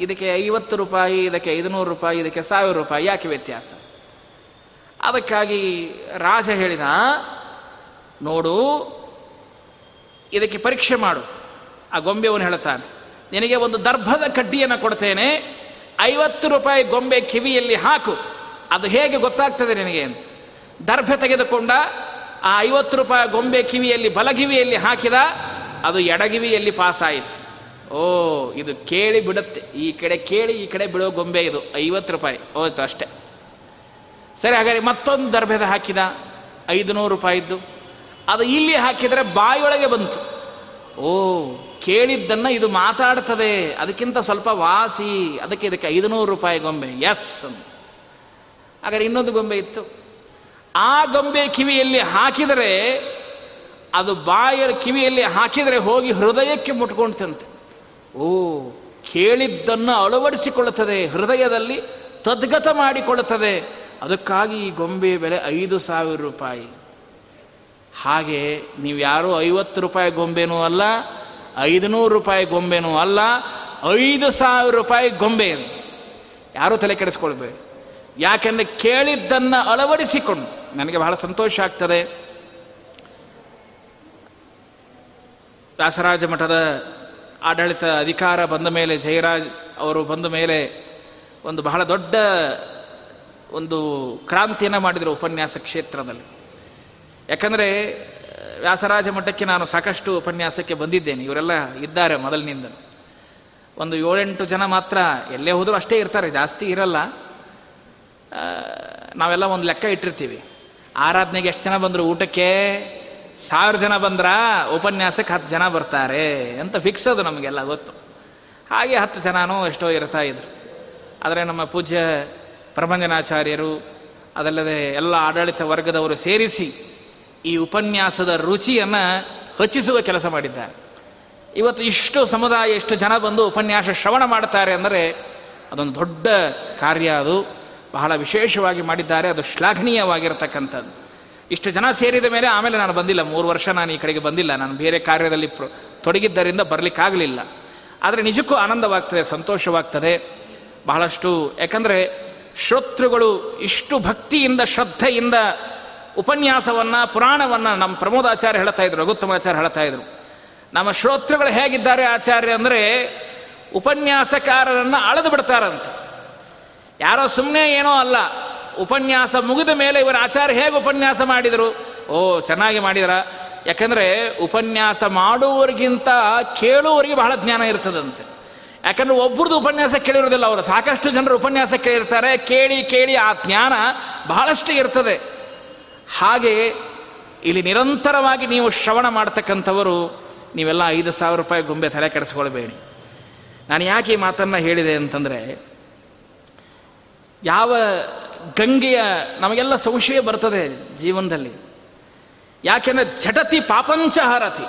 ಇದಕ್ಕೆ ಐವತ್ತು ರೂಪಾಯಿ, ಇದಕ್ಕೆ ಐದುನೂರು ರೂಪಾಯಿ, ಇದಕ್ಕೆ ಸಾವಿರ ರೂಪಾಯಿ ಯಾಕೆ ವ್ಯತ್ಯಾಸ? ಅದಕ್ಕಾಗಿ ರಾಜ ಹೇಳಿದ, ನೋಡು, ಇದಕ್ಕೆ ಪರೀಕ್ಷೆ ಮಾಡು, ಆ ಗೊಂಬೆಯವನು ಹೇಳ್ತಾನೆ ನಿನಗೆ ಒಂದು ದರ್ಭದ ಕಡ್ಡಿಯನ್ನು ಕೊಡ್ತೇನೆ, ಐವತ್ತು ರೂಪಾಯಿ ಗೊಂಬೆ ಕಿವಿಯಲ್ಲಿ ಹಾಕು, ಅದು ಹೇಗೆ ಗೊತ್ತಾಗ್ತದೆ ನಿನಗೆ ಅಂತ. ದರ್ಭೆ ತೆಗೆದುಕೊಂಡ ಆ ಐವತ್ತು ರೂಪಾಯಿ ಗೊಂಬೆ ಕಿವಿಯಲ್ಲಿ ಬಲಗಿವಿಯಲ್ಲಿ ಹಾಕಿದ, ಅದು ಎಡಗಿವಿಯಲ್ಲಿ ಪಾಸ್ ಆಯಿತು ಓ, ಇದು ಕೇಳಿ ಬಿಡುತ್ತೆ. ಈ ಕಡೆ ಕೇಳಿ, ಈ ಕಡೆ ಬಿಡೋ ಗೊಂಬೆ ಇದು. ಐವತ್ತು ರೂಪಾಯಿ. ಹೋಯ್ತು ಅಷ್ಟೇ. ಸರಿ, ಹಾಗಾದ್ರೆ ಮತ್ತೊಂದು ದರ್ಭೆದ ಹಾಕಿದ. ಐದು ನೂರು ರೂಪಾಯಿದ್ದು ಅದು ಇಲ್ಲಿ ಹಾಕಿದರೆ ಬಾಯಿಯೊಳಗೆ ಬಂತು. ಓ, ಕೇಳಿದ್ದನ್ನು ಇದು ಮಾತಾಡ್ತದೆ. ಅದಕ್ಕಿಂತ ಸ್ವಲ್ಪ ವಾಸಿ. ಅದಕ್ಕೆ ಇದಕ್ಕೆ ಐದುನೂರು ರೂಪಾಯಿ ಗೊಂಬೆ. ಎಸ್ ಹಾಗಾದ್ರೆ ಇನ್ನೊಂದು ಗೊಂಬೆ ಇತ್ತು. ಆ ಗೊಂಬೆ ಕಿವಿಯಲ್ಲಿ ಹಾಕಿದರೆ, ಅದು ಬಾಯರ ಕಿವಿಯಲ್ಲಿ ಹಾಕಿದರೆ ಹೋಗಿ ಹೃದಯಕ್ಕೆ ಮುಟ್ಕೊಳ್ತಂತೆ ಓ, ಕೇಳಿದ್ದನ್ನು ಅಳವಡಿಸಿಕೊಳ್ಳುತ್ತದೆ, ಹೃದಯದಲ್ಲಿ ತದ್ಗತ ಮಾಡಿಕೊಳ್ಳುತ್ತದೆ. ಅದಕ್ಕಾಗಿ ಈ ಗೊಂಬೆ ಬೆಲೆ ಐದು ಸಾವಿರ ರೂಪಾಯಿ. ಹಾಗೆ ನೀವು ಯಾರೋ ಐವತ್ತು ರೂಪಾಯಿ ಗೊಂಬೆನೂ ಅಲ್ಲ, ಐದುನೂರು ರೂಪಾಯಿ ಗೊಂಬೆನೂ ಅಲ್ಲ, ಐದು ಸಾವಿರ ರೂಪಾಯಿ ಗೊಂಬೆ ಯಾರೂ ತಲೆ ಕೆಡಿಸ್ಕೊಳ್ಬೇಕು ಯಾಕೆಂದರೆ ಕೇಳಿದ್ದನ್ನು ಅಳವಡಿಸಿಕೊಂಡು ನನಗೆ ಬಹಳ ಸಂತೋಷ ಆಗ್ತದೆ. ವ್ಯಾಸರಾಜ ಮಠದ ಆಡಳಿತ ಅಧಿಕಾರ ಬಂದ ಮೇಲೆ ಜಯರಾಜ್ ಅವರು ಬಂದ ಮೇಲೆ ಒಂದು ಬಹಳ ದೊಡ್ಡ ಒಂದು ಕ್ರಾಂತಿಯನ್ನು ಮಾಡಿದರು ಉಪನ್ಯಾಸ ಕ್ಷೇತ್ರದಲ್ಲಿ. ಯಾಕಂದರೆ, ವ್ಯಾಸರಾಜ ಮಠಕ್ಕೆ ನಾನು ಸಾಕಷ್ಟು ಉಪನ್ಯಾಸಕ್ಕೆ ಬಂದಿದ್ದೇನೆ. ಇವರೆಲ್ಲ ಇದ್ದಾರೆ ಮೊದಲಿನಿಂದ. ಒಂದು ಏಳೆಂಟು ಜನ ಮಾತ್ರ ಎಲ್ಲೇ ಹೋದರೂ ಅಷ್ಟೇ ಇರ್ತಾರೆ, ಜಾಸ್ತಿ ಇರಲ್ಲ. ನಾವೆಲ್ಲ ಒಂದು ಲೆಕ್ಕ ಇಟ್ಟಿರ್ತೀವಿ. ಆರಾಧನೆಗೆ ಎಷ್ಟು ಜನ ಬಂದರು? ಊಟಕ್ಕೆ ಸಾವಿರ ಜನ ಬಂದ್ರ? ಉಪನ್ಯಾಸಕ್ಕೆ ಹತ್ತು ಜನ ಬರ್ತಾರೆ ಅಂತ ಫಿಕ್ಸ್ ಅದು ನಮಗೆಲ್ಲ ಗೊತ್ತು. ಹಾಗೆ ಹತ್ತು ಜನನೂ ಎಷ್ಟೋ ಇರ್ತಾ ಇದ್ರು. ಆದರೆ ನಮ್ಮ ಪೂಜ್ಯ ಪ್ರಭಂಜನಾಚಾರ್ಯರು, ಅದಲ್ಲದೆ ಎಲ್ಲ ಆಡಳಿತ ವರ್ಗದವರು ಸೇರಿಸಿ ಈ ಉಪನ್ಯಾಸದ ರುಚಿಯನ್ನು ಹೆಚ್ಚಿಸುವ ಕೆಲಸ ಮಾಡಿದ್ದಾರೆ. ಇವತ್ತು ಇಷ್ಟು ಸಮುದಾಯ ಎಷ್ಟು ಜನ ಬಂದು ಉಪನ್ಯಾಸ ಶ್ರವಣ ಮಾಡ್ತಾರೆ ಅಂದರೆ ಅದೊಂದು ದೊಡ್ಡ ಕಾರ್ಯ ಅದು. ಬಹಳ ವಿಶೇಷವಾಗಿ ಮಾಡಿದ್ದಾರೆ, ಅದು ಶ್ಲಾಘನೀಯವಾಗಿರತಕ್ಕಂಥದ್ದು. ಇಷ್ಟು ಜನ ಸೇರಿದ ಮೇಲೆ ಆಮೇಲೆ ನಾನು ಬಂದಿಲ್ಲ, ಮೂರು ವರ್ಷ ನಾನು ಈ ಕಡೆಗೆ ಬಂದಿಲ್ಲ, ನಾನು ಬೇರೆ ಕಾರ್ಯದಲ್ಲಿ ತೊಡಗಿದ್ದರಿಂದ ಬರಲಿಕ್ಕಾಗಲಿಲ್ಲ. ಆದರೆ ನಿಜಕ್ಕೂ ಆನಂದವಾಗ್ತದೆ, ಸಂತೋಷವಾಗ್ತದೆ, ಬಹಳಷ್ಟು, ಯಾಕಂದರೆ ಶ್ರೋತೃಗಳು ಇಷ್ಟು ಭಕ್ತಿಯಿಂದ, ಶ್ರದ್ಧೆಯಿಂದ ಉಪನ್ಯಾಸವನ್ನು, ಪುರಾಣವನ್ನು ನಮ್ಮ ಪ್ರಮೋದಾಚಾರ್ಯ ಹೇಳ್ತಾ ಇದ್ರು ರಘುತ್ತಮಾಚಾರ್ಯ ಹೇಳ್ತಾ ಇದ್ರು. ನಮ್ಮ ಶ್ರೋತೃಗಳು ಹೇಗಿದ್ದಾರೆ ಆಚಾರ್ಯ ಅಂದರೆ ಉಪನ್ಯಾಸಕಾರರನ್ನು ಅಳೆದು ಬಿಡ್ತಾರಂತೆ. ಯಾರೋ ಸುಮ್ಮನೆ ಏನೋ ಅಲ್ಲ. ಉಪನ್ಯಾಸ ಮುಗಿದ ಮೇಲೆ ಇವರ ಆಚಾರ್ಯ ಹೇಗೆ ಉಪನ್ಯಾಸ ಮಾಡಿದರು? ಓ, ಚೆನ್ನಾಗಿ ಮಾಡಿದ್ರ. ಯಾಕಂದರೆ ಉಪನ್ಯಾಸ ಮಾಡುವವರಿಗಿಂತ ಕೇಳುವವರಿಗೆ ಬಹಳ ಜ್ಞಾನ ಇರ್ತದಂತೆ. ಯಾಕಂದ್ರೆ ಒಬ್ಬರದ್ದು ಉಪನ್ಯಾಸ ಕೇಳಿರೋದಿಲ್ಲ ಅವರು. ಸಾಕಷ್ಟು ಜನರು ಉಪನ್ಯಾಸ ಕೇಳಿರ್ತಾರೆ. ಕೇಳಿ ಕೇಳಿ ಆ ಜ್ಞಾನ ಬಹಳಷ್ಟು ಇರ್ತದೆ. ಹಾಗೆ ಇಲ್ಲಿ ನಿರಂತರವಾಗಿ ನೀವು ಶ್ರವಣ ಮಾಡ್ತಕ್ಕಂಥವರು ನೀವೆಲ್ಲ ಐದು ಸಾವಿರ ರೂಪಾಯಿ ಗೊಂಬೆ ತಲೆ ಕೆಡಿಸ್ಕೊಳ್ಬೇಡಿ. ನಾನು ಯಾಕೆ ಈ ಮಾತನ್ನು ಹೇಳಿದೆ ಅಂತಂದರೆ ಯಾವ ಗಂಗೆಯ ನಮಗೆಲ್ಲ ಸಂಶಯ ಬರ್ತದೆ ಜೀವನದಲ್ಲಿ. ಯಾಕೆಂದರೆ ಝಟತಿ ಪಾಪಂಚ ಹರತಿ.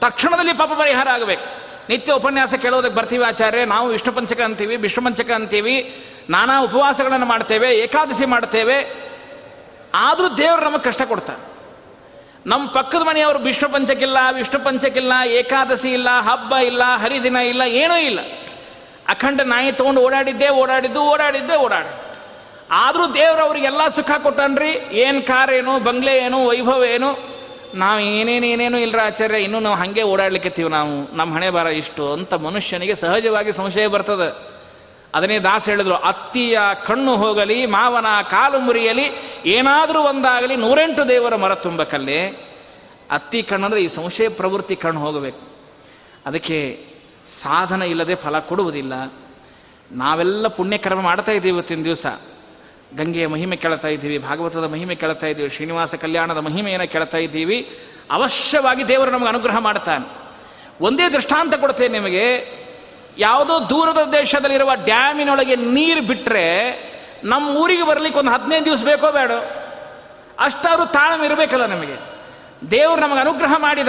ತಕ್ಷಣದಲ್ಲಿ ಪಾಪ ಪರಿಹಾರ ಆಗಬೇಕು. ನಿತ್ಯ ಉಪನ್ಯಾಸ ಕೇಳೋದಕ್ಕೆ ಬರ್ತೀವಿ ಆಚಾರ್ಯ, ನಾವು ವಿಷ್ಣು ಪಂಚಕ ಅಂತೀವಿ, ವಿಷ್ಣು ಪಂಚಕ ಅಂತೀವಿ, ನಾನಾ ಉಪವಾಸಗಳನ್ನು ಮಾಡ್ತೇವೆ, ಏಕಾದಶಿ ಮಾಡ್ತೇವೆ. ಆದರೂ ದೇವರು ನಮಗೆ ಕಷ್ಟ ಕೊಡ್ತಾರೆ ನಮ್ಮ ಪಕ್ಕದ ಮನೆಯವರು ವಿಷ್ಣು ಪಂಚಕಿಲ್ಲ ವಿಷ್ಣು ಪಂಚಕಿಲ್ಲ, ಏಕಾದಶಿ ಇಲ್ಲ, ಹಬ್ಬ ಇಲ್ಲ, ಹರಿದಿನ ಇಲ್ಲ, ಏನೂ ಇಲ್ಲ. ಅಖಂಡ ನಾಯಿ ತೊಗೊಂಡು ಓಡಾಡಿದ್ದೆ, ಓಡಾಡಿದ್ದು ಓಡಾಡಿದ್ದೆ, ಓಡಾಡಿದ್ದು. ಆದರೂ ದೇವರು ಅವ್ರಿಗೆಲ್ಲ ಸುಖ ಕೊಟ್ಟನ್ರಿ. ಏನು ಕಾರ್ ಏನು, ಬಂಗ್ಲೆ ಏನು, ವೈಭವ ಏನು, ನಾವು ಏನೇನು ಏನೇನು ಇಲ್ಲರ ಆಚಾರ್ಯ, ಇನ್ನೂ ನಾವು ಹಾಗೆ ಓಡಾಡ್ಲಿಕ್ಕೆತ್ತೀವಿ ನಾವು. ನಮ್ಮ ಹಣೆ ಬಾರ ಇಷ್ಟು ಅಂತ ಮನುಷ್ಯನಿಗೆ ಸಹಜವಾಗಿ ಸಂಶಯ ಬರ್ತದೆ. ಅದನ್ನೇ ದಾಸ ಹೇಳಿದ್ರು, ಅತ್ತಿಯ ಕಣ್ಣು ಹೋಗಲಿ, ಮಾವನ ಕಾಲು ಮುರಿಯಲಿ, ಏನಾದರೂ ಒಂದಾಗಲಿ, ನೂರೆಂಟು ದೇವರ ಮರ ತುಂಬಕಲ್ಲಿ. ಅತ್ತಿ ಕಣ್ಣಂದ್ರೆ ಈ ಸಂಶಯ ಪ್ರವೃತ್ತಿ ಕಣ್ಣು ಹೋಗಬೇಕು. ಅದಕ್ಕೆ ಸಾಧನ ಇಲ್ಲದೆ ಫಲ ಕೊಡುವುದಿಲ್ಲ. ನಾವೆಲ್ಲ ಪುಣ್ಯಕರ್ಮ ಮಾಡ್ತಾ ಇದ್ದೀವಿ ಇವತ್ತಿನ ದಿವಸ. ಗಂಗೆಯ ಮಹಿಮೆ ಕೇಳ್ತಾ ಇದ್ದೀವಿ, ಭಾಗವತದ ಮಹಿಮೆ ಕೇಳ್ತಾ ಇದ್ದೀವಿ, ಶ್ರೀನಿವಾಸ ಕಲ್ಯಾಣದ ಮಹಿಮೆಯನ್ನು ಕೇಳ್ತಾ ಇದ್ದೀವಿ. ಅವಶ್ಯವಾಗಿ ದೇವರು ನಮಗೆ ಅನುಗ್ರಹ ಮಾಡ್ತಾನೆ. ಒಂದೇ ದೃಷ್ಟಾಂತ ಕೊಡ್ತೇನೆ ನಿಮಗೆ. ಯಾವುದೋ ದೂರದ ದೇಶದಲ್ಲಿರುವ ಡ್ಯಾಮಿನೊಳಗೆ ನೀರು ಬಿಟ್ಟರೆ ನಮ್ಮ ಊರಿಗೆ ಬರಲಿಕ್ಕೆ ಒಂದು ಹದಿನೈದು ದಿವಸ ಬೇಕೋ ಬೇಡ? ಅಷ್ಟಾದ್ರೂ ತಾಳ್ಮೆ ಇರಬೇಕಲ್ಲ ನಮಗೆ. ದೇವರು ನಮಗೆ ಅನುಗ್ರಹ ಮಾಡಿದ.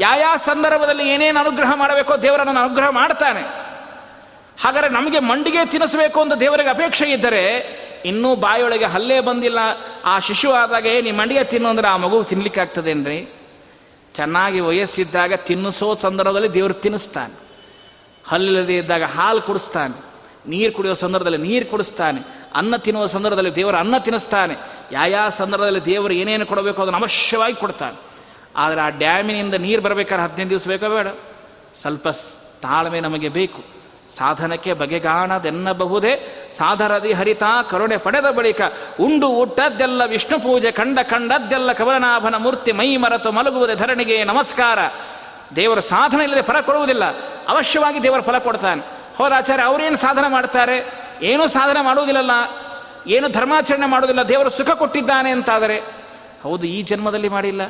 ಯಾವ ಸಂದರ್ಭದಲ್ಲಿ ಏನೇನು ಅನುಗ್ರಹ ಮಾಡಬೇಕೋ ದೇವರನ್ನು ಅನುಗ್ರಹ ಮಾಡ್ತಾನೆ. ಹಾಗಾದರೆ ನಮಗೆ ಮಂಡಿಗೆ ತಿನ್ನಿಸಬೇಕು ಅಂತ ದೇವರಿಗೆ ಅಪೇಕ್ಷೆ ಇದ್ದರೆ ಇನ್ನೂ ಬಾಯೊಳಗೆ ಹಲ್ಲೇ ಬಂದಿಲ್ಲ. ಆ ಶಿಶು ಆದಾಗ ನೀ ಮಂಡಿಗೆ ತಿನ್ನು ಅಂದರೆ ಆ ಮಗು ತಿನ್ನಲಿಕ್ಕೆ ಆಗ್ತದೇನ್ರಿ? ಚೆನ್ನಾಗಿ ವಯಸ್ಸಿದ್ದಾಗ ತಿನ್ನಿಸೋ ಸಂದರ್ಭದಲ್ಲಿ ದೇವರು ತಿನ್ನಿಸ್ತಾನೆ. ಹಲ್ಲಿಲ್ಲದೆ ಇದ್ದಾಗ ಹಾಲು ಕುಡಿಸ್ತಾನೆ. ನೀರು ಕುಡಿಯೋ ಸಂದರ್ಭದಲ್ಲಿ ನೀರು ಕುಡಿಸ್ತಾನೆ. ಅನ್ನ ತಿನ್ನುವ ಸಂದರ್ಭದಲ್ಲಿ ದೇವರು ಅನ್ನ ತಿನ್ನಿಸ್ತಾನೆ. ಯಾವ ಸಂದರ್ಭದಲ್ಲಿ ದೇವರು ಏನೇನು ಕೊಡಬೇಕು ಅದನ್ನು ಅವಶ್ಯವಾಗಿ ಕೊಡ್ತಾನೆ. ಆದರೆ ಆ ಡ್ಯಾಮಿನಿಂದ ನೀರು ಬರಬೇಕಾದ್ರೆ ಹದಿನೈದು ದಿವಸ ಬೇಕೋ? ಬೇಡ. ಸ್ವಲ್ಪ ತಾಳ್ಮೆ ನಮಗೆ ಬೇಕು. ಸಾಧನಕ್ಕೆ ಬಗೆಗಾಣದೆನ್ನಬಹುದೇ? ಸಾಧರದಿ ಹರಿತ ಕರುಣೆ ಪಡೆದ ಬಳಿಕ ಉಂಡು ಊಟದ್ದೆಲ್ಲ ವಿಷ್ಣು ಪೂಜೆ ಕಂಡ ಕಂಡದ್ದೆಲ್ಲ ಕವಲನಾಭನ ಮೂರ್ತಿ ಮೈ ಮರೆತು ಮಲಗುವುದೇ ಧರಣಿಗೆ ನಮಸ್ಕಾರ. ದೇವರ ಸಾಧನೆ ಇಲ್ಲದೆ ಫಲ ಕೊಡುವುದಿಲ್ಲ. ಅವಶ್ಯವಾಗಿ ದೇವರ ಫಲ ಕೊಡ್ತಾನೆ. ಹೋರಾಚಾರ್ಯ ಅವರೇನು ಸಾಧನೆ ಮಾಡ್ತಾರೆ? ಏನೂ ಸಾಧನೆ ಮಾಡುವುದಿಲ್ಲಲ್ಲ. ಏನು ಧರ್ಮಾಚರಣೆ ಮಾಡುವುದಿಲ್ಲ. ದೇವರು ಸುಖ ಕೊಟ್ಟಿದ್ದಾನೆ ಅಂತಾದರೆ. ಹೌದು, ಈ ಜನ್ಮದಲ್ಲಿ ಮಾಡಿಲ್ಲ.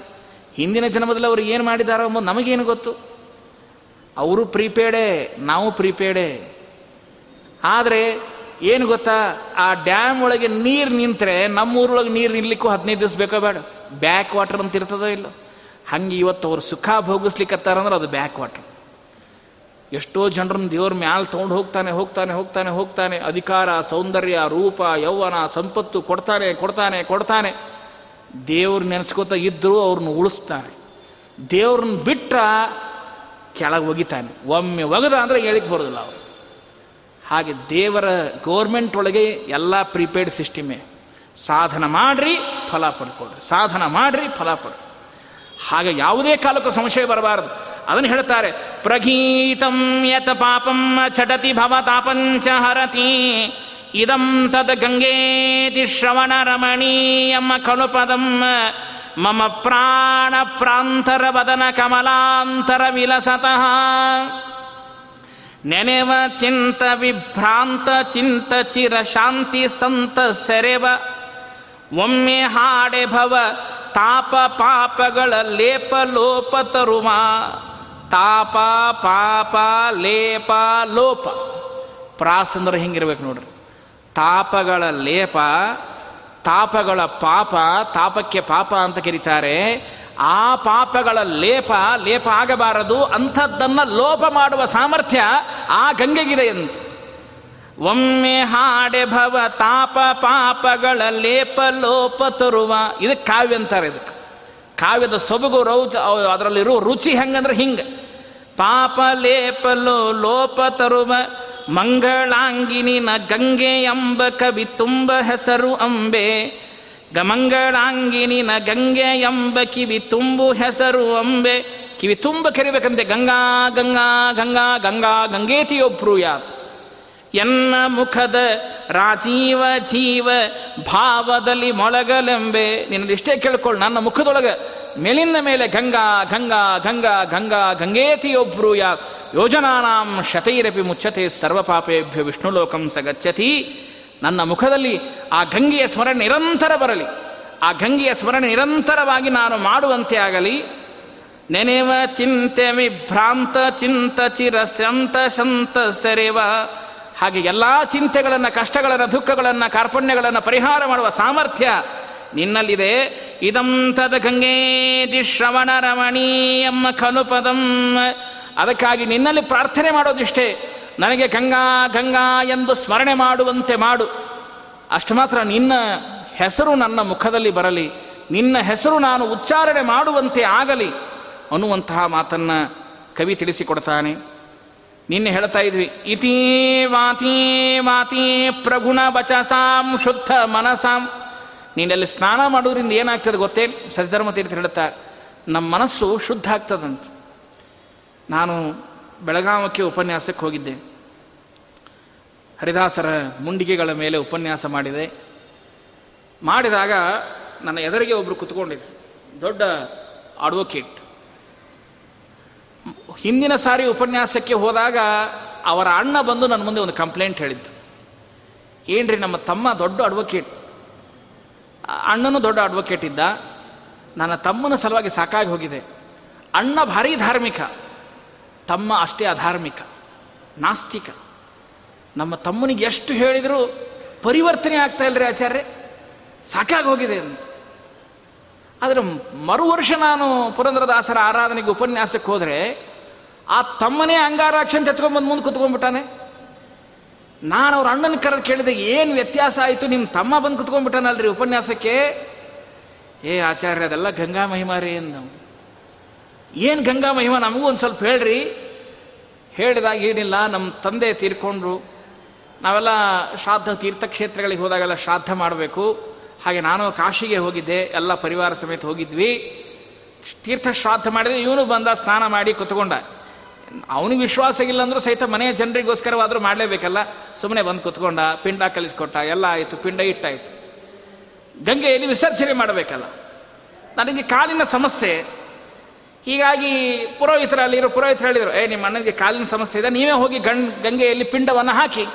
ಹಿಂದಿನ ಜನ್ಮದಲ್ಲಿ ಅವರು ಏನು ಮಾಡಿದಾರೋ ಎಂಬುದು ನಮಗೇನು ಗೊತ್ತು? ಅವರು ಪ್ರೀಪೇಡೇ, ನಾವು ಪ್ರೀಪೇಡೇ. ಆದರೆ ಏನು ಗೊತ್ತಾ? ಆ ಡ್ಯಾಮ್ ಒಳಗೆ ನೀರು ನಿಂತರೆ ನಮ್ಮೂರೊಳಗೆ ನೀರು ನಿಲ್ಲಕ್ಕೂ ಹದಿನೈದು ದಿವಸ ಬೇಕೋ ಬೇಡ. ಬ್ಯಾಕ್ ವಾಟರ್ ಅಂತ ಇರ್ತದೋ ಇಲ್ಲೋ? ಹಂಗೆ ಇವತ್ತು ಅವ್ರು ಸುಖ ಭೋಗಿಸ್ಲಿಕ್ಕತ್ತಾರಂದ್ರೆ ಅದು ಬ್ಯಾಕ್ ವಾಟರ್. ಎಷ್ಟೋ ಜನರನ್ನ ದೇವ್ರ ಮ್ಯಾಲ ತೊಗೊಂಡು ಹೋಗ್ತಾನೆ ಹೋಗ್ತಾನೆ ಹೋಗ್ತಾನೆ ಹೋಗ್ತಾನೆ. ಅಧಿಕಾರ, ಸೌಂದರ್ಯ, ರೂಪ, ಯೌವನ, ಸಂಪತ್ತು ಕೊಡ್ತಾನೆ ಕೊಡ್ತಾನೆ ಕೊಡ್ತಾನೆ. ದೇವ್ರು ನೆನೆಸ್ಕೋತ ಇದ್ದರೂ ಅವ್ರನ್ನ ಉಳಿಸ್ತಾನೆ ದೇವ್ರನ್ನ ಬಿಟ್ಟ ಕೆಳಗೆ ಒಗಿತಾನೆ. ಒಮ್ಮೆ ಒಗದ ಅಂದರೆ ಹೇಳಿಕ್ ಬರೋದಿಲ್ಲ ಅವರು. ಹಾಗೆ ದೇವರ ಗೌರ್ಮೆಂಟ್ ಒಳಗೆ ಎಲ್ಲ ಪ್ರಿಪೇಯ್ಡ್ ಸಿಸ್ಟಮೇ ಸಾಧನ ಮಾಡ್ರಿ, ಫಲ ಪಡ್ಕೊಳ್ರಿ. ಸಾಧನ ಮಾಡ್ರಿ, ಫಲ ಪಡ್ರಿ. ಹಾಗೆ ಯಾವುದೇ ಕಾಲಕ್ಕೆ ಸಂಶಯ ಬರಬಾರದು. ಅದನ್ನು ಹೇಳ್ತಾರೆ, ಪ್ರಗೀತಂ ಯತ ಪಾಪಂ ಚಟತಿ ಭವತಾಪಂಚ ಹರತಿ. ಇದಂ ತದ್ ಗಂಗೇತಿ ಶ್ರವಣ ರಮಣೀಯಂ ಖಲು ಪದಂ ಮಮ ಪ್ರಾಣ ಪ್ರಾಂತರ ವದನ ಕಮಲಾಂತರ ವಿಲಸತಃ ನೆನೆವ ಚಿಂತ ವಿಭ್ರಾಂತ ಚಿಂತ ಚಿರ ಶಾಂತಿ ಸಂತ ಸೆರೆವ ಒಮ್ಮೆ ಹಾಡೆ ಭವ ತಾಪ ಪಾಪಗಳ ಲೇಪ ಲೋಪ ತರುಮ ತಾಪ ಪಾಪ ಲೇಪ ಲೋಪ ಪ್ರಾಸ್ ಅಂದ್ರೆ ಹಿಂಗಿರ್ಬೇಕು ನೋಡ್ರಿ ತಾಪಗಳ ಲೇಪ, ತಾಪಗಳ ಪಾಪ, ತಾಪಕ್ಕೆ ಪಾಪ ಅಂತ ಕರೀತಾರೆ. ಆ ಪಾಪಗಳ ಲೇಪ ಲೇಪ ಆಗಬಾರದು, ಅಂಥದ್ದನ್ನು ಲೋಪ ಮಾಡುವ ಸಾಮರ್ಥ್ಯ ಆ ಗಂಗೆಗಿದೆ ಅಂತ ಒಮ್ಮೆ ಹಾಡೆ ಭವ ತಾಪ ಪಾಪಗಳ ಲೇಪ ಲೋಪ ತರುವ ಇದಕ್ಕೆ ಕಾವ್ಯ ಅಂತಾರೆ ಇದಕ್ಕೆ. ಕಾವ್ಯದ ಸೊಬಗು ರೌಚ ಅದರಲ್ಲಿರೋ ರುಚಿ ಹೆಂಗಂದ್ರೆ ಹಿಂಗೆ. ಪಾಪ ಲೇಪಲು ಲೋಪ ತರುವ ಮಂಗಳಾಂಗಿನಿನ ಗಂಗೆ ಎಂಬ ಕವಿ ತುಂಬ ಹೆಸರು ಅಂಬೆ. ಗಮಂಗಳಾಂಗಿನಿನ ಗಂಗೆ ಎಂಬ ಕಿವಿ ತುಂಬು ಹೆಸರು ಅಂಬೆ. ಕಿವಿ ತುಂಬ ಕರಿಬೇಕಂತೆ. ಗಂಗಾ ಗಂಗಾ ಗಂಗಾ ಗಂಗಾ ಗಂಗೇತಿಯೊಬ್ರು ಯಾರು? ಎನ್ನ ಮುಖದ ರಾಜೀವ ಜೀವ ಭಾವದಲ್ಲಿ ಮೊಳಗಲೆಂಬೆ. ನಿನ್ನದಿಷ್ಟೇ ಕೇಳ್ಕೊಳ್ಳು ನನ್ನ ಮುಖದೊಳಗೆ. ಮೇಲಿಂದ ಮೇಲೆ ಗಂಗಾ ಗಂಗಾ ಗಂಗಾ ಗಂಗಾ, ಗಂಗೇತಿಯೊಬ್ರು ಯಾ ಯೋಜನಾನಾಂ ಶತೈರಪಿ ಮುಚ್ಚತೆ ಸರ್ವಪಾಪೇಭ್ಯ ವಿಷ್ಣುಲೋಕಂ ಸಗಚ್ಚತಿ. ನನ್ನ ಮುಖದಲ್ಲಿ ಆ ಗಂಗೆಯ ಸ್ಮರಣೆ ನಿರಂತರ ಬರಲಿ. ಆ ಗಂಗೆಯ ಸ್ಮರಣೆ ನಿರಂತರವಾಗಿ ನಾನು ಮಾಡುವಂತೆ ಆಗಲಿ. ನೆನೆವ ಚಿಂತೆ ವಿಭ್ರಾಂತ, ಚಿಂತ ಚಿರ ಸಂತ ಸಂತ ಸೆರೆವ. ಹಾಗೆ ಎಲ್ಲ ಚಿಂತೆಗಳನ್ನು, ಕಷ್ಟಗಳನ್ನು, ದುಃಖಗಳನ್ನು, ಕಾರ್ಪಣ್ಯಗಳನ್ನು ಪರಿಹಾರ ಮಾಡುವ ಸಾಮರ್ಥ್ಯ ನಿನ್ನಲ್ಲಿದೆ. ಇದಂ ತದ ಗಂಗೇದಿ ಶ್ರವಣ ರಮಣೀಯಂ ಕನುಪದಂ ಅದಕ್ಕಾಗಿ ನಿನ್ನಲ್ಲಿ ಪ್ರಾರ್ಥನೆ ಮಾಡೋದಿಷ್ಟೇ. ನನಗೆ ಗಂಗಾ ಗಂಗಾ ಎಂದು ಸ್ಮರಣೆ ಮಾಡುವಂತೆ ಮಾಡು. ಅಷ್ಟು ಮಾತ್ರ ನಿನ್ನ ಹೆಸರು ನನ್ನ ಮುಖದಲ್ಲಿ ಬರಲಿ. ನಿನ್ನ ಹೆಸರು ನಾನು ಉಚ್ಚಾರಣೆ ಮಾಡುವಂತೆ ಆಗಲಿ. ಅನ್ನುವಂತಹ ಮಾತನ್ನು ಕವಿ ತಿಳಿಸಿಕೊಡ್ತಾನೆ. ನಿನ್ನೆ ಹೇಳ್ತಾ ಇದ್ವಿ, ಇತೀ ವಾತೀ ವಾತೀ ಪ್ರಗುಣ ಬಚಸಾಂ ಶುದ್ಧ ಮನಸಾಂ. ನೀನಲ್ಲಿ ಸ್ನಾನ ಮಾಡೋದ್ರಿಂದ ಏನಾಗ್ತದೆ ಗೊತ್ತೇ? ಸತಿಧರ್ಮ ತೀರ್ಥ ಹೇಳ್ತಾರೆ ನಮ್ಮ ಮನಸ್ಸು ಶುದ್ಧ ಆಗ್ತದಂತ. ನಾನು ಬೆಳಗಾವಕ್ಕೆ ಉಪನ್ಯಾಸಕ್ಕೆ ಹೋಗಿದ್ದೆ. ಹರಿದಾಸರ ಮುಂಡಿಗೆಗಳ ಮೇಲೆ ಉಪನ್ಯಾಸ ಮಾಡಿದೆ. ಮಾಡಿದಾಗ ನನ್ನ ಎದುರಿಗೆ ಒಬ್ಬರು ಕುತ್ಕೊಂಡಿದ್ರು, ದೊಡ್ಡ ಅಡ್ವೊಕೇಟ್ ಹಿಂದಿನ ಸಾರಿ ಉಪನ್ಯಾಸಕ್ಕೆ ಹೋದಾಗ ಅವರ ಅಣ್ಣ ಬಂದು ನನ್ನ ಮುಂದೆ ಒಂದು ಕಂಪ್ಲೇಂಟ್ ಹೇಳಿದ್ದು. ಏನ್ರಿ ನಮ್ಮ ತಮ್ಮ ದೊಡ್ಡ ಅಡ್ವೊಕೇಟ್ ಅಣ್ಣನೂ ದೊಡ್ಡ ಅಡ್ವೊಕೇಟ್ ಇದ್ದ. ನನ್ನ ತಮ್ಮನ ಸಲುವಾಗಿ ಸಾಕಾಗಿ ಹೋಗಿದೆ. ಅಣ್ಣ ಭಾರಿ ಧಾರ್ಮಿಕ. ತಮ್ಮ ಅಷ್ಟೇ ಅಧಾರ್ಮಿಕ. ನಾಸ್ತಿಕ. ನಮ್ಮ ತಮ್ಮನಿಗೆ ಎಷ್ಟು ಹೇಳಿದರೂ ಪರಿವರ್ತನೆ ಆಗ್ತಾ ಇಲ್ಲರಿ ಆಚಾರ್ಯ. ಸಾಕಾಗಿ ಹೋಗಿದೆ ಅಂತ. ಆದರೆ ಮರು ವರ್ಷ ನಾನು ಪುರಂದ್ರದಾಸರ ಆರಾಧನೆಗೆ ಉಪನ್ಯಾಸಕ್ಕೆ ಹೋದರೆ ಆ ತಮ್ಮನೇ ಅಂಗಾರಾಕ್ಷನ್ ಚಚ್ಕೊಂಡ್ಬಂದು ಮುಂದೆ ಕುತ್ಕೊಂಡ್ಬಿಟ್ಟಾನೆ. ನಾನು ಅವ್ರ ಅಣ್ಣನ ಕರೆದು ಕೇಳಿದೆ, ಏನು ವ್ಯತ್ಯಾಸ ಆಯಿತು? ನಿಮ್ಮ ತಮ್ಮ ಬಂದು ಕುತ್ಕೊಂಡ್ಬಿಟ್ಟಾನಲ್ರಿ ಉಪನ್ಯಾಸಕ್ಕೆ? ಏ ಆಚಾರ್ಯ, ಅದೆಲ್ಲ ಗಂಗಾ ಮಹಿಮಾರಿ ಅಂದ ಏನು ಗಂಗಾ ಮಹಿಮಾ? ನಮಗೂ ಒಂದು ಸ್ವಲ್ಪ ಹೇಳ್ರಿ. ಹೇಳಿದಾಗ ಏನಿಲ್ಲ ನಮ್ಮ ತಂದೆ ತೀರ್ಕೊಂಡ್ರು. ನಾವೆಲ್ಲ ಶ್ರಾದ್ದ ತೀರ್ಥಕ್ಷೇತ್ರಗಳಿಗೆ ಹೋದಾಗೆಲ್ಲ ಶ್ರಾದ್ದ ಮಾಡಬೇಕು. ಹಾಗೆ ನಾನು ಕಾಶಿಗೆ ಹೋಗಿದ್ದೆ, ಎಲ್ಲ ಪರಿವಾರ ಸಮೇತ ಹೋಗಿದ್ವಿ. ತೀರ್ಥ ಶ್ರಾದ್ದ ಮಾಡಿದೆ, ಇವನು ಬಂದ, ಸ್ನಾನ ಮಾಡಿ ಕುತ್ಕೊಂಡ. ಅವನಿಗೆ ವಿಶ್ವಾಸ ಇಲ್ಲ ಅಂದ್ರೆ ಸಹಿತ ಮನೆಯ ಜನರಿಗೋಸ್ಕರವಾದರೂ ಮಾಡಲೇಬೇಕಲ್ಲ? ಸುಮ್ಮನೆ ಬಂದು ಕುತ್ಕೊಂಡ, ಪಿಂಡ ಕಲಿಸ್ಕೊಟ್ಟ, ಎಲ್ಲ ಆಯಿತು, ಪಿಂಡ ಇಟ್ಟಾಯಿತು. ಗಂಗೆಯಲ್ಲಿ ವಿಸರ್ಜನೆ ಮಾಡಬೇಕಲ್ಲ? ನನಗೆ ಕಾಲಿನ ಸಮಸ್ಯೆ. ಹೀಗಾಗಿ ಪುರೋಹಿತರಲ್ಲಿ ಇರೋ ಪುರೋಹಿತರು ಹೇಳಿದರು, ಏ, ನಿಮ್ಮ ಅಣ್ಣನಿಗೆ ಕಾಲಿನ ಸಮಸ್ಯೆ ಇದೆ, ನೀವೇ ಹೋಗಿ ಗಂಡ್ ಗಂಗೆಯಲ್ಲಿ ಪಿಂಡವನ್ನು ಹಾಕಿ.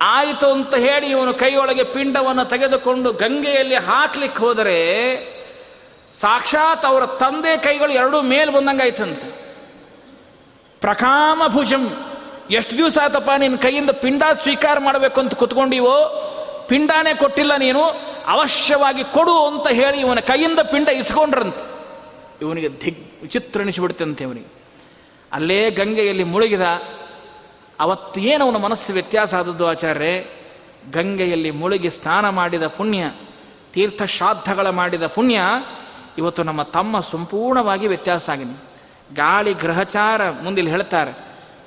ಆಯಿತು ಅಂತ ಹೇಳಿ ಇವನು ಕೈಯೊಳಗೆ ಪಿಂಡವನ್ನು ತೆಗೆದುಕೊಂಡು ಗಂಗೆಯಲ್ಲಿ ಹಾಕ್ಲಿಕ್ಕೆ ಹೋದರೆ ಸಾಕ್ಷಾತ್ ಅವರ ತಂದೆ ಕೈಗಳು ಎರಡೂ ಮೇಲೆ ಬಂದಂಗಾಯ್ತಂತೆ. ಪ್ರಕಾಮ ಭುಜಂ, ಎಷ್ಟು ದಿವಸ ಆತಪ್ಪ ನಿನ್ನ ಕೈಯಿಂದ ಪಿಂಡ ಸ್ವೀಕಾರ ಮಾಡಬೇಕು ಅಂತ ಕುತ್ಕೊಂಡಿವೋ, ಪಿಂಡಾನೇ ಕೊಟ್ಟಿಲ್ಲ ನೀನು, ಅವಶ್ಯವಾಗಿ ಕೊಡು ಅಂತ ಹೇಳಿ ಇವನ ಕೈಯಿಂದ ಪಿಂಡ ಇಸ್ಕೊಂಡ್ರಂತೆ. ಇವನಿಗೆ ದಿಗ್ ವಿಚಿತ್ರ ಅನಿಸಿಬಿಡ್ತಂತೆ ಇವನಿಗೆ. ಅಲ್ಲೇ ಗಂಗೆಯಲ್ಲಿ ಮುಳುಗಿದ ಅವತ್ತೇನು ಅವನ ಮನಸ್ಸು ವ್ಯತ್ಯಾಸ ಆದದ್ದು ಆಚಾರ್ಯ ಗಂಗೆಯಲ್ಲಿ ಮುಳುಗಿ ಸ್ನಾನ ಮಾಡಿದ ಪುಣ್ಯ ತೀರ್ಥ ಶ್ರಾದ್ದಗಳ ಮಾಡಿದ ಪುಣ್ಯ ಇವತ್ತು ನಮ್ಮ ತಮ್ಮ ಸಂಪೂರ್ಣವಾಗಿ ವ್ಯತ್ಯಾಸ ಆಗಿದೆ. ಗಾಳಿ ಗ್ರಹಚಾರ ಮುಂದಿಲ್ಲಿ ಹೇಳ್ತಾರೆ,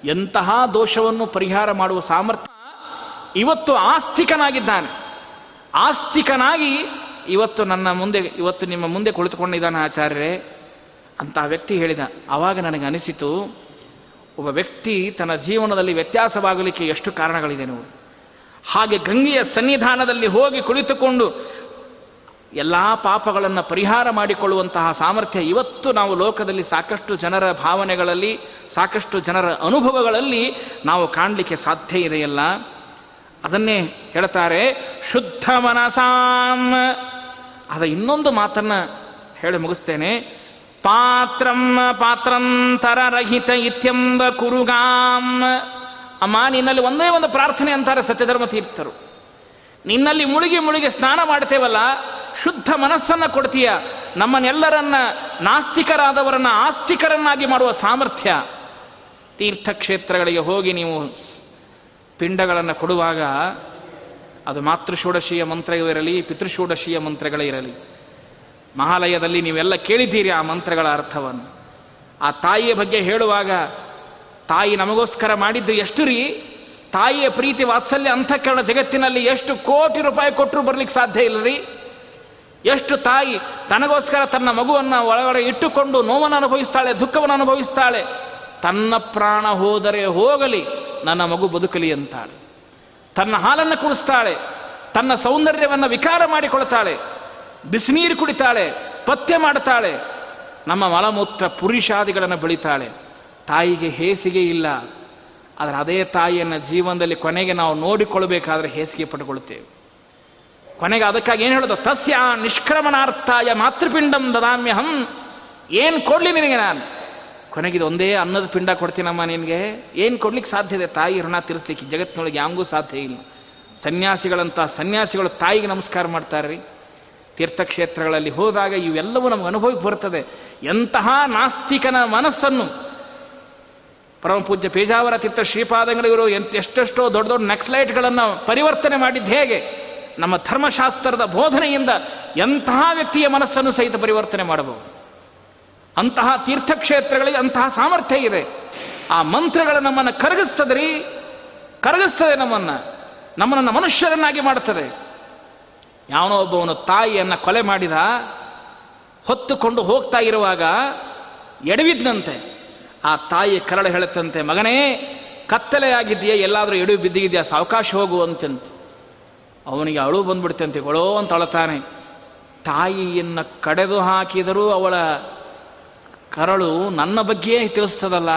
ಎಂತಹ ದೋಷವನ್ನು ಪರಿಹಾರ ಮಾಡುವ ಸಾಮರ್ಥ್ಯ ಇವತ್ತು ಆಸ್ತಿಕನಾಗಿದ್ದಾನೆ. ಆಸ್ತಿಕನಾಗಿ ಇವತ್ತು ನನ್ನ ಮುಂದೆ, ಇವತ್ತು ನಿಮ್ಮ ಮುಂದೆ ಕುಳಿತುಕೊಂಡಿದ್ದಾನೆ ಆಚಾರ್ಯರೇ ಅಂತ ವ್ಯಕ್ತಿ ಹೇಳಿದ. ಆವಾಗ ನನಗೆ ಅನಿಸಿತು, ಒಬ್ಬ ವ್ಯಕ್ತಿ ತನ್ನ ಜೀವನದಲ್ಲಿ ವ್ಯತ್ಯಾಸವಾಗಲಿಕ್ಕೆ ಎಷ್ಟು ಕಾರಣಗಳಿದೆ ನೋಡಿ. ಹಾಗೆ ಗಂಗೆಯ ಸನ್ನಿಧಾನದಲ್ಲಿ ಹೋಗಿ ಕುಳಿತುಕೊಂಡು ಎಲ್ಲ ಪಾಪಗಳನ್ನು ಪರಿಹಾರ ಮಾಡಿಕೊಳ್ಳುವಂತಹ ಸಾಮರ್ಥ್ಯ ಇವತ್ತು ನಾವು ಲೋಕದಲ್ಲಿ ಸಾಕಷ್ಟು ಜನರ ಭಾವನೆಗಳಲ್ಲಿ, ಸಾಕಷ್ಟು ಜನರ ಅನುಭವಗಳಲ್ಲಿ ನಾವು ಕಾಣಲಿಕ್ಕೆ ಸಾಧ್ಯ ಇದೆಯಲ್ಲ? ಅದನ್ನೇ ಹೇಳ್ತಾರೆ, ಶುದ್ಧ ಮನಸಾಂ. ಅದ ಇನ್ನೊಂದು ಮಾತನ್ನು ಹೇಳಿ ಮುಗಿಸ್ತೇನೆ. ಪಾತ್ರಂ ಪಾತ್ರಂತರ ರಹಿತ ಇತ್ಯಂಬ ಕುರುಗಾಂ. ಅಮ್ಮ, ನಿನ್ನಲ್ಲಿ ಒಂದೇ ಒಂದು ಪ್ರಾರ್ಥನೆ ಅಂತಾರೆ ಸತ್ಯಧರ್ಮ ತೀರ್ಥರು. ನಿನ್ನಲ್ಲಿ ಮುಳುಗಿ ಮುಳುಗಿ ಸ್ನಾನ ಮಾಡ್ತೇವಲ್ಲ ಶುದ್ಧ ಮನಸ್ಸನ್ನು ಕೊಡ್ತೀಯ. ನಮ್ಮನ್ನೆಲ್ಲರನ್ನ ನಾಸ್ತಿಕರಾದವರನ್ನ ಆಸ್ತಿಕರನ್ನಾಗಿ ಮಾಡುವ ಸಾಮರ್ಥ್ಯ. ತೀರ್ಥಕ್ಷೇತ್ರಗಳಿಗೆ ಹೋಗಿ ನೀವು ಪಿಂಡಗಳನ್ನು ಕೊಡುವಾಗ ಅದು ಮಾತೃಷೋಡಶಿಯ ಮಂತ್ರಗಳಿರಲಿ ಪಿತೃಷೋಡಶಿಯ ಮಂತ್ರಗಳೇ ಇರಲಿ. ಮಹಾಲಯದಲ್ಲಿ ನೀವೆಲ್ಲ ಕೇಳಿದ್ದೀರಿ ಆ ಮಂತ್ರಗಳ ಅರ್ಥವನ್ನು. ಆ ತಾಯಿಯ ಬಗ್ಗೆ ಹೇಳುವಾಗ, ತಾಯಿ ನಮಗೋಸ್ಕರ ಮಾಡಿದ್ದು ಎಷ್ಟು ರೀ? ತಾಯಿಯ ಪ್ರೀತಿ ವಾತ್ಸಲ್ಯ ಅಂತಃಕರಣ ಜಗತ್ತಿನಲ್ಲಿ ಎಷ್ಟು ಕೋಟಿ ರೂಪಾಯಿ ಕೊಟ್ಟರು ಬರ್ಲಿಕ್ಕೆ ಸಾಧ್ಯ ಇಲ್ಲ ರೀ? ಎಷ್ಟು ತಾಯಿ ತನಗೋಸ್ಕರ ತನ್ನ ಮಗುವನ್ನು ಒಳಗಡೆ ಇಟ್ಟುಕೊಂಡು ನೋವನ್ನು ಅನುಭವಿಸ್ತಾಳೆ, ದುಃಖವನ್ನು ಅನುಭವಿಸ್ತಾಳೆ. ತನ್ನ ಪ್ರಾಣ ಹೋದರೆ ಹೋಗಲಿ, ನನ್ನ ಮಗು ಬದುಕಲಿ ಅಂತಾಳೆ. ತನ್ನ ಹಾಲನ್ನು ಕುಡಿಸ್ತಾಳೆ, ತನ್ನ ಸೌಂದರ್ಯವನ್ನು ವಿಕಾರ ಮಾಡಿಕೊಳ್ತಾಳೆ, ಬಿಸಿನೀರು ಕುಡಿತಾಳೆ, ಪಥ್ಯ ಮಾಡ್ತಾಳೆ. ನಮ್ಮ ಮಲಮೂತ್ರ ಪುರುಷಾದಿಗಳನ್ನು ಬೆಳಿತಾಳೆ. ತಾಯಿಗೆ ಹೇಸಿಗೆ ಇಲ್ಲ. ಆದರೆ ಅದೇ ತಾಯಿಯನ್ನು ಜೀವನದಲ್ಲಿ ಕೊನೆಗೆ ನಾವು ನೋಡಿಕೊಳ್ಬೇಕಾದ್ರೆ ಹೇಸಿಗೆ ಪಟ್ಟುಕೊಳ್ಳುತ್ತೇವೆ ಕೊನೆಗೆ ಅದಕ್ಕಾಗಿ ಏನು ಹೇಳೋದು? ತಸ್ಯ ನಿಷ್ಕ್ರಮಣಾರ್ಥಾಯ ಮಾತೃಪಿಂಡಂ ದದಾಮ್ಯಹಂ. ಏನು ಕೊಡಲಿ ನಿನಗೆ ನಾನು? ಕೊನೆಗಿದು ಒಂದೇ ಅನ್ನದ ಪಿಂಡ ಕೊಡ್ತೀನಮ್ಮ ನಿನಗೆ. ಏನು ಕೊಡ್ಲಿಕ್ಕೆ ಸಾಧ್ಯ ಇದೆ? ತಾಯಿ ಋಣ ತೀರಿಸ್ಲಿಕ್ಕೆ ಜಗತ್ತಿನೊಳಗೆ ಯಾಂಗೂ ಸಾಧ್ಯ ಇಲ್ಲ. ಸನ್ಯಾಸಿಗಳಂತ ಸನ್ಯಾಸಿಗಳು ತಾಯಿಗೆ ನಮಸ್ಕಾರ ಮಾಡ್ತಾರೆ ರೀ ತೀರ್ಥಕ್ಷೇತ್ರಗಳಲ್ಲಿ ಹೋದಾಗ ಇವೆಲ್ಲವೂ ನಮಗೆ ಅನುಭವಕ್ಕೆ ಬರ್ತದೆ. ಎಂತಹ ನಾಸ್ತಿಕನ ಮನಸ್ಸನ್ನು ಪರಮಪೂಜ್ಯ ಪೇಜಾವರ ತೀರ್ಥ ಶ್ರೀಪಾದಂಗಳಿವರು ಎಂತ ಎಷ್ಟೆಷ್ಟೋ ದೊಡ್ಡ ದೊಡ್ಡ ನಕ್ಸಲೈಟ್ಗಳನ್ನು ಪರಿವರ್ತನೆ ಮಾಡಿದ್ದು ಹೇಗೆ? ನಮ್ಮ ಧರ್ಮಶಾಸ್ತ್ರದ ಬೋಧನೆಯಿಂದ ಎಂತಹ ವ್ಯಕ್ತಿಯ ಮನಸ್ಸನ್ನು ಸಹಿತ ಪರಿವರ್ತನೆ ಮಾಡಬಹುದು? ಅಂತಹ ತೀರ್ಥಕ್ಷೇತ್ರಗಳಿಗೆ ಅಂತಹ ಸಾಮರ್ಥ್ಯ ಇದೆ. ಆ ಮಂತ್ರಗಳು ನಮ್ಮನ್ನು ಕರಗಿಸ್ತದ್ರಿ, ಕರಗಿಸ್ತದೆ ನಮ್ಮನ್ನು. ನಮ್ಮನ್ನು ಮನುಷ್ಯರನ್ನಾಗಿ ಮಾಡುತ್ತದೆ. ಯಾವನೋ ಒಬ್ಬವನು ತಾಯಿಯನ್ನು ಕೊಲೆ ಮಾಡಿದ, ಹೊತ್ತುಕೊಂಡು ಹೋಗ್ತಾ ಇರುವಾಗ ಎಡವಿದ್ನಂತೆ. ಆ ತಾಯಿ ಕರಳು ಹೇಳುತ್ತಂತೆ, ಮಗನೇ ಕತ್ತಲೆಯಾಗಿದೆಯಾ ಎಲ್ಲಾದರೂ ಎಡವಿ ಬಿದ್ದಿದೆಯಾ ಸಾವಕಾಶ ಹೋಗುವಂತಂತೆ ಅವನಿಗೆ ಅಳು ಬಂದ್ಬಿಡ್ತಂತೆ ಗೊಳೋ ಅಂತ ಅಳತಾನೆ ತಾಯಿಯನ್ನು ಕಡೆದು ಹಾಕಿದರೂ ಅವಳ ಕರಳು ನನ್ನ ಬಗ್ಗೆಯೇ ತಿಳಿಸ್ತದಲ್ಲ.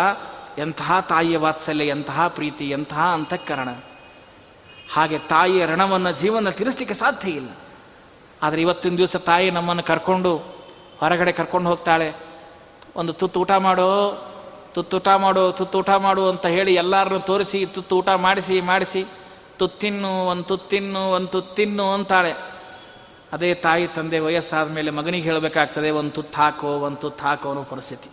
ಎಂತಹ ತಾಯಿಯ ವಾತ್ಸಲ್ಯ, ಎಂತಹ ಪ್ರೀತಿ, ಎಂತಹ ಅಂತಃಕರಣ. ಹಾಗೆ ತಾಯಿಯ ಋಣವನ್ನು ಜೀವನ ತೀರಿಸಲಿಕ್ಕೆ ಸಾಧ್ಯ ಇಲ್ಲ. ಆದರೆ ಇವತ್ತಿನ ದಿವಸ ತಾಯಿ ನಮ್ಮನ್ನು ಕರ್ಕೊಂಡು ಹೊರಗಡೆ ಕರ್ಕೊಂಡು ಹೋಗ್ತಾಳೆ. ಒಂದು ತುತ್ತು ಊಟ ಮಾಡೋ, ತುತ್ತು ಊಟ ಮಾಡು, ತುತ್ತು ಊಟ ಮಾಡು ಅಂತ ಹೇಳಿ ಎಲ್ಲರನ್ನು ತೋರಿಸಿ, ತುತ್ತು ಊಟ ಮಾಡಿಸಿ ಮಾಡಿಸಿ. ತುತ್ತಿನ್ನು ಒಂದು ತುತ್ತಿನ್ನು ಒಂದು ತುತ್ತಿನ್ನು ಅಂತಾಳೆ. ಅದೇ ತಾಯಿ ತಂದೆ ವಯಸ್ಸಾದ ಮೇಲೆ ಮಗನಿಗೆ ಹೇಳಬೇಕಾಗ್ತದೆ, ಒಂದು ತುತ್ತು ಹಾಕೋ, ಒಂದು ತುತ್ತು ಹಾಕೋ ಅನ್ನೋ ಪರಿಸ್ಥಿತಿ.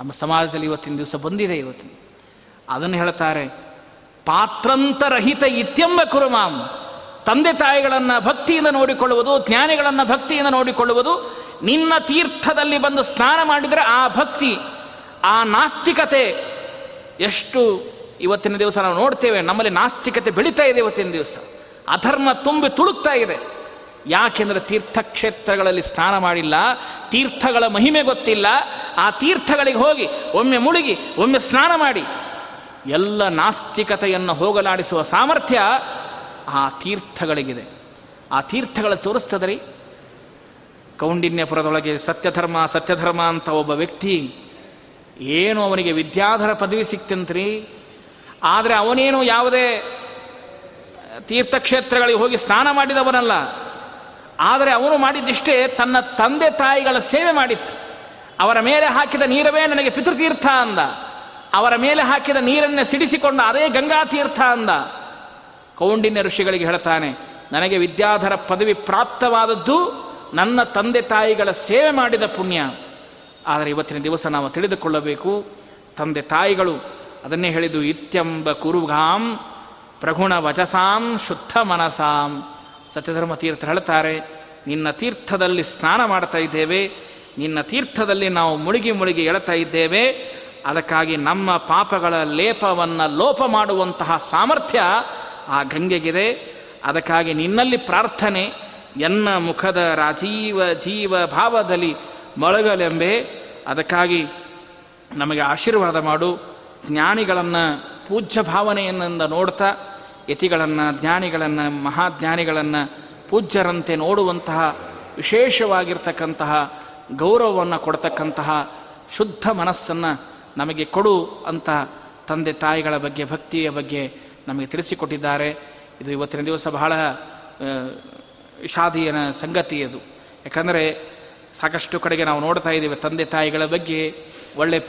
ನಮ್ಮ ಸಮಾಜದಲ್ಲಿ ಇವತ್ತಿನ ದಿವಸ ಬಂದಿದೆ ಇವತ್ತಿನ. ಅದನ್ನು ಹೇಳ್ತಾರೆ, ಪಾತ್ರಂತರಹಿತ ಇತ್ಯಂಬ ಕುರುಮಾಂ. ತಂದೆ ತಾಯಿಗಳನ್ನು ಭಕ್ತಿಯಿಂದ ನೋಡಿಕೊಳ್ಳುವುದು, ಜ್ಞಾನಿಗಳನ್ನು ಭಕ್ತಿಯಿಂದ ನೋಡಿಕೊಳ್ಳುವುದು, ನಿನ್ನ ತೀರ್ಥದಲ್ಲಿ ಬಂದು ಸ್ನಾನ ಮಾಡಿದರೆ ಆ ಭಕ್ತಿ, ಆ ನಾಸ್ತಿಕತೆ ಎಷ್ಟು ಇವತ್ತಿನ ದಿವಸ ನಾವು ನೋಡ್ತೇವೆ, ನಮ್ಮಲ್ಲಿ ನಾಸ್ತಿಕತೆ ಬೆಳೀತಾ ಇದೆ ಇವತ್ತಿನ ದಿವಸ. ಅಧರ್ಮ ತುಂಬಿ ತುಳುಕ್ತಾ ಇದೆ. ಯಾಕೆಂದರೆ ತೀರ್ಥಕ್ಷೇತ್ರಗಳಲ್ಲಿ ಸ್ನಾನ ಮಾಡಿಲ್ಲ, ತೀರ್ಥಗಳ ಮಹಿಮೆ ಗೊತ್ತಿಲ್ಲ, ಆ ತೀರ್ಥಗಳಿಗೆ ಹೋಗಿ, ಒಮ್ಮೆ ಮುಳುಗಿ, ಒಮ್ಮೆ ಸ್ನಾನ ಮಾಡಿ. ಎಲ್ಲ ನಾಸ್ತಿಕತೆಯನ್ನು ಹೋಗಲಾಡಿಸುವ ಸಾಮರ್ಥ್ಯ ಆ ತೀರ್ಥಗಳಿಗಿದೆ. ಆ ತೀರ್ಥಗಳ ತೋರಿಸ್ತದ್ರಿ? ಕೌಂಡಿನ್ಯಪುರದೊಳಗೆ ಸತ್ಯಧರ್ಮ ಸತ್ಯಧರ್ಮ ಅಂತ ಒಬ್ಬ ವ್ಯಕ್ತಿ, ಏನು ಅವನಿಗೆ ವಿದ್ಯಾಧರ ಪದವಿ ಸಿಕ್ತಂತ್ರಿ? ಆದರೆ ಅವನೇನು ಯಾವುದೇ ತೀರ್ಥಕ್ಷೇತ್ರಗಳಿಗೆ ಹೋಗಿ ಸ್ನಾನ ಮಾಡಿದವನಲ್ಲ. ಆದರೆ ಅವನು ಮಾಡಿದ್ದಿಷ್ಟೇ ತನ್ನ ತಂದೆ ತಾಯಿಗಳ ಸೇವೆ ಮಾಡಿತ್ತು. ಅವರ ಮೇಲೆ ಹಾಕಿದ ನೀರವೇ ನನಗೆ ಪಿತೃತೀರ್ಥ ಅಂದ. ಅವರ ಮೇಲೆ ಹಾಕಿದ ನೀರನ್ನೇ ಸಿಡಿಸಿಕೊಂಡ ಅದೇ ಗಂಗಾ ತೀರ್ಥ ಅಂದ. ಕೌಂಡಿನ್ಯ ಋಷಿಗಳಿಗೆ ಹೇಳ್ತಾನೆ, ನನಗೆ ವಿದ್ಯಾಧರ ಪದವಿ ಪ್ರಾಪ್ತವಾದದ್ದು ನನ್ನ ತಂದೆ ತಾಯಿಗಳ ಸೇವೆ ಮಾಡಿದ ಪುಣ್ಯ. ಆದರೆ ಇವತ್ತಿನ ದಿವಸ ನಾವು ತಿಳಿದುಕೊಳ್ಳಬೇಕು, ತಂದೆ ತಾಯಿಗಳು ಅದನ್ನೇ ಹೇಳಿದ್ದು, ಇತ್ಯಂಬ ಕುರುಗಾಂ ಪ್ರಗುಣ ವಚಸಾಂ ಶುದ್ಧ ಮನಸಾಂ. ಸತ್ಯಧರ್ಮ ತೀರ್ಥ ಹೇಳ್ತಾರೆ, ನಿನ್ನ ತೀರ್ಥದಲ್ಲಿ ಸ್ನಾನ ಮಾಡ್ತಾ ಇದ್ದೇವೆ, ನಿನ್ನ ತೀರ್ಥದಲ್ಲಿ ನಾವು ಮುಳುಗಿ ಮುಳುಗಿ ಎಳ್ತಾ ಇದ್ದೇವೆ, ಅದಕ್ಕಾಗಿ ನಮ್ಮ ಪಾಪಗಳ ಲೇಪವನ್ನು ಲೋಪ ಮಾಡುವಂತಹ ಸಾಮರ್ಥ್ಯ ಆ ಗಂಗೆಗಿದೆ. ಅದಕ್ಕಾಗಿ ನಿನ್ನಲ್ಲಿ ಪ್ರಾರ್ಥನೆ, ಎನ್ನ ಮುಖದ ರಾಜೀವ ಜೀವ ಭಾವದಲ್ಲಿ ಮೊಳಗಲೆಂಬೆ, ಅದಕ್ಕಾಗಿ ನಮಗೆ ಆಶೀರ್ವಾದ ಮಾಡು. ಜ್ಞಾನಿಗಳನ್ನು ಪೂಜ್ಯ ಭಾವನೆಯಿಂದ ನೋಡ್ತಾ, ಯತಿಗಳನ್ನು, ಜ್ಞಾನಿಗಳನ್ನು, ಮಹಾಜ್ಞಾನಿಗಳನ್ನು ಪೂಜ್ಯರಂತೆ ನೋಡುವಂತಹ ವಿಶೇಷವಾಗಿರ್ತಕ್ಕಂತಹ ಗೌರವವನ್ನು ಕೊಡ್ತಕ್ಕಂತಹ ಶುದ್ಧ ಮನಸ್ಸನ್ನು ನಮಗೆ ಕೊಡು ಅಂತ ತಂದೆ ತಾಯಿಗಳ ಬಗ್ಗೆ, ಭಕ್ತಿಯ ಬಗ್ಗೆ ನಮಗೆ ತಿಳಿಸಿಕೊಟ್ಟಿದ್ದಾರೆ. ಇದು ಇವತ್ತಿನ ದಿವಸ ಬಹಳ ಶಾದಿಯನ ಸಂಗತಿ ಅದು. ಯಾಕಂದರೆ ಸಾಕಷ್ಟು ಕಡೆಗೆ ನಾವು ನೋಡ್ತಾ ಇದ್ದೀವಿ ತಂದೆ ತಾಯಿಗಳ ಬಗ್ಗೆ ಒಳ್ಳೆ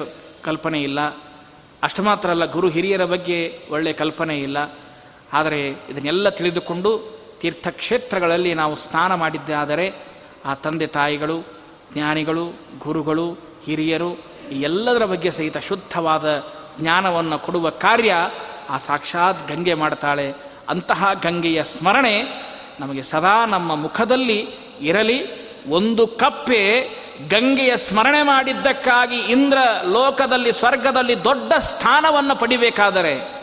ಕಲ್ಪನೆ ಇಲ್ಲ. ಅಷ್ಟು ಮಾತ್ರ ಅಲ್ಲ, ಗುರು ಹಿರಿಯರ ಬಗ್ಗೆ ಒಳ್ಳೆಯ ಕಲ್ಪನೆ ಇಲ್ಲ. ಆದರೆ ಇದನ್ನೆಲ್ಲ ತಿಳಿದುಕೊಂಡು ತೀರ್ಥಕ್ಷೇತ್ರಗಳಲ್ಲಿ ನಾವು ಸ್ನಾನ ಮಾಡಿದ್ದಾದರೆ ಆ ತಂದೆ ತಾಯಿಗಳು, ಜ್ಞಾನಿಗಳು, ಗುರುಗಳು, ಹಿರಿಯರು ಈ ಎಲ್ಲದರ ಬಗ್ಗೆ ಸಹಿತ ಶುದ್ಧವಾದ ಜ್ಞಾನವನ್ನು ಕೊಡುವ ಕಾರ್ಯ ಆ ಸಾಕ್ಷಾತ್ ಗಂಗೆ ಮಾಡ್ತಾಳೆ. ಅಂತಹ ಗಂಗೆಯ ಸ್ಮರಣೆ ನಮಗೆ ಸದಾ ನಮ್ಮ ಮುಖದಲ್ಲಿ ಇರಲಿ. ಒಂದು ಕಪ್ಪೆ ಗಂಗೆಯ ಸ್ಮರಣೆ ಮಾಡಿದ್ದಕ್ಕಾಗಿ ಇಂದ್ರ ಲೋಕದಲ್ಲಿ, ಸ್ವರ್ಗದಲ್ಲಿ ದೊಡ್ಡ ಸ್ಥಾನವನ್ನು ಪಡಿಬೇಕಾದರೆ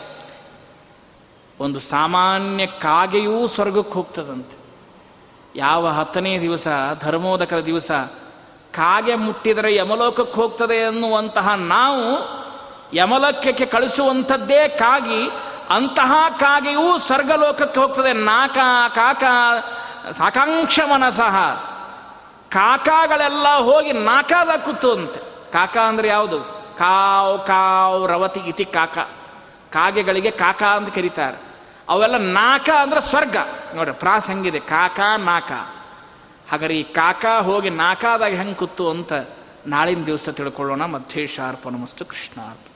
ಒಂದು ಸಾಮಾನ್ಯ ಕಾಗೆಯೂ ಸ್ವರ್ಗಕ್ಕೆ ಹೋಗ್ತದಂತೆ. ಯಾವ ಹತ್ತನೇ ದಿವಸ, ಧರ್ಮೋದಕದ ದಿವಸ ಕಾಗೆ ಮುಟ್ಟಿದರೆ ಯಮಲೋಕಕ್ಕೆ ಹೋಗ್ತದೆ ಎನ್ನುವಂತಹ ನಾವು ಯಮಲೋಕಕ್ಕೆ ಕಳಿಸುವಂಥದ್ದೇ ಕಾಗಿ ಅಂತಹ ಕಾಗೆಯೂ ಸ್ವರ್ಗಲೋಕಕ್ಕೆ ಹೋಗ್ತದೆ. ನಾಕ ಕಾಕ ಸಾಕಾಂಕ್ಷ ಮನಸಹ ಕಾಕಾಗಳೆಲ್ಲ ಹೋಗಿ ನಾಕಾದ ಕೂತು ಅಂತೆ ಕಾಕ ಅಂದ್ರೆ ಯಾವುದು? ಕಾವ್ ಕಾವ್, ರವತಿ ಇತಿ ಕಾಕ. ಕಾಗೆಗಳಿಗೆ ಕಾಕ ಅಂತ ಕರೀತಾರೆ. ಅವೆಲ್ಲ ನಾಕ ಅಂದ್ರೆ ಸ್ವರ್ಗ. ನೋಡ್ರಿ, ಪ್ರಾಸ್ ಹೆಂಗಿದೆ? ಕಾಕ, ನಾಕ. ಹಾಗಾದ್ರೆ ಈ ಕಾಕ ಹೋಗಿ ನಾಕಾದಾಗ ಹೆಂಗೆ ಕೂತು ಅಂತ ನಾಳಿನ ದಿವಸ ತಿಳ್ಕೊಳ್ಳೋಣ. ಮಧ್ಯೇಶಾರ್ಪಣಮಸ್ತು ಕೃಷ್ಣಾರ್ಪ